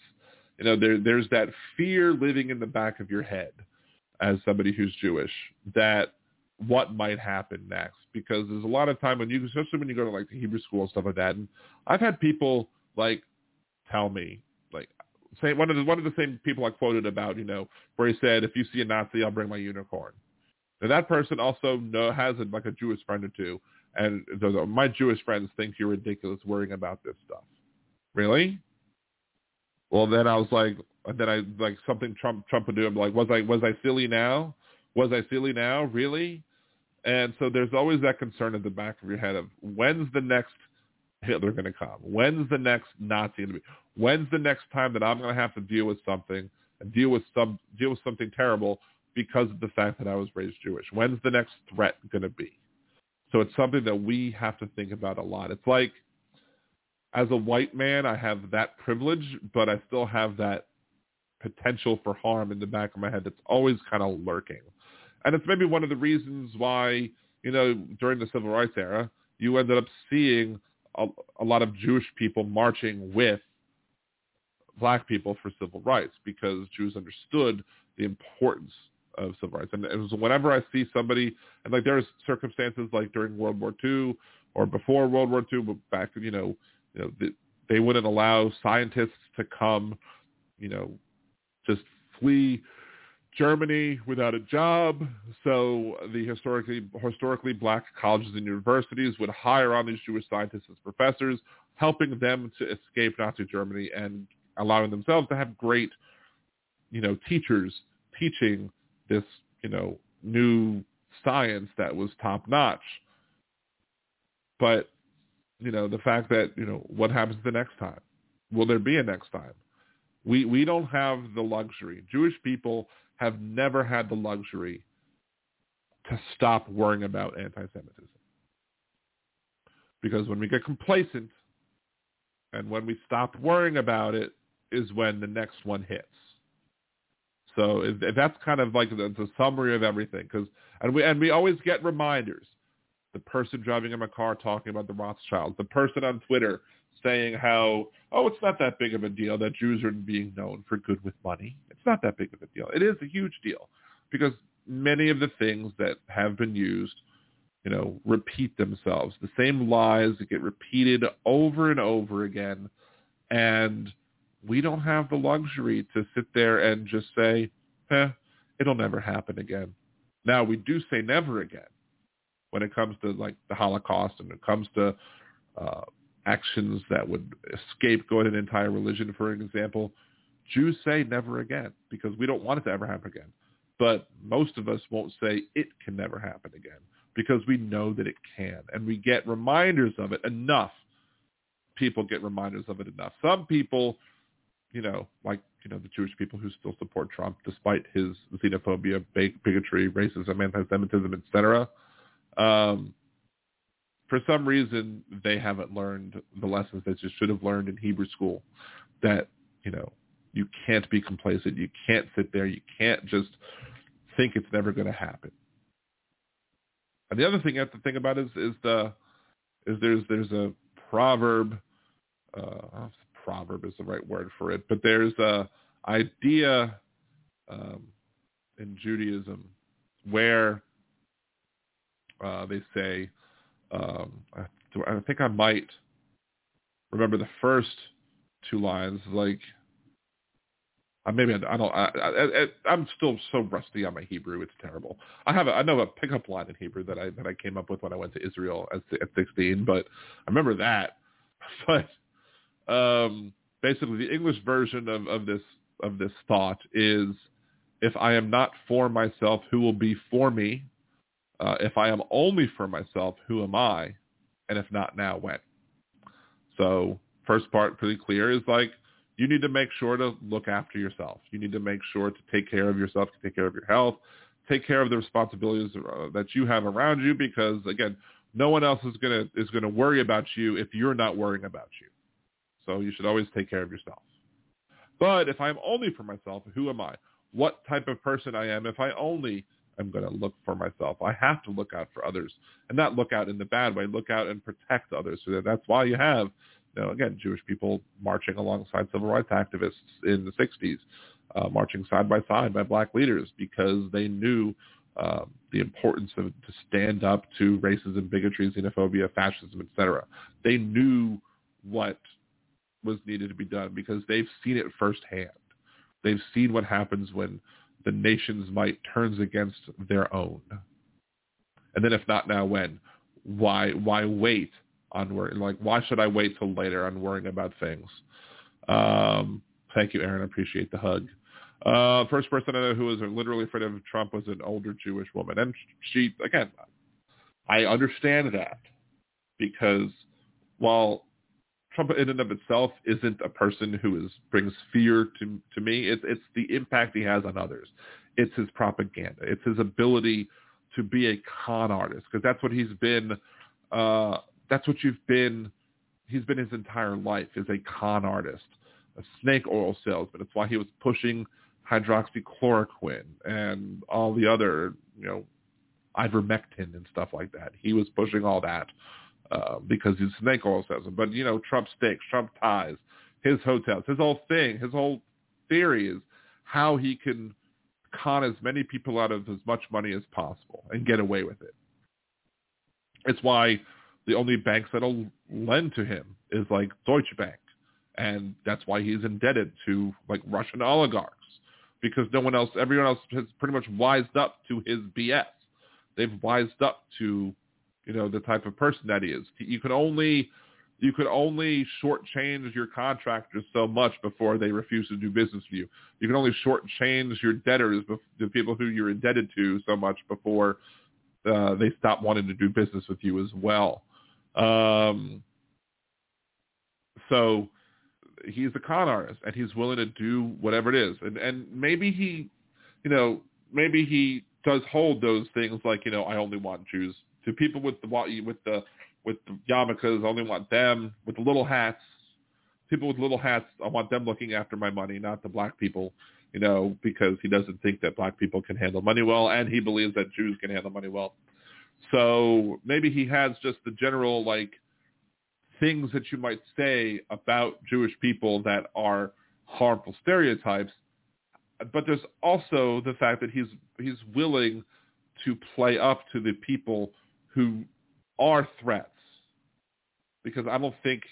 you know there there's that fear living in the back of your head as somebody who's Jewish that what might happen next because there's a lot of time when you, especially when you go to like the Hebrew school and stuff like that. And I've had people like tell me like say one of the one of the same people I quoted about you know where he said if you see a Nazi I'll bring my unicorn. And that person also know, has a, like a Jewish friend or two, and my Jewish friends think you're ridiculous worrying about this stuff. Really? Well, then I was like, then I like something Trump Trump would do. I'm like, was I was I silly now? Was I silly now? Really? And so there's always that concern at the back of your head of when's the next Hitler going to come? When's the next Nazi going to be? When's the next time that I'm going to have to deal with something and deal with some deal with something terrible because of the fact that I was raised Jewish? When's the next threat going to be? So it's something that we have to think about a lot. It's like as a white man, I have that privilege, but I still have that potential for harm in the back of my head that's always kind of lurking. And it's maybe one of the reasons why, you know, during the civil rights era, you ended up seeing a, a lot of Jewish people marching with black people for civil rights because Jews understood the importance of civil rights. And it was whenever I see somebody, and like there's circumstances like during World War II or before World War II, but back, you know, you know, the, they wouldn't allow scientists to come, you know, just flee Germany without a job. So the historically historically black colleges and universities would hire on these Jewish scientists as professors, helping them to escape Nazi Germany and allowing themselves to have great, you know, teachers teaching this, you know, new science that was top notch. But, you know, the fact that, you know, what happens the next time? Will there be a next time? We we don't have the luxury. Jewish people have never had the luxury to stop worrying about anti-Semitism. Because when we get complacent and when we stop worrying about it is when the next one hits. So if, if that's kind of like the, the summary of everything, because and we and we always get reminders. The person driving in my car talking about the Rothschilds, the person on Twitter saying how oh it's not that big of a deal that Jews are being known for good with money. It's not that big of a deal. It is a huge deal because many of the things that have been used, you know, repeat themselves. The same lies that get repeated over and over again, and we don't have the luxury to sit there and just say, eh, it'll never happen again. Now, we do say never again when it comes to like the Holocaust and it comes to uh, actions that would scapegoat an entire religion, for example. Jews say never again because we don't want it to ever happen again. But most of us won't say it can never happen again because we know that it can. And we get reminders of it enough. People get reminders of it enough. Some people you know, like you know the Jewish people who still support Trump despite his xenophobia, bigotry, racism, anti-Semitism, etc. Um, for some reason, they haven't learned the lessons that you should have learned in Hebrew school. That you know, you can't be complacent. You can't sit there. You can't just think it's never going to happen. And the other thing you have to think about is is the is there's there's a proverb. Uh, proverb is the right word for it, but there's a idea um, in Judaism where uh, they say, um, I, I think I might remember the first two lines, like uh, maybe I, I don't. I, I, am still so rusty on my Hebrew; it's terrible. I have a, I know a pickup line in Hebrew that I that I came up with when I went to Israel at, at 16, but I remember that. But um, basically, the English version of, of this of this thought is, if I am not for myself, who will be for me? Uh, if I am only for myself, who am I? And if not now, when? So first part pretty clear is like you need to make sure to look after yourself. You need to make sure to take care of yourself, to take care of your health, take care of the responsibilities uh, that you have around you because again, no one else is going to is going to worry about you if you're not worrying about you. So you should always take care of yourself. But if I'm only for myself, who am I? What type of person I am if I only am going to look for myself? I have to look out for others and not look out in the bad way, look out and protect others. So that's why you have, you know, again, Jewish people marching alongside civil rights activists in the 60s, uh, marching side by side by black leaders because they knew um, the importance of to stand up to racism, bigotry, xenophobia, fascism, etc. They knew what was needed to be done because they've seen it firsthand. They've seen what happens when the nation's might turns against their own. And then if not now, when? Why why wait on worrying? Like why should I wait till later on worrying about things? Um, thank you, Aaron. I appreciate the hug. Uh, first person I know who was literally afraid of Trump was an older Jewish woman, and she again, I understand that because while Trump in and of itself isn't a person who is brings fear to to me. It's it's the impact he has on others. It's his propaganda. It's his ability to be a con artist because that's what he's been. Uh, that's what you've been. He's been his entire life is a con artist, a snake oil salesman. It's why he was pushing hydroxychloroquine and all the other, you know, ivermectin and stuff like that. He was pushing all that uh, because he's a snake oil salesman. But you know, Trump steaks, Trump ties, his hotels, his whole thing, his whole theory is how he can con as many people out of as much money as possible and get away with it. It's why the only banks that'll lend to him is like Deutsche Bank. And that's why he's indebted to like Russian oligarchs because no one else, everyone else has pretty much wised up to his BS. They've wised up to, you know, the type of person that he is. You can only, you could only shortchange your contractors so much before they refuse to do business with you. You can only shortchange your debtors, the people who you're indebted to, so much before uh, they stop wanting to do business with you as well. Um, so he's a con artist, and he's willing to do whatever it is, and and maybe he, you know, maybe he does hold those things like you know I only want Jews to people with the with the with the yarmulkes. I only want them with the little hats. People with little hats, I want them looking after my money, not the black people, you know, because he doesn't think that black people can handle money well, and he believes that Jews can handle money well. So maybe he has just the general like things that you might say about Jewish people that are harmful stereotypes, but there's also the fact that he's he's willing to play up to the people who are threats because I don't think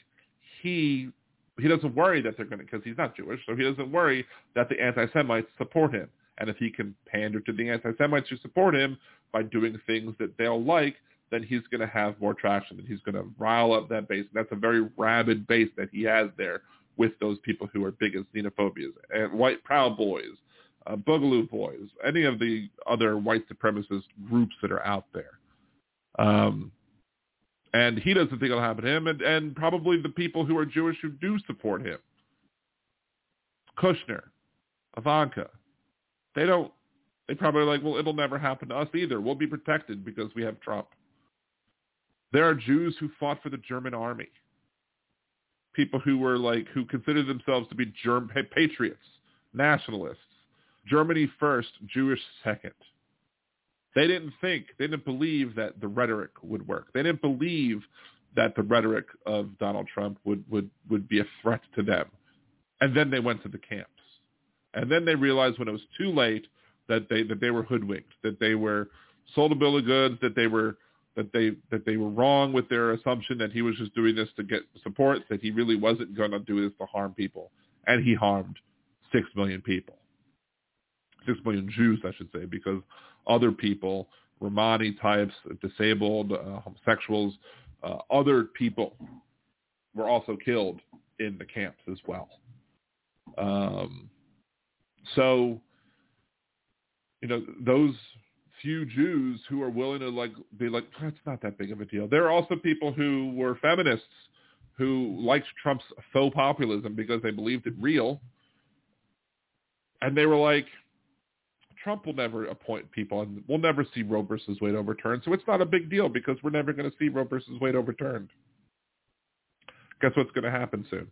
he he doesn't worry that they're going to because he's not Jewish, so he doesn't worry that the anti-Semites support him. And if he can pander to the anti-Semites who support him by doing things that they'll like, then he's going to have more traction and he's going to rile up that base. And that's a very rabid base that he has there with those people who are big as xenophobias and white proud boys, uh, boogaloo boys, any of the other white supremacist groups that are out there. Um, and he doesn't think it'll happen to him, and, and probably the people who are Jewish who do support him. Kushner, Ivanka, they don't. They probably like, well, it'll never happen to us either. We'll be protected because we have Trump. There are Jews who fought for the German army. People who were like, who considered themselves to be German patriots, nationalists. Germany first, Jewish second. They didn't think, they didn't believe that the rhetoric would work. They didn't believe that the rhetoric of Donald Trump would, would, would be a threat to them. And then they went to the camps. And then they realized when it was too late that they, that they were hoodwinked, that they were sold a bill of goods, that they were, that they, that they were wrong with their assumption that he was just doing this to get support, that he really wasn't going to do this to harm people. And he harmed six million people. Six million Jews, I should say, because other people, Romani types, disabled, uh, homosexuals, uh, other people were also killed in the camps as well. Um, so, you know, those few Jews who are willing to like be like, that's not that big of a deal. There are also people who were feminists who liked Trump's faux populism because they believed it real. And they were like, Trump will never appoint people, and we'll never see Roe versus Wade overturned. So it's not a big deal because we're never going to see Roe versus Wade overturned. Guess what's going to happen soon?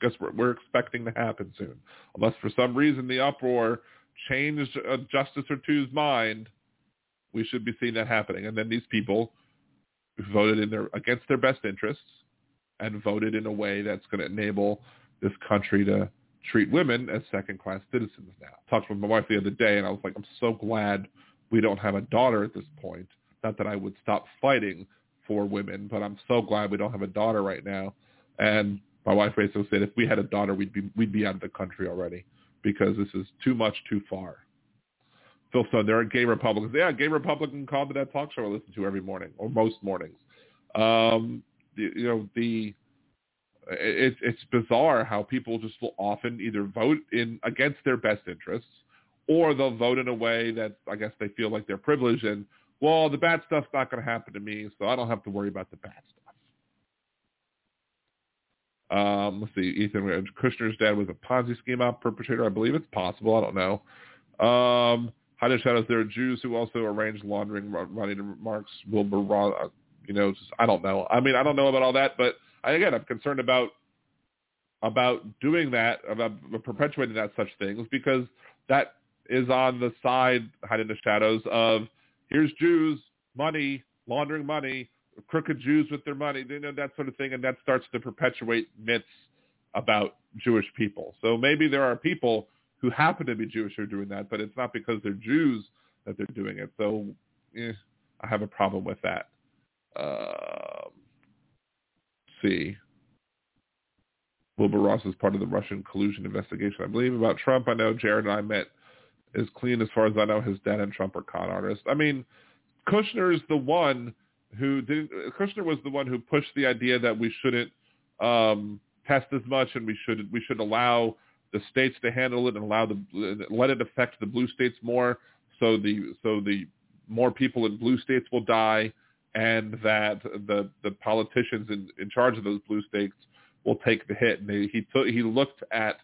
Guess what we're expecting to happen soon, unless for some reason the uproar changed a justice or two's mind. We should be seeing that happening, and then these people voted in their against their best interests and voted in a way that's going to enable this country to treat women as second-class citizens now. I talked with my wife the other day, and I was like, I'm so glad we don't have a daughter at this point. Not that I would stop fighting for women, but I'm so glad we don't have a daughter right now. And my wife basically said if we had a daughter, we'd be we'd be out of the country already because this is too much, too far. Phil Stone, there are gay Republicans. Yeah, gay Republican called to that talk show I listen to every morning or most mornings. Um, you, you know the it, it's bizarre how people just will often either vote in against their best interests or they'll vote in a way that I guess they feel like they're privileged and well the bad stuff's not going to happen to me so I don't have to worry about the bad stuff. Um, let's see, Ethan Kushner's dad was a Ponzi scheme op perpetrator. I believe it's possible. I don't know. Um, Hiding Shadows, there are Jews who also arrange laundering money to Marx Wilbur Ross. Uh, you know, just, I don't know. I mean, I don't know about all that, but I, again, I'm concerned about about doing that, about perpetuating that such things, because that is on the side, hiding in the shadows of here's Jews, money, laundering money, crooked Jews with their money, you know, that sort of thing, and that starts to perpetuate myths about Jewish people. So maybe there are people who happen to be Jewish who are doing that, but it's not because they're Jews that they're doing it. So eh, I have a problem with that. Uh, see. Wilbur Ross is part of the Russian collusion investigation, I believe. About Trump, I know Jared and I met is clean as far as I know. His dad and Trump are con artists. I mean, Kushner is the one who did. Kushner was the one who pushed the idea that we shouldn't um, test as much and we should we should allow the states to handle it and allow the let it affect the blue states more, so the so the more people in blue states will die, and that the the politicians in, in charge of those blue states will take the hit. And they, he he looked at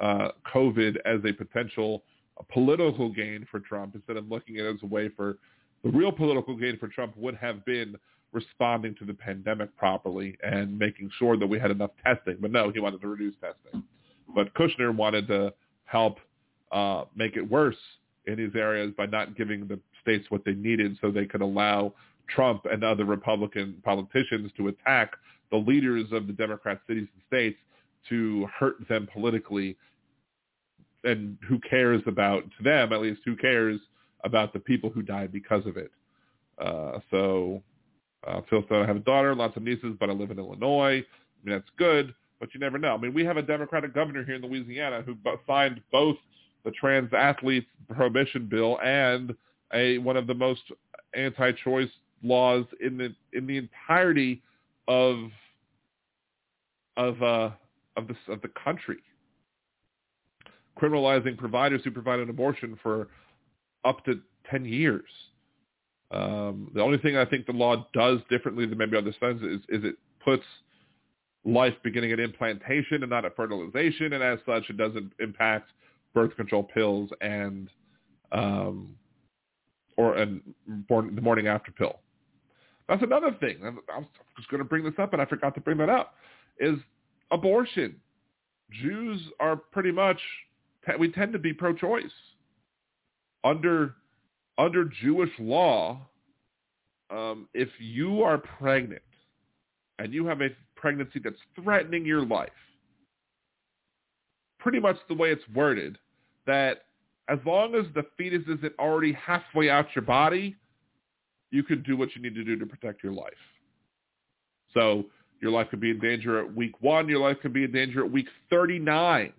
uh, COVID as a potential a political gain for Trump instead of looking at it as a way for the real political gain for Trump would have been responding to the pandemic properly and making sure that we had enough testing. But no, he wanted to reduce testing. But Kushner wanted to help uh, make it worse in these areas by not giving the states what they needed so they could allow Trump and other Republican politicians to attack the leaders of the Democrat cities and states to hurt them politically. And who cares about, to them at least, who cares about the people who died because of it? Uh, so uh, Phil said, I have a daughter, lots of nieces, but I live in Illinois. I mean, that's good but you never know. I mean, we have a Democratic governor here in Louisiana who signed both the trans athletes prohibition bill and a one of the most anti-choice laws in the in the entirety of of uh of the of the country, criminalizing providers who provide an abortion for up to ten years. Um, the only thing I think the law does differently than maybe other states is, is it puts life beginning at implantation and not at fertilization, and as such, it doesn't impact birth control pills and um, or and the morning after pill. That's another thing. I was just going to bring this up, and I forgot to bring that up. Is abortion? Jews are pretty much we tend to be pro-choice under under Jewish law. Um, if you are pregnant and you have a pregnancy that's threatening your life. Pretty much the way it's worded, that as long as the fetus isn't already halfway out your body, you can do what you need to do to protect your life. So your life could be in danger at week one. Your life could be in danger at week 39.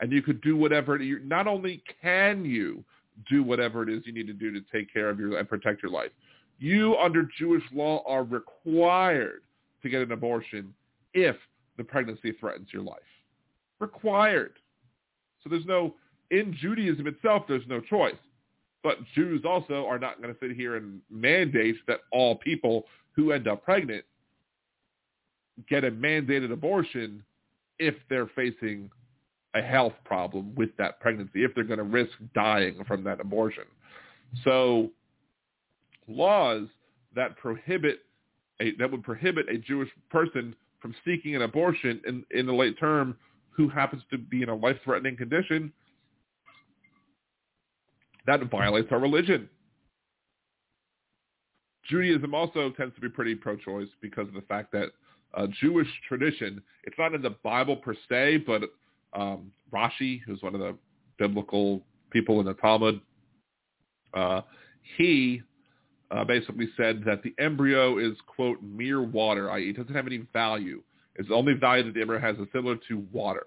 And you could do whatever. You, not only can you do whatever it is you need to do to take care of your and protect your life, you under Jewish law are required to get an abortion if the pregnancy threatens your life. Required. So there's no, in Judaism itself, there's no choice. But Jews also are not going to sit here and mandate that all people who end up pregnant get a mandated abortion if they're facing a health problem with that pregnancy, if they're going to risk dying from that abortion. So laws that prohibit a, that would prohibit a Jewish person from seeking an abortion in, in the late term who happens to be in a life-threatening condition, that violates our religion. Judaism also tends to be pretty pro-choice because of the fact that uh, Jewish tradition, it's not in the Bible per se, but um, Rashi, who's one of the biblical people in the Talmud, uh, he uh, basically said that the embryo is, quote, mere water, i.e. it doesn't have any value. It's the only value that the embryo has is similar to water.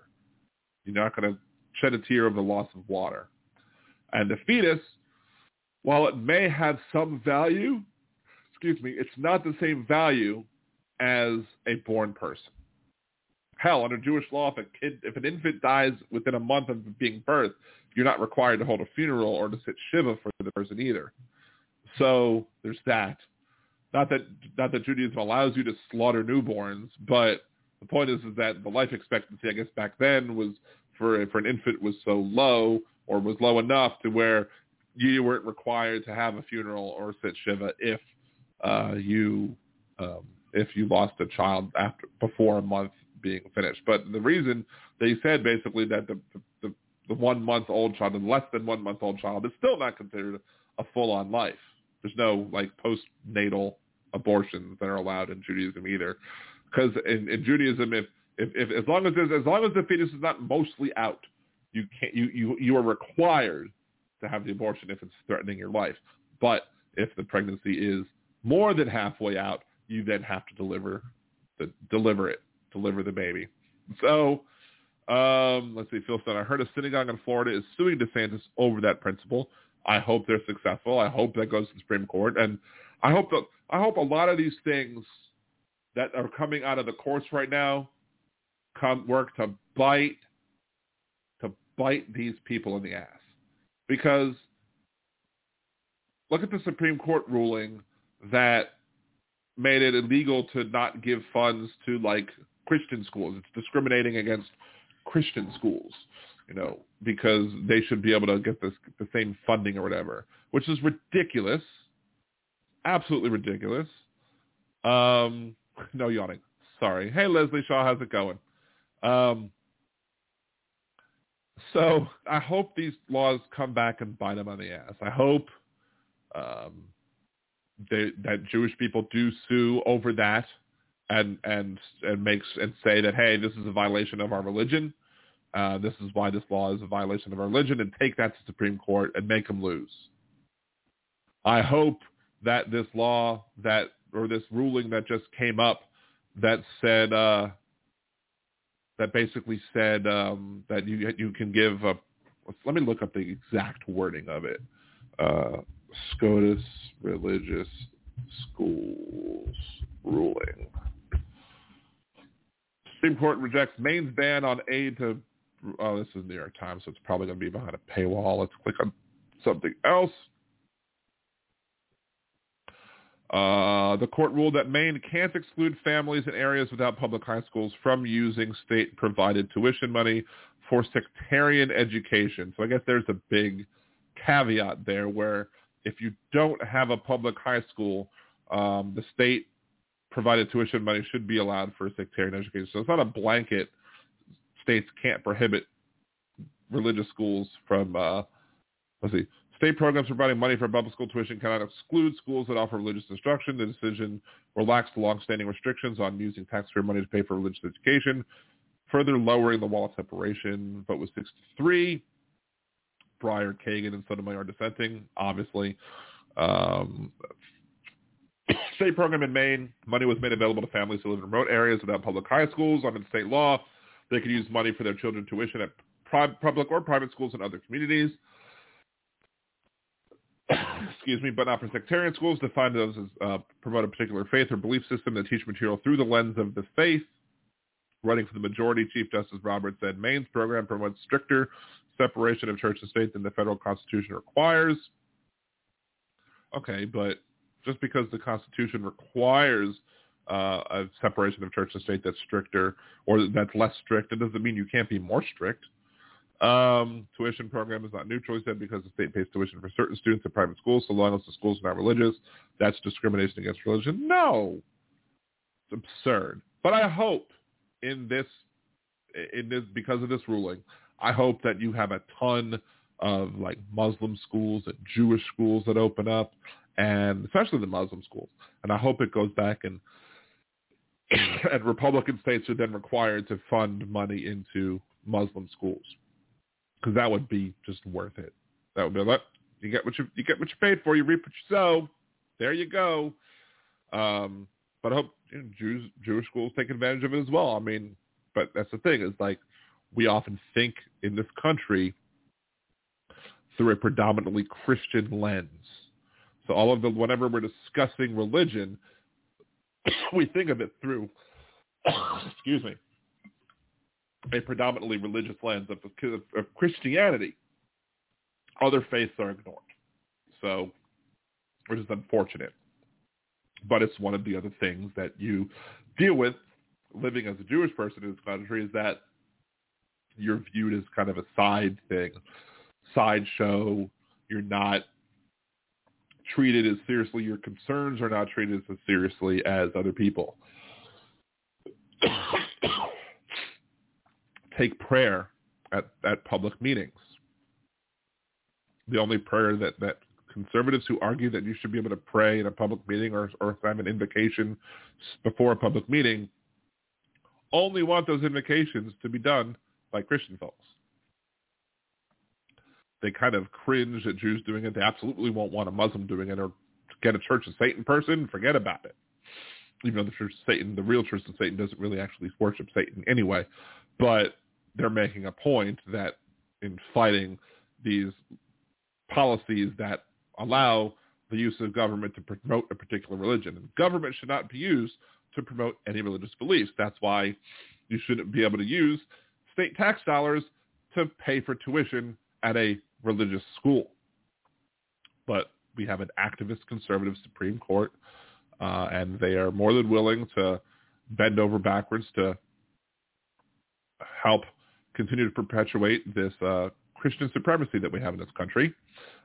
You're not going to shed a tear over the loss of water. And the fetus, while it may have some value, excuse me, it's not the same value as a born person. Hell, under Jewish law, if a kid, if an infant dies within a month of being birthed, you're not required to hold a funeral or to sit shiva for the person either. So there's that. Not that not that Judaism allows you to slaughter newborns, but the point is is that the life expectancy, I guess back then was for for an infant was so low or was low enough to where you weren't required to have a funeral or sit shiva if uh, you um, if you lost a child after before a month being finished. But the reason they said basically that the the, the one month old child, the less than one month old child, is still not considered a full on life. There's no like postnatal abortions that are allowed in Judaism either, because in, in Judaism, if, if if as long as as long as the fetus is not mostly out, you can't you you you are required to have the abortion if it's threatening your life. But if the pregnancy is more than halfway out, you then have to deliver the deliver it, deliver the baby. So um, let's see, Phil said, I heard a synagogue in Florida is suing DeSantis over that principle. I hope they're successful. I hope that goes to the Supreme Court, and I hope that I hope a lot of these things that are coming out of the courts right now come work to bite to bite these people in the ass because look at the Supreme Court ruling that made it illegal to not give funds to like Christian schools. It's discriminating against Christian schools, you know, because they should be able to get this, the same funding or whatever, which is ridiculous, absolutely ridiculous. Um, no yawning. Sorry. Hey, Leslie Shaw, how's it going? Um, so I hope these laws come back and bite them on the ass. I hope um, they, that Jewish people do sue over that and and and makes and say that hey, this is a violation of our religion. Uh, this is why this law is a violation of our religion, and take that to Supreme Court and make them lose. I hope that this law that or this ruling that just came up that said uh, that basically said um, that you you can give a let me look up the exact wording of it. Uh, SCOTUS religious schools ruling. Supreme Court rejects Maine's ban on aid to. Oh, this is New York Times, so it's probably going to be behind a paywall. Let's click on something else. Uh, the court ruled that Maine can't exclude families in areas without public high schools from using state-provided tuition money for sectarian education. So I guess there's a big caveat there where if you don't have a public high school, um, the state provided tuition money should be allowed for sectarian education. So it's not a blanket. States can't prohibit religious schools from, uh, let's see, State programs providing money for public school tuition cannot exclude schools that offer religious instruction. The decision relaxed longstanding restrictions on using taxpayer money to pay for religious education, further lowering the wall of separation. Vote was 6-3. Breyer, Kagan, and Sotomayor dissenting, obviously. Um, state program in Maine, money was made available to families who live in remote areas without public high schools. Under state law, they could use money for their children's tuition at public or private schools in other communities. excuse me, but not for sectarian schools, defined those as uh, promote a particular faith or belief system that teach material through the lens of the faith. Running for the majority, Chief Justice Roberts said Maine's program promotes stricter separation of church and state than the federal constitution requires. Okay, but just because the Constitution requires uh, a separation of church and state that's stricter or that's less strict, it doesn't mean you can't be more strict. Um, tuition program is not neutral, he said, because the state pays tuition for certain students in private schools, so long as the schools not religious. That's discrimination against religion. No, it's absurd. But I hope in this, in this, because of this ruling, I hope that you have a ton of like Muslim schools and Jewish schools that open up, and especially the Muslim schools. And I hope it goes back and and Republican states are then required to fund money into Muslim schools because that would be just worth it. That would be like you get what you you get what you paid for. You reap what you sow. There you go. Um, but I hope you know, Jews Jewish schools take advantage of it as well. I mean, but that's the thing is like we often think in this country through a predominantly Christian lens. So all of the whenever we're discussing religion, we think of it through excuse me a predominantly religious lens of, of Christianity. Other faiths are ignored. So, which is unfortunate. But it's one of the other things that you deal with living as a Jewish person in this country is that you're viewed as kind of a side thing, sideshow. You're not treated as seriously. Your concerns are not treated as seriously as other people. Take prayer at, at public meetings. The only prayer that, that conservatives who argue that you should be able to pray in a public meeting or, or have an invocation before a public meeting only want those invocations to be done by Christian folks. They kind of cringe at Jews doing it. They absolutely won't want a Muslim doing it or get a Church of Satan person. Forget about it. Even though the Church of Satan, the real Church of Satan doesn't really actually worship Satan anyway. But they're making a point that in fighting these policies that allow the use of government to promote a particular religion. And government should not be used to promote any religious beliefs. That's why you shouldn't be able to use state tax dollars to pay for tuition at a religious school. But we have an activist conservative Supreme Court, uh, and they are more than willing to bend over backwards to help continue to perpetuate this uh, Christian supremacy that we have in this country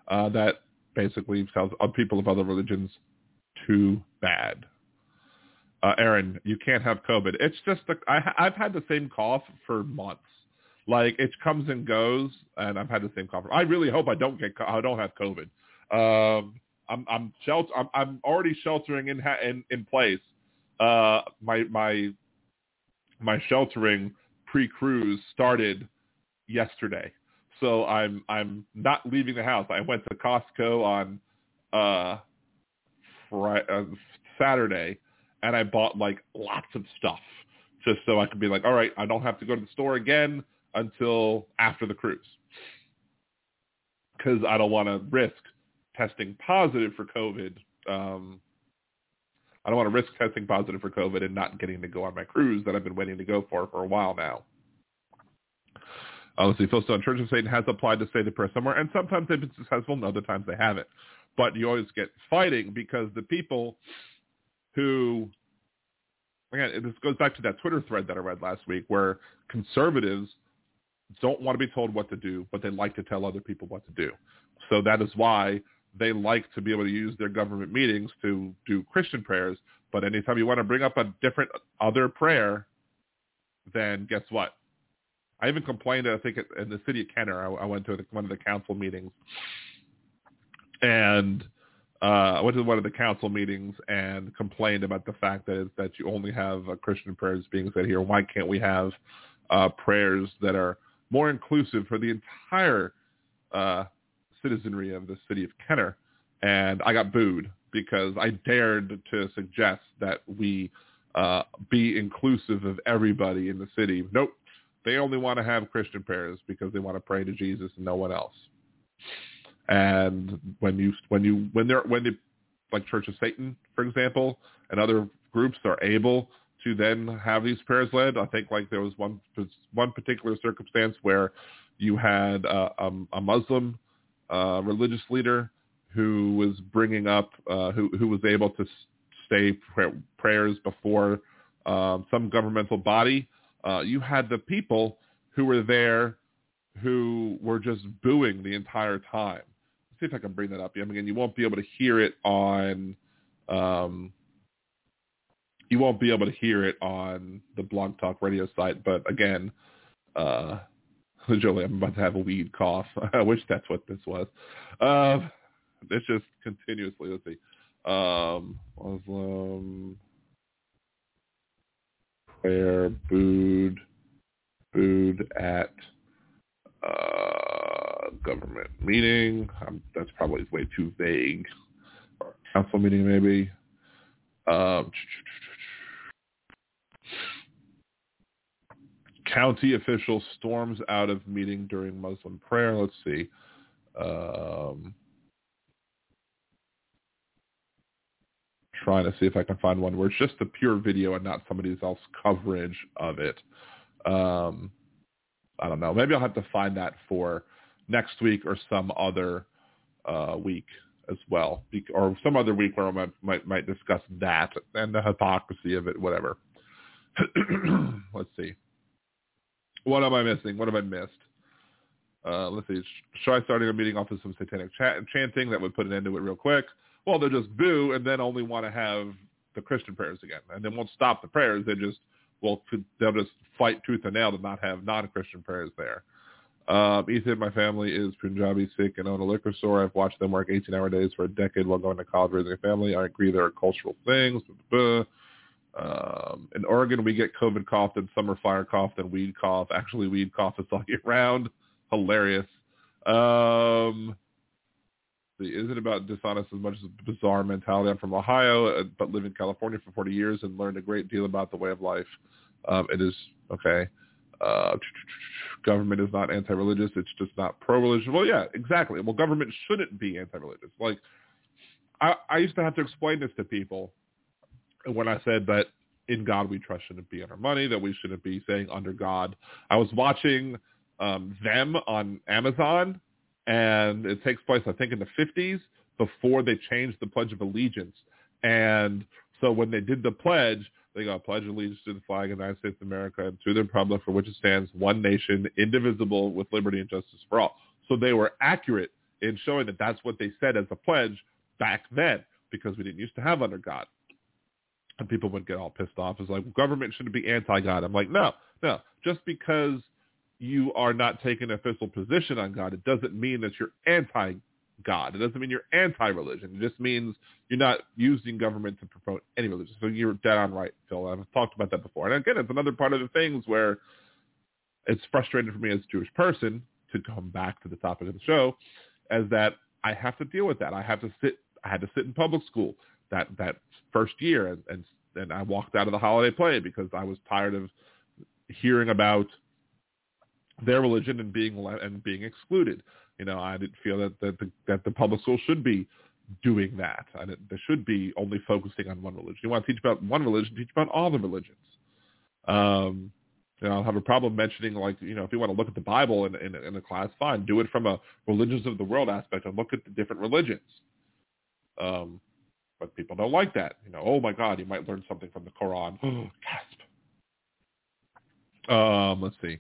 uh, that basically tells people of other religions too bad. Uh, Aaron, you can't have COVID. It's just I've had the same cough for months. Like it comes and goes, and I've had the same cough. I really hope I don't get I don't have COVID. Um, I'm I'm shelter I'm, I'm already sheltering in in in place. Uh, my my my sheltering pre-cruise started yesterday. So I'm I'm not leaving the house. I went to Costco on uh, Friday, uh Saturday and I bought like lots of stuff just so I could be like, all right, I don't have to go to the store again until after the cruise because I don't want to risk testing positive for COVID. Um, I don't want to risk testing positive for COVID and not getting to go on my cruise that I've been waiting to go for for a while now. Obviously, let's see, Phil Stone, Church of Satan has applied to say the prayer somewhere, and sometimes they've been successful, and other times they haven't. But you always get fighting because the people who, again, this goes back to that Twitter thread that I read last week where conservatives don't want to be told what to do, but they like to tell other people what to do. So that is why they like to be able to use their government meetings to do Christian prayers. But anytime you want to bring up a different other prayer, then guess what? I even complained, that I think, in the city of Kenner. I, I went to one of the council meetings, and uh, I went to one of the council meetings and complained about the fact that that you only have uh, Christian prayers being said here. Why can't we have uh, prayers that are more inclusive for the entire uh, citizenry of the city of Kenner? And I got booed because I dared to suggest that we uh, be inclusive of everybody in the city. Nope, they only want to have Christian prayers because they want to pray to Jesus and no one else. And when you when you when they're when the like Church of Satan, for example, and other groups are able to then have these prayers led. I think like there was one one particular circumstance where you had uh, um, a Muslim uh, religious leader who was bringing up uh, who who was able to say prayers before um, some governmental body uh, you had the people who were there who were just booing the entire time. Let's see if I can bring that up. I mean, you won't be able to hear it on. Um, you won't be able to hear it on the Blog Talk Radio site, but again, uh, I'm about to have a weed cough. I wish that's what this was. Uh, it's just continuously. Let's see. Um, Muslim prayer booed booed at uh, government meeting. Um, that's probably way too vague. Or council meeting maybe. Um, County official storms out of meeting during Muslim prayer. Let's see. Um, trying to see if I can find one where it's just the pure video and not somebody else coverage of it. Um, I don't know. Maybe I'll have to find that for next week or some other uh, week as well, or some other week where I might, might, might discuss that and the hypocrisy of it, whatever. Let's see. What am I missing? What have I missed? Uh, let's see. Should I starting a meeting off of some satanic ch- chanting that would put an end to it real quick? Well, they'll just boo and then only want to have the Christian prayers again, and they won't stop the prayers. They just will they'll just fight tooth and nail to not have non-Christian prayers there. Um, Ethan, my family is Punjabi, Sikh, and own a liquor store. I've watched them work 18-hour days for a decade while going to college raising a family. I agree there are cultural things. Um, in Oregon, we get COVID cough and summer fire cough and weed cough. Actually, weed cough is all year round. Hilarious. Um, is it about dishonest as much as bizarre mentality? I'm from Ohio, uh, but lived in California for 40 years and learned a great deal about the way of life. Um, it is okay. Uh, government is not anti-religious. It's just not pro-religious. Well, yeah, exactly. Well, government shouldn't be anti-religious. Like, I, I used to have to explain this to people when I said that in God we trust shouldn't be on our money, that we shouldn't be saying under God. I was watching um, them on Amazon, and it takes place, I think, in the 50s before they changed the Pledge of Allegiance. And so when they did the pledge, they got pledge of allegiance to the flag of the United States of America and to the republic for which it stands, one nation, indivisible, with liberty and justice for all. So they were accurate in showing that that's what they said as a pledge back then because we didn't used to have under God. And people would get all pissed off. It's like, government shouldn't be anti-God. I'm like, no, no. Just because you are not taking an official position on God, it doesn't mean that you're anti God. It doesn't mean you're anti-religion. It just means you're not using government to promote any religion. So you're dead on right, Phil. I've talked about that before. And again, it's another part of the things where it's frustrating for me as a Jewish person to come back to the topic of the show, as that I have to deal with that. I have to sit. I had to sit in public school that that first year, and and, and I walked out of the holiday play because I was tired of hearing about their religion and being and being excluded. You know, I didn't feel that that the, that the public school should be doing that. I didn't, they should be only focusing on one religion. You want to teach about one religion, teach about all the religions. Um, you know, I'll have a problem mentioning like, you know, if you want to look at the Bible in, in, in a class, fine. Do it from a religions of the world aspect and look at the different religions. Um, but people don't like that. You know, oh my God, you might learn something from the Quran. Gasp. Um, let's see.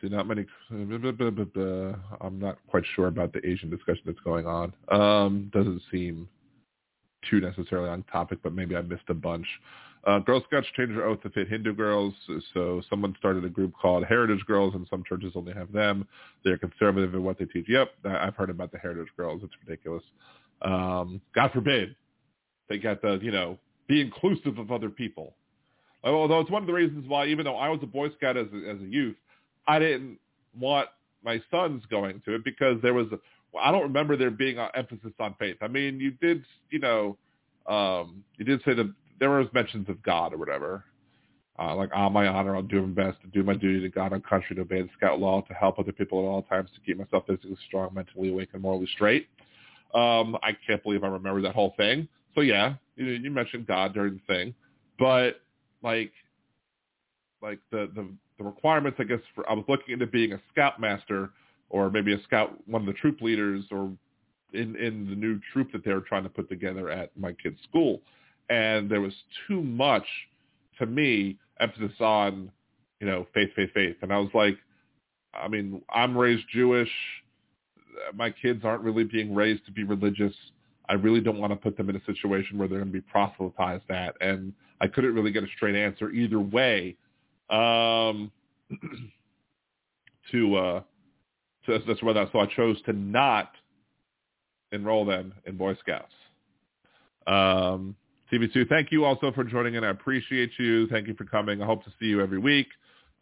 See, not many. I'm not quite sure about the Asian discussion that's going on. Um, doesn't seem too necessarily on topic, but maybe I missed a bunch. Uh, Girl Scouts changed their oath to fit Hindu girls, so someone started a group called Heritage Girls, and some churches only have them. They're conservative in what they teach. Yep, I've heard about the Heritage Girls. It's ridiculous. Um, God forbid they got the, you know, be inclusive of other people. Although it's one of the reasons why, even though I was a Boy Scout as a, as a youth, I didn't want my sons going to it because there was, a, I don't remember there being an emphasis on faith. I mean, you did, you know, um, you did say that there was mentions of God or whatever. Uh, like on my honor, I'll do my best to do my duty to God and country to obey the scout law, to help other people at all times, to keep myself physically strong, mentally awake, and morally straight. Um, I can't believe I remember that whole thing. So yeah, you, you mentioned God during the thing, but like, like the the the requirements, I guess, for I was looking into being a scoutmaster or maybe a scout, one of the troop leaders, or in in the new troop that they were trying to put together at my kid's school, and there was too much to me emphasis on, you know, faith, faith, faith, and I was like, I mean, I'm raised Jewish. My kids aren't really being raised to be religious. I really don't want to put them in a situation where they're going to be proselytized at. And I couldn't really get a straight answer either way um, to, uh, to that's whether so I chose to not enroll them in Boy Scouts. Um, TV2, thank you also for joining in. I appreciate you. Thank you for coming. I hope to see you every week.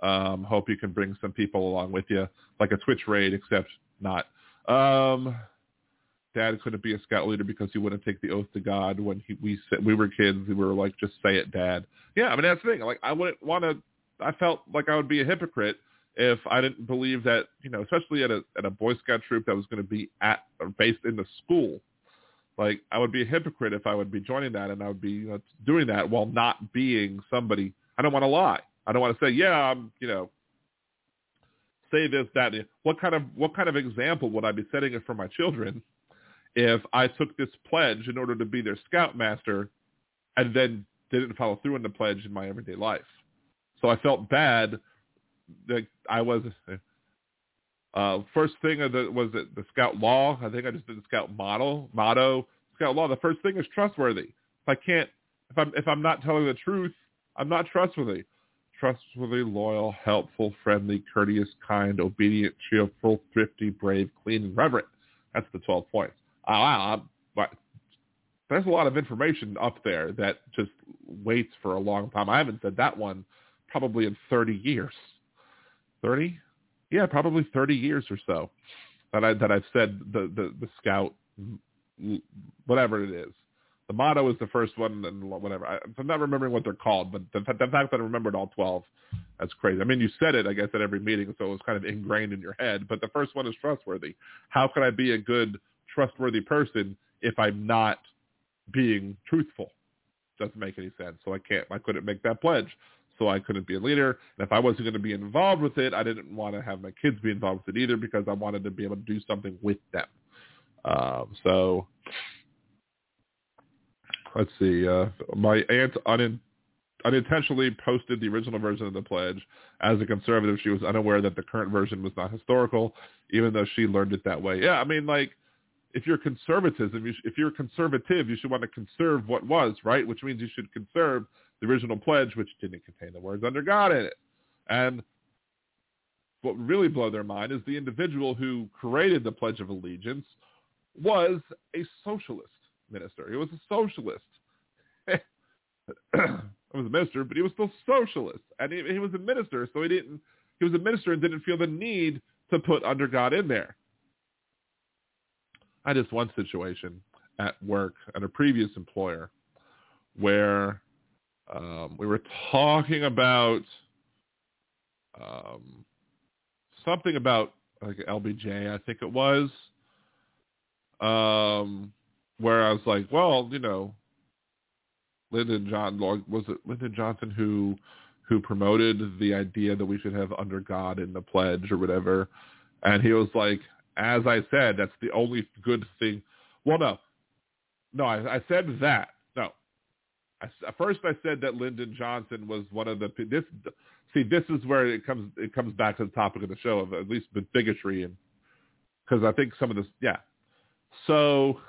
Um, hope you can bring some people along with you, like a Twitch raid, except not. Um, Dad couldn't be a scout leader because he wouldn't take the oath to God when he, we we were kids. We were like, just say it, Dad. Yeah, I mean that's the thing. Like I wouldn't want to I felt like I would be a hypocrite if I didn't believe that, you know, especially at a at a Boy Scout troop that was going to be at or based in the school. Like I would be a hypocrite if I would be joining that and I would be you know, doing that while not being somebody. I don't want to lie. I don't want to say, yeah, I'm, you know, say this, that. What kind of what kind of example would I be setting it for my children if I took this pledge in order to be their scoutmaster and then didn't follow through on the pledge in my everyday life? So I felt bad that I was. Uh, first thing of the, was it the scout law. I think I just did the scout model motto. Scout law. The first thing is trustworthy. If I can't, if I'm if I'm not telling the truth, I'm not trustworthy trustworthy, loyal, helpful, friendly, courteous, kind, obedient, cheerful, thrifty, brave, clean, and reverent. That's the 12 points. Uh, wow, but there's a lot of information up there that just waits for a long time. I haven't said that one probably in 30 years. 30? Yeah, probably 30 years or so that I that I've said the the, the scout whatever it is the motto is the first one, and whatever. I, am not remembering what they're called, but the, the fact that I remembered all 12, that's crazy. I mean, you said it, I guess, at every meeting, so it was kind of ingrained in your head. But the first one is trustworthy. How can I be a good, trustworthy person if I'm not being truthful? Doesn't make any sense. So I can't. I couldn't make that pledge. So I couldn't be a leader. And if I wasn't going to be involved with it, I didn't want to have my kids be involved with it either because I wanted to be able to do something with them. Um, so let's see. Uh, my aunt un- unintentionally posted the original version of the pledge. As a conservative, she was unaware that the current version was not historical, even though she learned it that way. Yeah, I mean, like, if you're conservatism, you sh- if you're conservative, you should want to conserve what was, right? Which means you should conserve the original pledge, which didn't contain the words under God in it. And what really blew their mind is the individual who created the Pledge of Allegiance was a socialist minister. He was a socialist. he was a minister, but he was still socialist, and he, he was a minister, so he didn't. He was a minister and didn't feel the need to put under God in there. I this one situation at work at a previous employer where um, we were talking about um, something about like LBJ, I think it was. Um, where I was like, well, you know, Lyndon John was it Lyndon Johnson who who promoted the idea that we should have under God in the pledge or whatever, and he was like, as I said, that's the only good thing. Well, no, no, I, I said that. No, I, first I said that Lyndon Johnson was one of the this. See, this is where it comes it comes back to the topic of the show of at least the bigotry and because I think some of this, yeah. So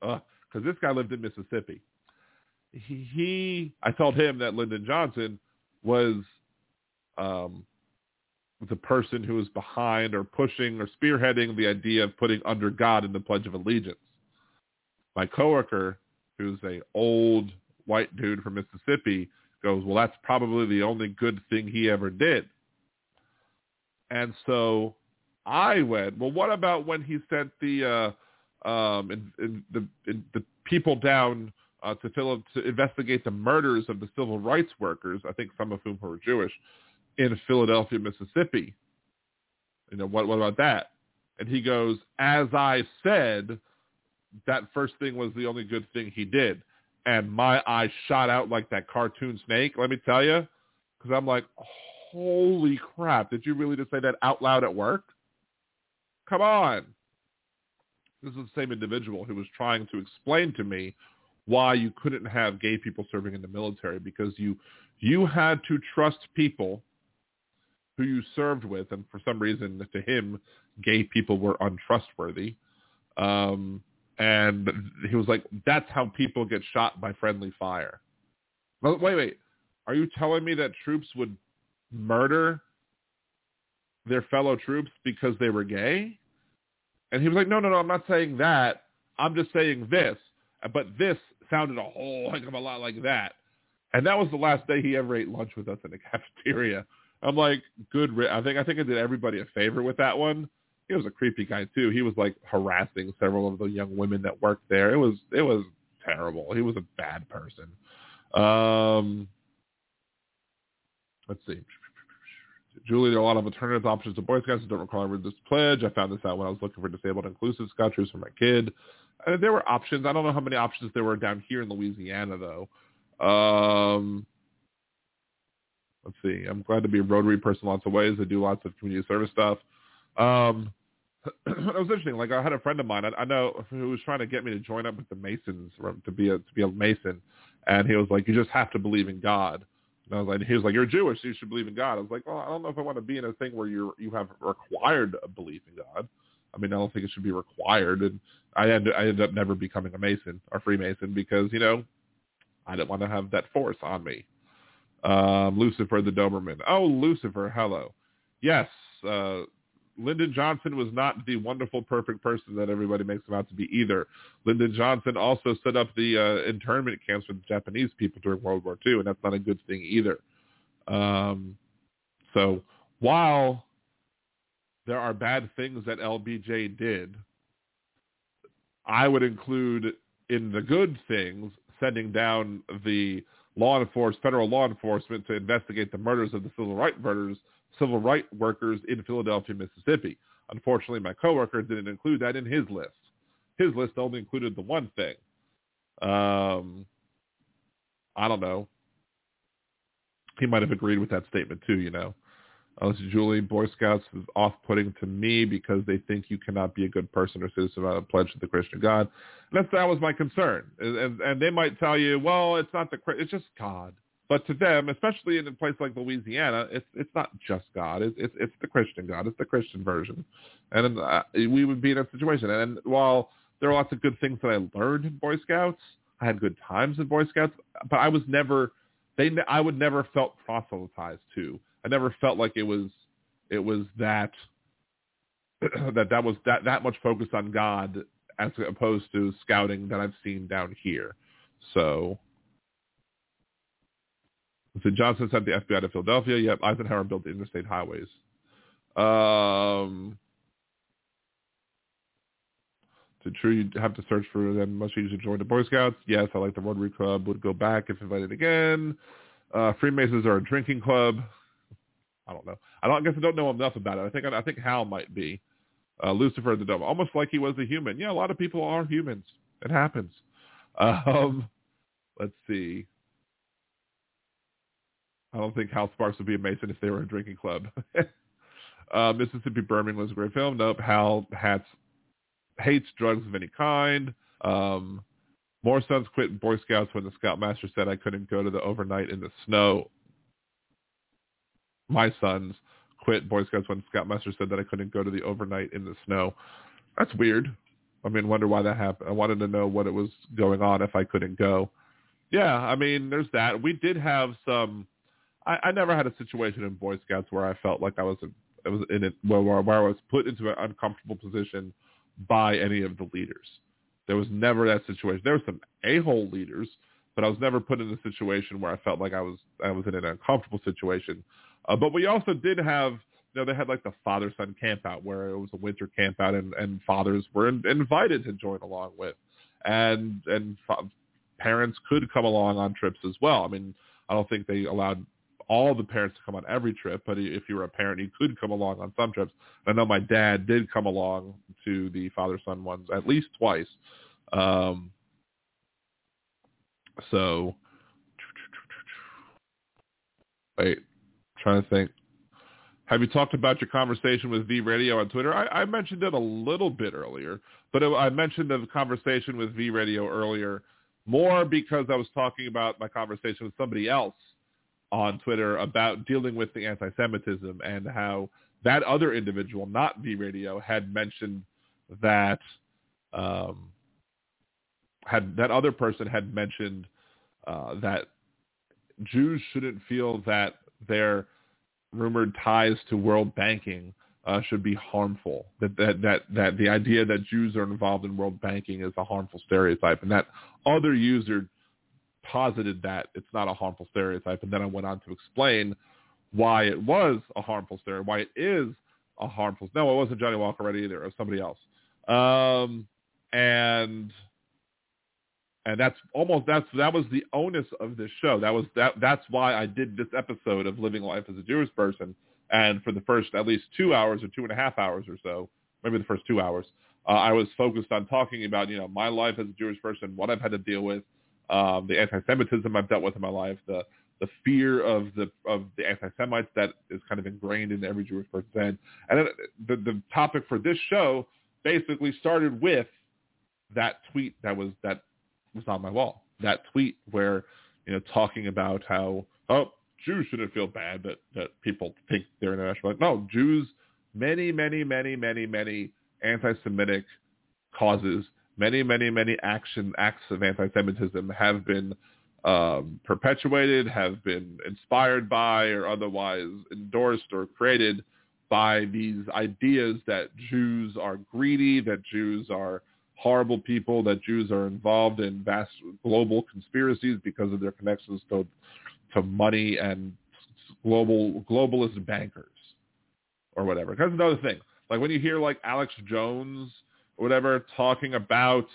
because uh, this guy lived in Mississippi. He, he, I told him that Lyndon Johnson was um, the person who was behind or pushing or spearheading the idea of putting under God in the Pledge of Allegiance. My coworker, who's a old white dude from Mississippi, goes, well, that's probably the only good thing he ever did. And so I went, well, what about when he sent the uh, um, and, and the, and the people down uh, to, fill, to investigate the murders of the civil rights workers, I think some of whom were Jewish, in Philadelphia, Mississippi. You know, what, what about that? And he goes, as I said, that first thing was the only good thing he did. And my eyes shot out like that cartoon snake, let me tell you, because I'm like, holy crap, did you really just say that out loud at work? Come on. This is the same individual who was trying to explain to me why you couldn't have gay people serving in the military because you you had to trust people who you served with, and for some reason, to him, gay people were untrustworthy. Um, and he was like, "That's how people get shot by friendly fire." Wait, wait, are you telling me that troops would murder their fellow troops because they were gay? And he was like, no, no, no, I'm not saying that. I'm just saying this. But this sounded a whole heck of a lot like that. And that was the last day he ever ate lunch with us in the cafeteria. I'm like, good. I think I think I did everybody a favor with that one. He was a creepy guy too. He was like harassing several of the young women that worked there. It was it was terrible. He was a bad person. Um, let's see. Julie, there are a lot of alternative options to Boy Scouts that don't require this pledge. I found this out when I was looking for disabled inclusive Scout troops for my kid. Uh, there were options. I don't know how many options there were down here in Louisiana, though. Um, let's see. I'm glad to be a Rotary person lots of ways. I do lots of community service stuff. Um, it was interesting. Like I had a friend of mine I, I know who was trying to get me to join up with the Masons to be a to be a Mason, and he was like, "You just have to believe in God." And I was like, he was like, "You're Jewish, so you should believe in God." I was like, "Well, I don't know if I want to be in a thing where you you have required a belief in God. I mean, I don't think it should be required." And I ended I ended up never becoming a Mason or Freemason because you know I didn't want to have that force on me. Um, Lucifer the Doberman. Oh, Lucifer, hello. Yes, uh, Lyndon Johnson was not the wonderful, perfect person that everybody makes him out to be either. Lyndon Johnson also set up the uh, internment camps for the Japanese people during World War II, and that's not a good thing either. Um, so while there are bad things that LBJ did, I would include in the good things sending down the law enforcement, federal law enforcement to investigate the murders of the civil rights murders civil rights workers in Philadelphia, Mississippi. Unfortunately, my coworker didn't include that in his list. His list only included the one thing. Um, I don't know. He might have agreed with that statement too, you know. Uh, Julie, Boy Scouts is off-putting to me because they think you cannot be a good person or citizen without a pledge to the Christian God. And that's, that was my concern. And, and, and they might tell you, well, it's not the, it's just God. But to them, especially in a place like Louisiana, it's it's not just God. It's it's, it's the Christian God. It's the Christian version, and uh, we would be in that situation. And while there are lots of good things that I learned in Boy Scouts, I had good times in Boy Scouts, but I was never they I would never felt proselytized to. I never felt like it was it was that that that was that that much focused on God as opposed to scouting that I've seen down here. So so Johnson sent the FBI to Philadelphia. Yep, Eisenhower built the interstate highways. Um, to true, you have to search for them. Must you join the Boy Scouts? Yes, I like the Rotary Club. Would go back if invited again. Uh, Freemasons are a drinking club. I don't know. I don't I guess I don't know enough about it. I think I think Hal might be. Uh, Lucifer the Devil, almost like he was a human. Yeah, a lot of people are humans. It happens. Um, let's see. I don't think Hal Sparks would be a Mason if they were a drinking club. uh, Mississippi Burning was a great film. Nope. Hal hats, hates drugs of any kind. Um, more sons quit Boy Scouts when the Scoutmaster said I couldn't go to the overnight in the snow. My sons quit Boy Scouts when the Scoutmaster said that I couldn't go to the overnight in the snow. That's weird. I mean, wonder why that happened. I wanted to know what it was going on if I couldn't go. Yeah, I mean, there's that. We did have some I, I never had a situation in Boy Scouts where I felt like I was, a, I was in it where, where I was put into an uncomfortable position by any of the leaders. There was never that situation. There were some a-hole leaders, but I was never put in a situation where I felt like I was I was in an uncomfortable situation. Uh, but we also did have, you know, they had like the father-son camp out where it was a winter camp out, and, and fathers were in, invited to join along with, and and fa- parents could come along on trips as well. I mean, I don't think they allowed all the parents to come on every trip, but if you were a parent, you could come along on some trips. I know my dad did come along to the father-son ones at least twice. Um, so, wait, trying to think. Have you talked about your conversation with V Radio on Twitter? I, I mentioned it a little bit earlier, but it, I mentioned the conversation with V Radio earlier more because I was talking about my conversation with somebody else on Twitter about dealing with the anti-Semitism and how that other individual, not V Radio, had mentioned that um, had that other person had mentioned uh, that Jews shouldn't feel that their rumored ties to world banking uh, should be harmful. That, that that that the idea that Jews are involved in world banking is a harmful stereotype, and that other user posited that it's not a harmful stereotype, and then I went on to explain why it was a harmful stereotype, why it is a harmful. No, it wasn't Johnny Walker Red either. It was somebody else. Um, and and that's almost that's that was the onus of this show. That was that that's why I did this episode of Living Life as a Jewish Person. And for the first at least two hours or two and a half hours or so, maybe the first two hours, uh, I was focused on talking about you know my life as a Jewish person, what I've had to deal with, um, the anti-Semitism I've dealt with in my life, the the fear of the of the anti-Semites that is kind of ingrained in every Jewish person's head. And then the the topic for this show basically started with that tweet that was that was on my wall. That tweet where you know talking about how oh Jews shouldn't feel bad that that people think they're international. Like, no, Jews, many many many many many anti-Semitic causes, many many many action acts of anti-Semitism have been um, perpetuated, have been inspired by, or otherwise endorsed or created by these ideas that Jews are greedy, that Jews are horrible people, that Jews are involved in vast global conspiracies because of their connections to to money and global globalist bankers or whatever. That's another thing. Like when you hear like Alex Jones or whatever talking about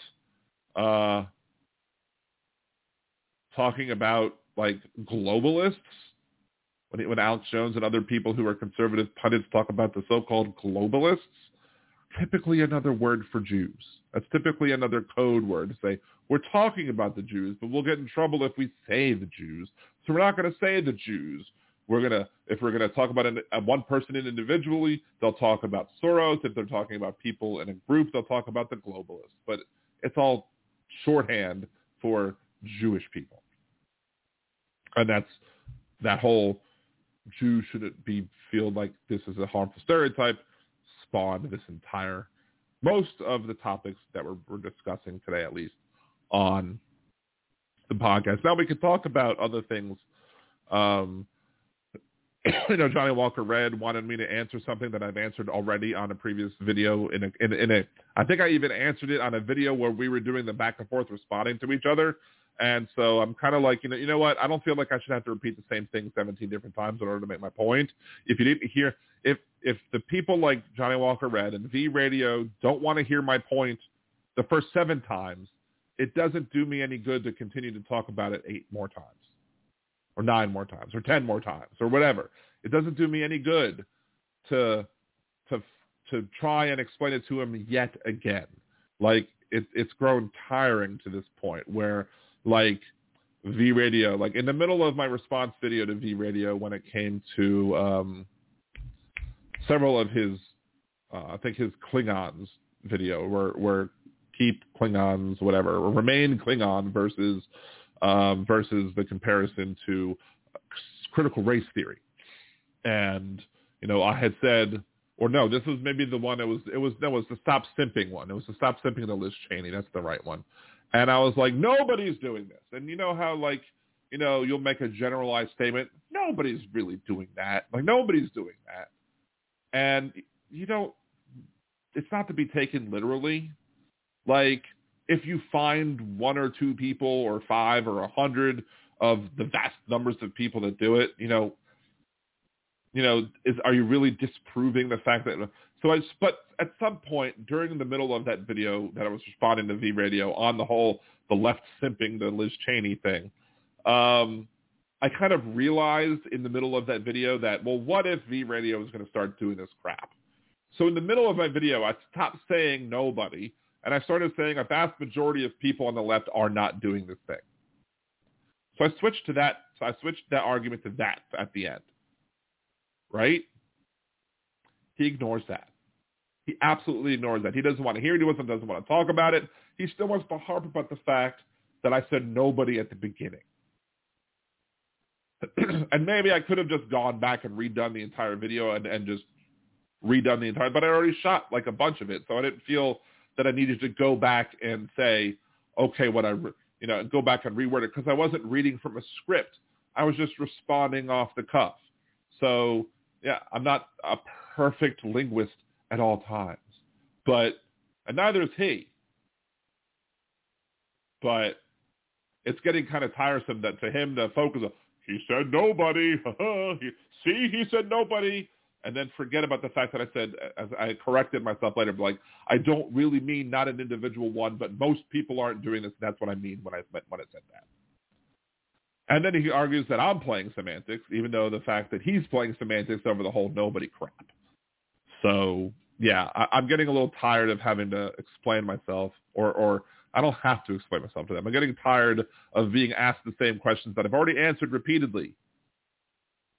uh talking about like globalists when, when Alex Jones and other people who are conservative pundits talk about the so-called globalists, typically another word for Jews. That's typically another code word to say, we're talking about the Jews, but we'll get in trouble if we say the Jews. So we're not going to say the Jews. We're going to, if we're going to talk about an, one person individually, they'll talk about Soros. If they're talking about people in a group, they'll talk about the globalists. But it's all shorthand for Jewish people. And that's that whole Jews shouldn't be feel like this is a harmful stereotype spawned this entire most of the topics that we're, we're discussing today at least on the podcast. Now we could talk about other things. Um, you know, Johnny Walker Red wanted me to answer something that I've answered already on a previous video. In a, in, in a, I think I even answered it on a video where we were doing the back and forth responding to each other. And so I'm kind of like, you know, you know what? I don't feel like I should have to repeat the same thing 17 different times in order to make my point. If you didn't hear, if if the people like Johnny Walker Red and V Radio don't want to hear my point the first seven times, it doesn't do me any good to continue to talk about it eight more times, or nine more times, or ten more times, or whatever. It doesn't do me any good to to to try and explain it to him yet again. Like it, it's grown tiring to this point where like V Radio, like in the middle of my response video to V Radio when it came to um, several of his, uh, I think his Klingons video where where keep Klingons whatever or remain Klingon versus um, versus the comparison to critical race theory, and you know I had said or no, this was maybe the one that was it was that was the stop simping one. It was the stop simping the Liz Cheney. That's the right one. And I was like, nobody's doing this. And you know how like, you know, you'll make a generalized statement. Nobody's really doing that. Like nobody's doing that. And you know, it's not to be taken literally. Like if you find one or two people or five or a hundred of the vast numbers of people that do it, you know, you know, is are you really disproving the fact that so I, but at some point during the middle of that video that I was responding to V Radio on the whole, the left simping the Liz Cheney thing, um, I kind of realized in the middle of that video that, well, what if V Radio is going to start doing this crap? So in the middle of my video, I stopped saying nobody, and I started saying a vast majority of people on the left are not doing this thing. So I switched to that. So I switched that argument to that at the end. Right? He ignores that. He absolutely ignores that. He doesn't want to hear it. He doesn't, doesn't want to talk about it. He still wants to harp about the fact that I said nobody at the beginning. and maybe I could have just gone back and redone the entire video and, and just redone the entire, but I already shot like a bunch of it. So I didn't feel that I needed to go back and say, okay, what I, you know, go back and reword it because I wasn't reading from a script. I was just responding off the cuff. So yeah, I'm not a perfect linguist at all times. But, and neither is he. But it's getting kind of tiresome that to him to focus on, he said nobody. See, he said nobody. and then forget about the fact that I said, as I corrected myself later, like I don't really mean not an individual one, but most people aren't doing this. That's what I mean when I when I said that. And then he argues that I'm playing semantics, even though the fact that he's playing semantics over the whole nobody crap. So yeah, I, I'm getting a little tired of having to explain myself, or or I don't have to explain myself to them. I'm getting tired of being asked the same questions that I've already answered repeatedly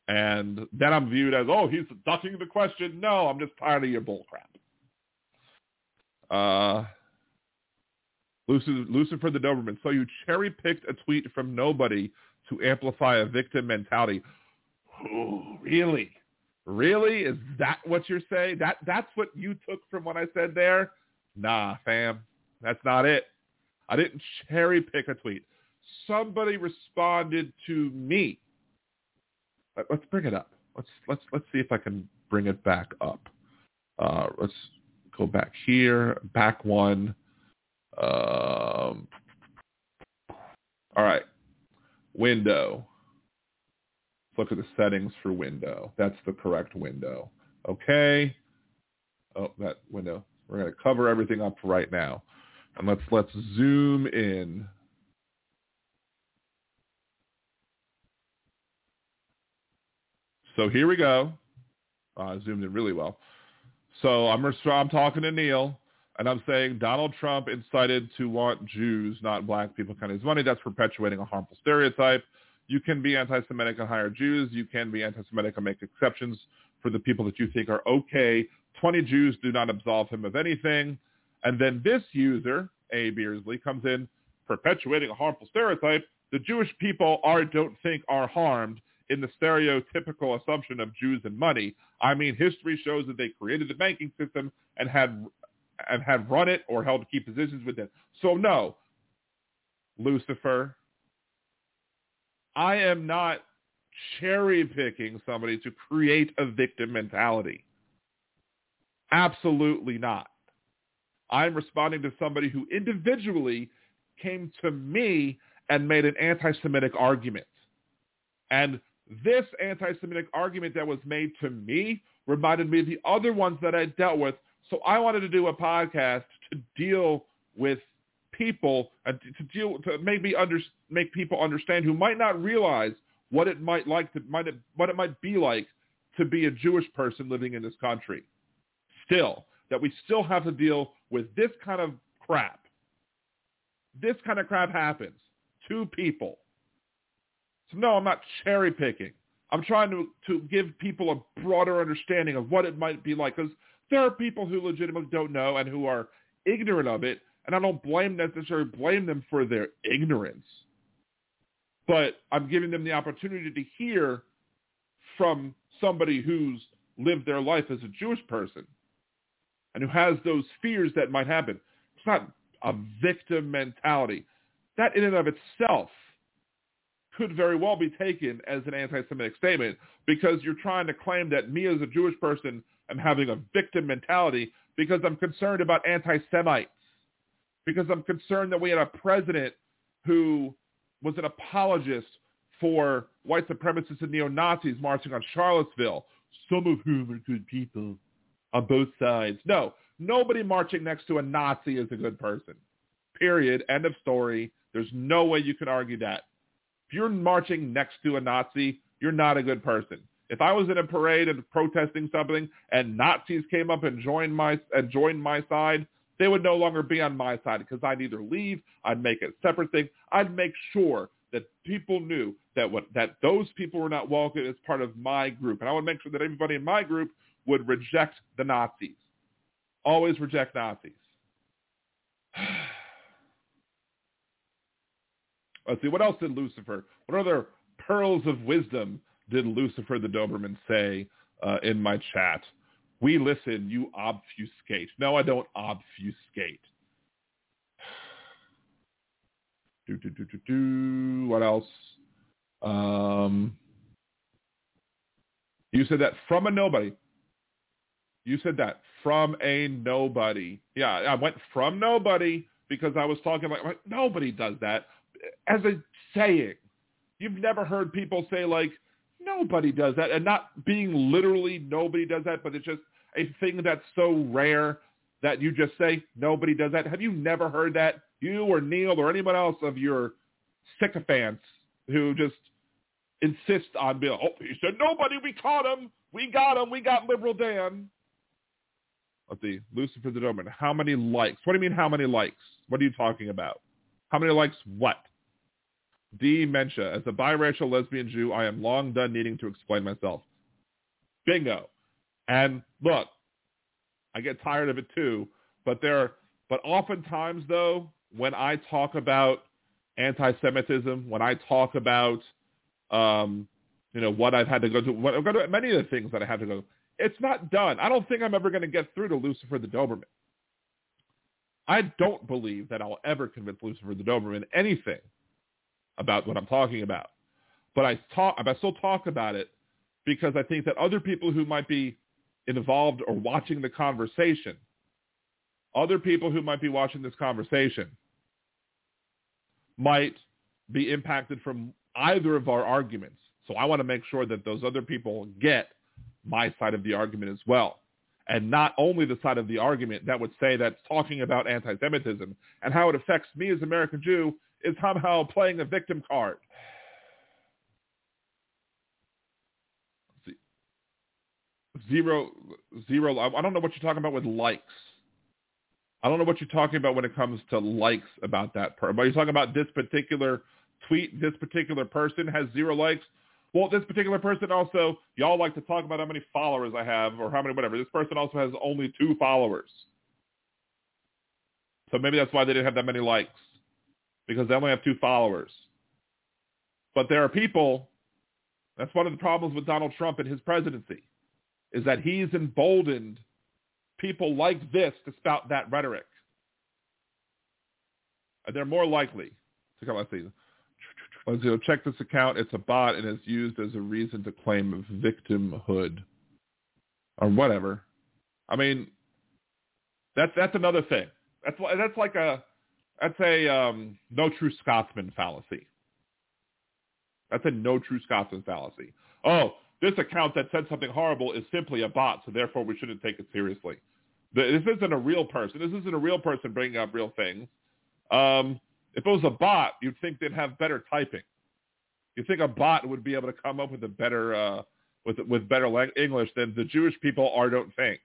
and then I'm viewed as, oh, he's ducking the question. No, I'm just tired of your bullcrap. Uh, Lucifer, the Doberman. So you cherry picked a tweet from nobody to amplify a victim mentality. Ooh, really? Really? Is that what you're saying? That that's what you took from what I said there? Nah, fam. That's not it. I didn't cherry pick a tweet. Somebody responded to me let's bring it up. Let's let's let's see if I can bring it back up. Uh, let's go back here, back one. Um, all right, window. Look at the settings for window. That's the correct window. Okay. Oh, that window. We're going to cover everything up right now. And let's let's zoom in So here we go. Uh, zoomed in really well. So I'm I'm talking to Neil, and I'm saying Donald Trump incited to want Jews, not black people, counting his money. That's perpetuating a harmful stereotype. You can be anti-Semitic and hire Jews. You can be anti-Semitic and make exceptions for the people that you think are okay. 20 Jews do not absolve him of anything. And then this user, A. Beersley, comes in perpetuating a harmful stereotype. The Jewish people are don't think are harmed in the stereotypical assumption of Jews and money. I mean, history shows that they created the banking system and had and had run it or held key positions within. So no, Lucifer, I am not cherry picking somebody to create a victim mentality. Absolutely not. I'm responding to somebody who individually came to me and made an anti-Semitic argument. And this anti-Semitic argument that was made to me reminded me of the other ones that I dealt with. So I wanted to do a podcast to deal with people uh, and to deal to maybe under, make people understand who might not realize what it might like to might it, what it might be like to be a Jewish person living in this country. Still, that we still have to deal with this kind of crap. This kind of crap happens to people so no, I'm not cherry picking. I'm trying to, to give people a broader understanding of what it might be like because there are people who legitimately don't know and who are ignorant of it, and I don't blame necessarily blame them for their ignorance. But I'm giving them the opportunity to hear from somebody who's lived their life as a Jewish person and who has those fears that might happen. It's not a victim mentality. That in and of itself could very well be taken as an anti-Semitic statement because you're trying to claim that me as a Jewish person am having a victim mentality because I'm concerned about anti-Semites, because I'm concerned that we had a president who was an apologist for white supremacists and neo-Nazis marching on Charlottesville, some of whom are good people on both sides. No, nobody marching next to a Nazi is a good person. Period. End of story. There's no way you can argue that. If you're marching next to a Nazi, you're not a good person. If I was in a parade and protesting something and Nazis came up and joined my and joined my side, they would no longer be on my side because I'd either leave, I'd make a separate thing, I'd make sure that people knew that what that those people were not welcome as part of my group, and I would make sure that everybody in my group would reject the Nazis. Always reject Nazis. Let's see, what else did Lucifer, what other pearls of wisdom did Lucifer the Doberman say uh, in my chat? We listen, you obfuscate. No, I don't obfuscate. do, do, do, do, do. What else? Um, you said that from a nobody. You said that from a nobody. Yeah, I went from nobody because I was talking about like, nobody does that as a saying. You've never heard people say like, Nobody does that. And not being literally nobody does that, but it's just a thing that's so rare that you just say nobody does that. Have you never heard that? You or Neil or anyone else of your sycophants who just insist on being, oh, he said nobody, we caught him, we got him, we got liberal Dan. Let's see, Lucifer the Doberman. How many likes? What do you mean how many likes? What are you talking about? How many likes what? Dementia. As a biracial lesbian Jew, I am long done needing to explain myself. Bingo. And look, I get tired of it too, but there but oftentimes though, when I talk about anti-Semitism, when I talk about um, you know, what I've had to go to, what I've got to, many of the things that I have to go, it's not done. I don't think I'm ever going to get through to Lucifer the Doberman. I don't believe that I'll ever convince Lucifer the Doberman anything about what I'm talking about. But I talk, I still talk about it because I think that other people who might be involved or watching the conversation, other people who might be watching this conversation might be impacted from either of our arguments. So I want to make sure that those other people get my side of the argument as well. And not only the side of the argument that would say that's talking about anti-Semitism and how it affects me as an American Jew is somehow playing a victim card. Zero, zero. I don't know what you're talking about with likes. I don't know what you're talking about when it comes to likes about that. Per- but you're talking about this particular tweet, this particular person has zero likes. Well, this particular person also, y'all like to talk about how many followers I have or how many whatever. This person also has only two followers. So maybe that's why they didn't have that many likes because they only have two followers. But there are people, that's one of the problems with Donald Trump and his presidency, is that he's emboldened people like this to spout that rhetoric. And they're more likely to come, let's see, let's see, check this account. It's a bot and it's used as a reason to claim victimhood or whatever. I mean, that's that's another thing. That's that's like a that's a um, no true Scotsman fallacy. That's a no true Scotsman fallacy. Oh, this account that said something horrible is simply a bot, so therefore we shouldn't take it seriously. This isn't a real person. This isn't a real person bringing up real things. Um, if it was a bot, you'd think they'd have better typing. You'd think a bot would be able to come up with a better uh, with with better English than the Jewish people are. Don't think.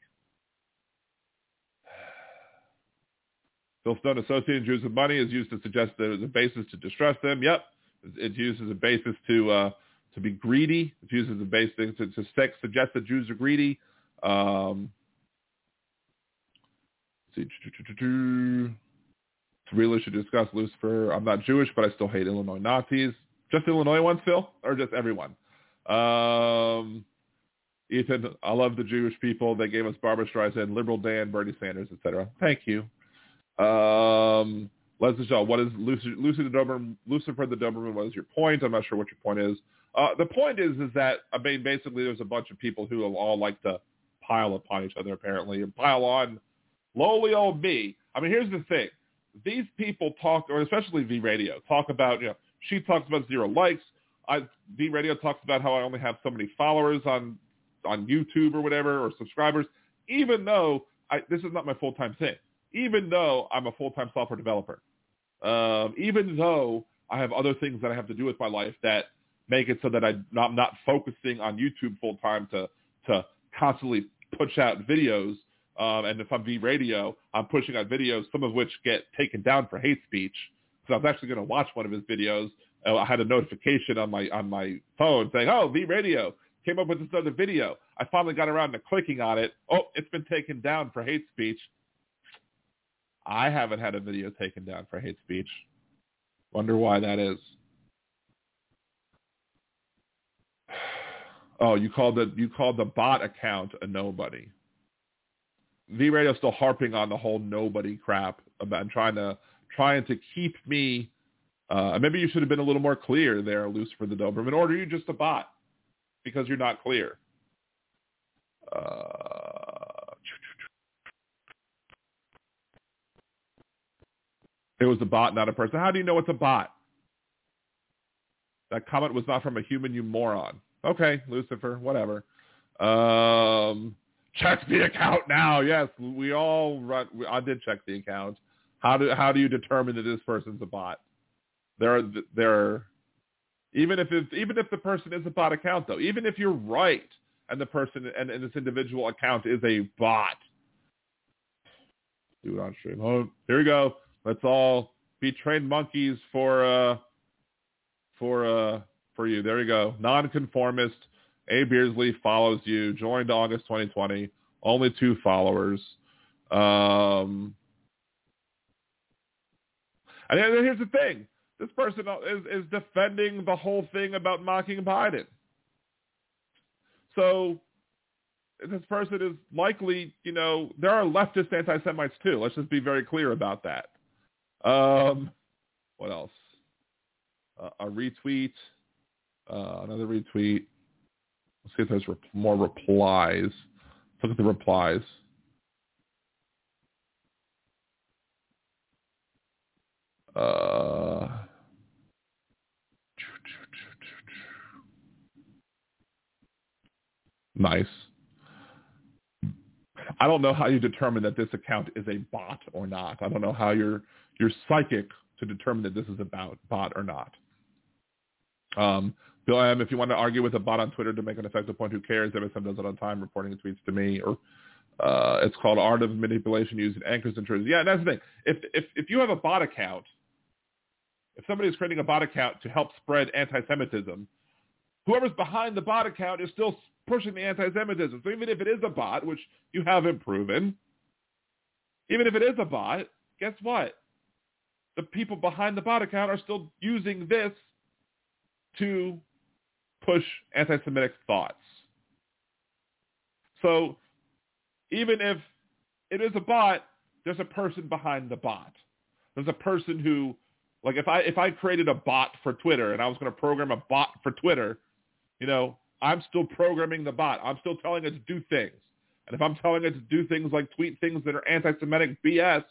Phil Stone associating Jews with money is used to suggest that as a basis to distress them. Yep, it's used as a basis to uh, to be greedy. It's used as a basis to, to suggest that Jews are greedy. Um, see, really should discuss Lucifer. I'm not Jewish, but I still hate Illinois Nazis. Just Illinois ones, Phil, or just everyone? Um, Ethan, I love the Jewish people. They gave us Barbra Streisand, Liberal Dan, Bernie Sanders, etc. Thank you. Um, Leslie Shaw, what is Lucy, Lucy the Doberman, Lucifer the Doberman? What is your point? I'm not sure what your point is. Uh, the point is, is that I mean, basically, there's a bunch of people who all like to pile upon each other, apparently, and pile on lowly old me. I mean, here's the thing: these people talk, or especially V Radio, talk about you know, she talks about zero likes. I V Radio talks about how I only have so many followers on on YouTube or whatever, or subscribers, even though I, this is not my full time thing even though I'm a full-time software developer, um, even though I have other things that I have to do with my life that make it so that I, am not focusing on YouTube full-time to, to constantly push out videos. Um, and if I'm V Radio, I'm pushing out videos, some of which get taken down for hate speech. So I was actually going to watch one of his videos. Uh, I had a notification on my on my phone saying, "Oh, V Radio came up with this other video." I finally got around to clicking on it. Oh, it's been taken down for hate speech. I haven't had a video taken down for hate speech. Wonder why that is. Oh, you called the you called the bot account a nobody. V Radio still harping on the whole nobody crap about trying to trying to keep me. Uh, maybe you should have been a little more clear there, Lucifer the Doberman, or are you just a bot because you're not clear? Uh, It was a bot, not a person. How do you know it's a bot? That comment was not from a human, you moron. Okay, Lucifer, whatever. Um, check the account now. Yes, we all run. I did check the account. How do how do you determine that this person's a bot? There are there even if it's, even if the person is a bot account though, even if you're right and the person and, and this individual account is a bot, do it on stream. Oh, here we go. Let's all be trained monkeys for uh for uh for you. There you go. Nonconformist. A Beersley follows you. Joined August 2020. Only two followers. Um, and here's the thing. This person is, is defending the whole thing about mocking Biden. So this person is likely, you know, there are leftist anti-Semites too. Let's just be very clear about that. Um, what else? Uh, a retweet, uh, another retweet. Let's see if there's more replies. Let's look at the replies. Uh, nice. I don't know how you determine that this account is a bot or not. I don't know how you're you're psychic to determine that this is about bot or not. Um, Bill M, if you want to argue with a bot on Twitter to make an effective point, who cares? MSM does it on time, reporting tweets to me. Or uh, it's called art of manipulation using anchors and truths. Yeah, that's the thing. If if if you have a bot account, if somebody is creating a bot account to help spread anti-Semitism, whoever's behind the bot account is still pushing the anti-Semitism. So even if it is a bot, which you haven't proven, even if it is a bot, guess what? The people behind the bot account are still using this to push anti-Semitic thoughts. So even if it is a bot, there's a person behind the bot. There's a person who, like if I if I created a bot for Twitter and I was going to program a bot for Twitter, you know, I'm still programming the bot. I'm still telling it to do things. And if I'm telling it to do things like tweet things that are anti-Semitic BS,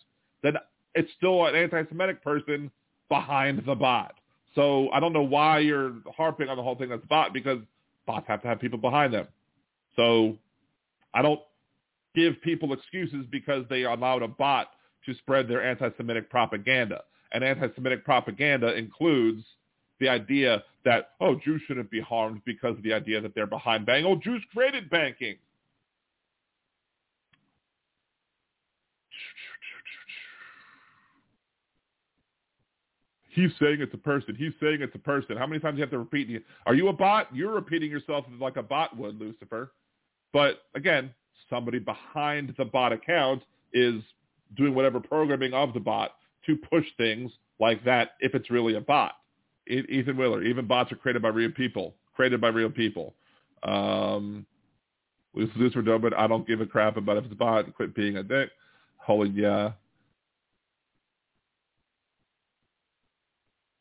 then it's still an anti-Semitic person behind the bot. So I don't know why you're harping on the whole thing that's bot because bots have to have people behind them. So I don't give people excuses because they allowed a bot to spread their anti-Semitic propaganda. And anti-Semitic propaganda includes the idea that, oh, Jews shouldn't be harmed because of the idea that they're behind banking. Oh, Jews created banking. He's saying it's a person. He's saying it's a person. How many times do you have to repeat? Are you a bot? You're repeating yourself like a bot would, Lucifer. But again, somebody behind the bot account is doing whatever programming of the bot to push things like that if it's really a bot. Ethan Willer, even bots are created by real people, created by real people. Um, Lucifer Dobin, I don't give a crap about if it's a bot. Quit being a dick. Holy yeah.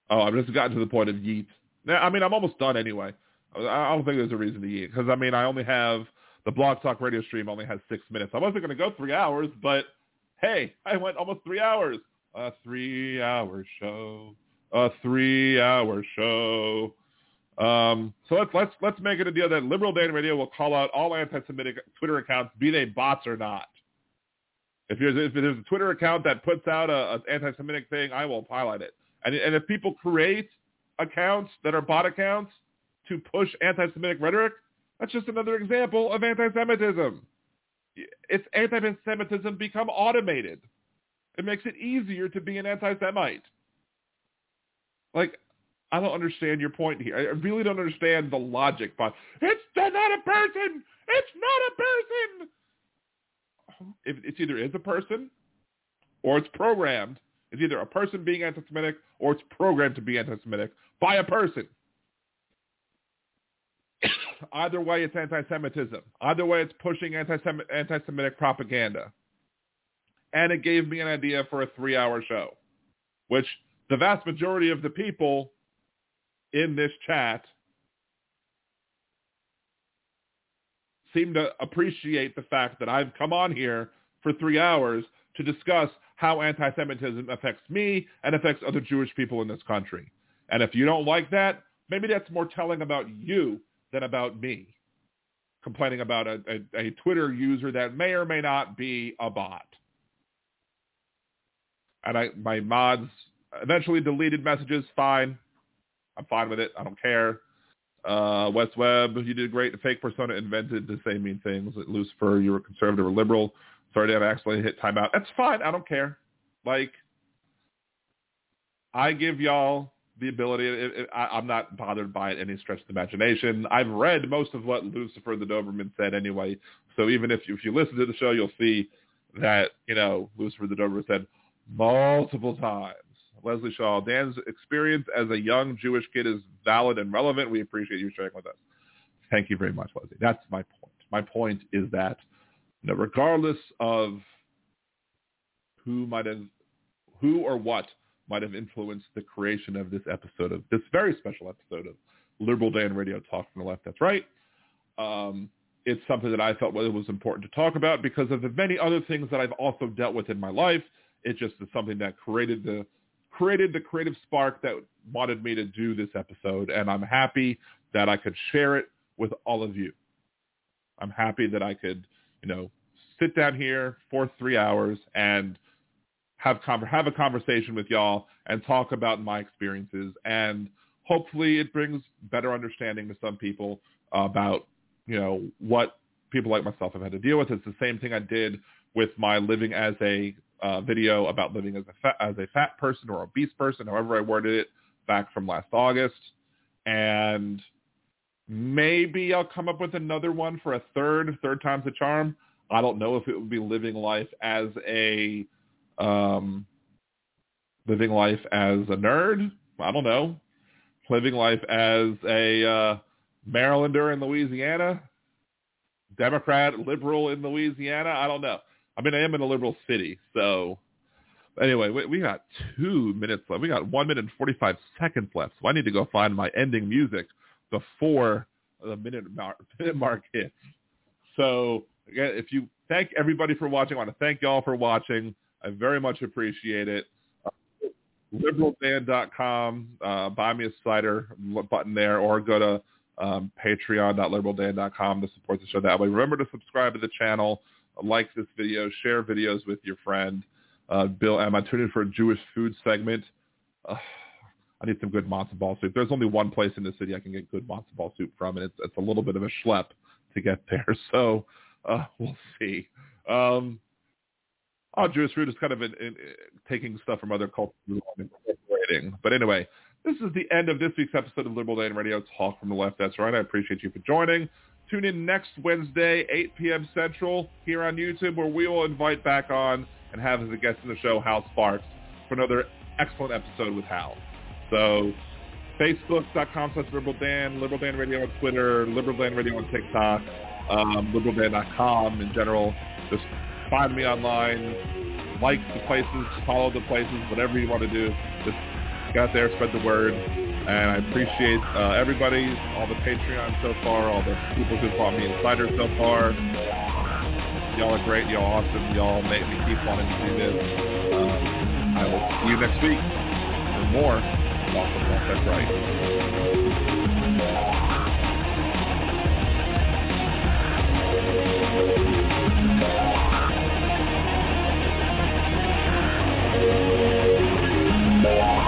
Oh, I've just gotten to the point of yeet. I mean, I'm almost done anyway. I don't think there's a reason to yeet because I mean, I only have the Blog Talk radio stream only has six minutes. I wasn't going to go three hours, but hey, I went almost three hours. A three-hour show. A three-hour show. Um, so let's let's let's make it a deal that Liberal Dan Radio will call out all anti-Semitic Twitter accounts, be they bots or not. If there's if there's a Twitter account that puts out a, a anti-Semitic thing, I will highlight it. And, and if people create accounts that are bot accounts to push anti-Semitic rhetoric, that's just another example of anti-Semitism. It's anti-Semitism become automated. It makes it easier to be an anti-Semite. Like, I don't understand your point here. I really don't understand the logic, but it's not a person. It's not a person. If it's either is a person or it's programmed it's either a person being anti-Semitic or it's programmed to be anti-Semitic by a person. Either way, it's anti-Semitism. Either way, it's pushing anti-Semitic propaganda. And it gave me an idea for a three-hour show, which the vast majority of the people in this chat seem to appreciate the fact that I've come on here for three hours to discuss how anti-Semitism affects me and affects other Jewish people in this country. And if you don't like that, maybe that's more telling about you than about me complaining about a, a, a Twitter user that may or may not be a bot. And I, my mods eventually deleted messages. Fine. I'm fine with it. I don't care. Uh, West Webb, you did great. Fake persona invented to say mean things. Lucifer, you were conservative or liberal. Sorry have accidentally hit timeout. That's fine. I don't care. Like, I give y'all the ability. It, it, I, I'm not bothered by it any stretch of the imagination. I've read most of what Lucifer the Doberman said anyway. So even if you, if you listen to the show, you'll see that you know Lucifer the Doberman said multiple times. Leslie Shaw, Dan's experience as a young Jewish kid is valid and relevant. We appreciate you sharing with us. Thank you very much, Leslie. That's my point. My point is that know, regardless of who might have, who or what might have influenced the creation of this episode of this very special episode of Liberal Dan Radio Talk from the Left. That's right. Um, it's something that I felt it was important to talk about because of the many other things that I've also dealt with in my life. It just is something that created the created the creative spark that wanted me to do this episode, and I'm happy that I could share it with all of you. I'm happy that I could, you know, sit down here for three hours and have have a conversation with y'all and talk about my experiences and hopefully it brings better understanding to some people about you know what people like myself have had to deal with. It's the same thing I did with my living as a uh, video about living as a fat, as a fat person or obese person, however I worded it, back from last August, and maybe I'll come up with another one for a third, third time's a charm. I don't know if it would be living life as a um, living life as a nerd. I don't know. Living life as a uh, Marylander in Louisiana, Democrat, liberal in Louisiana. I don't know. I mean, I am in a liberal city, so anyway, we, we got two minutes left. We got one minute and forty-five seconds left, so I need to go find my ending music before the minute mark, minute mark hits. So again, if you thank everybody for watching, I want to thank y'all for watching. I very much appreciate it. Uh, liberaldan.com, uh, buy me a cider button there, or go to um, patreon.liberaldan.com to support the show that way. Remember to subscribe to the channel, like this video, share videos with your friend. Uh, Bill. I tuned in for a Jewish food segment. Uh, I need some good matzo ball soup. There's only one place in the city I can get good matzo ball soup from, and it's it's a little bit of a schlep to get there. So uh, we'll see. Um, oh, Jewish food is kind of in, in, in, taking stuff from other cultures and incorporating. But anyway, this is the end of this week's episode of Liberal Dan Radio Talk from the Left. That's right. I appreciate you for joining. Tune in next Wednesday, 8 p.m. Central, here on YouTube, where we will invite back on and have as a guest in the show Hal Sparks for another excellent episode with Hal. So Facebook.com slash Liberal Dan, Liberal Dan Radio on Twitter, Liberal Dan Radio on TikTok, um, LiberalDan.com in general. Just find me online, like the places, follow the places, whatever you want to do. Just get out there, spread the word. And I appreciate uh, everybody, all the Patreon so far, all the people who bought me insiders so far. Y'all are great. Y'all awesome. Y'all make me keep wanting to do this. Um, I will see you next week for more. Malcolm wants that right. Yeah.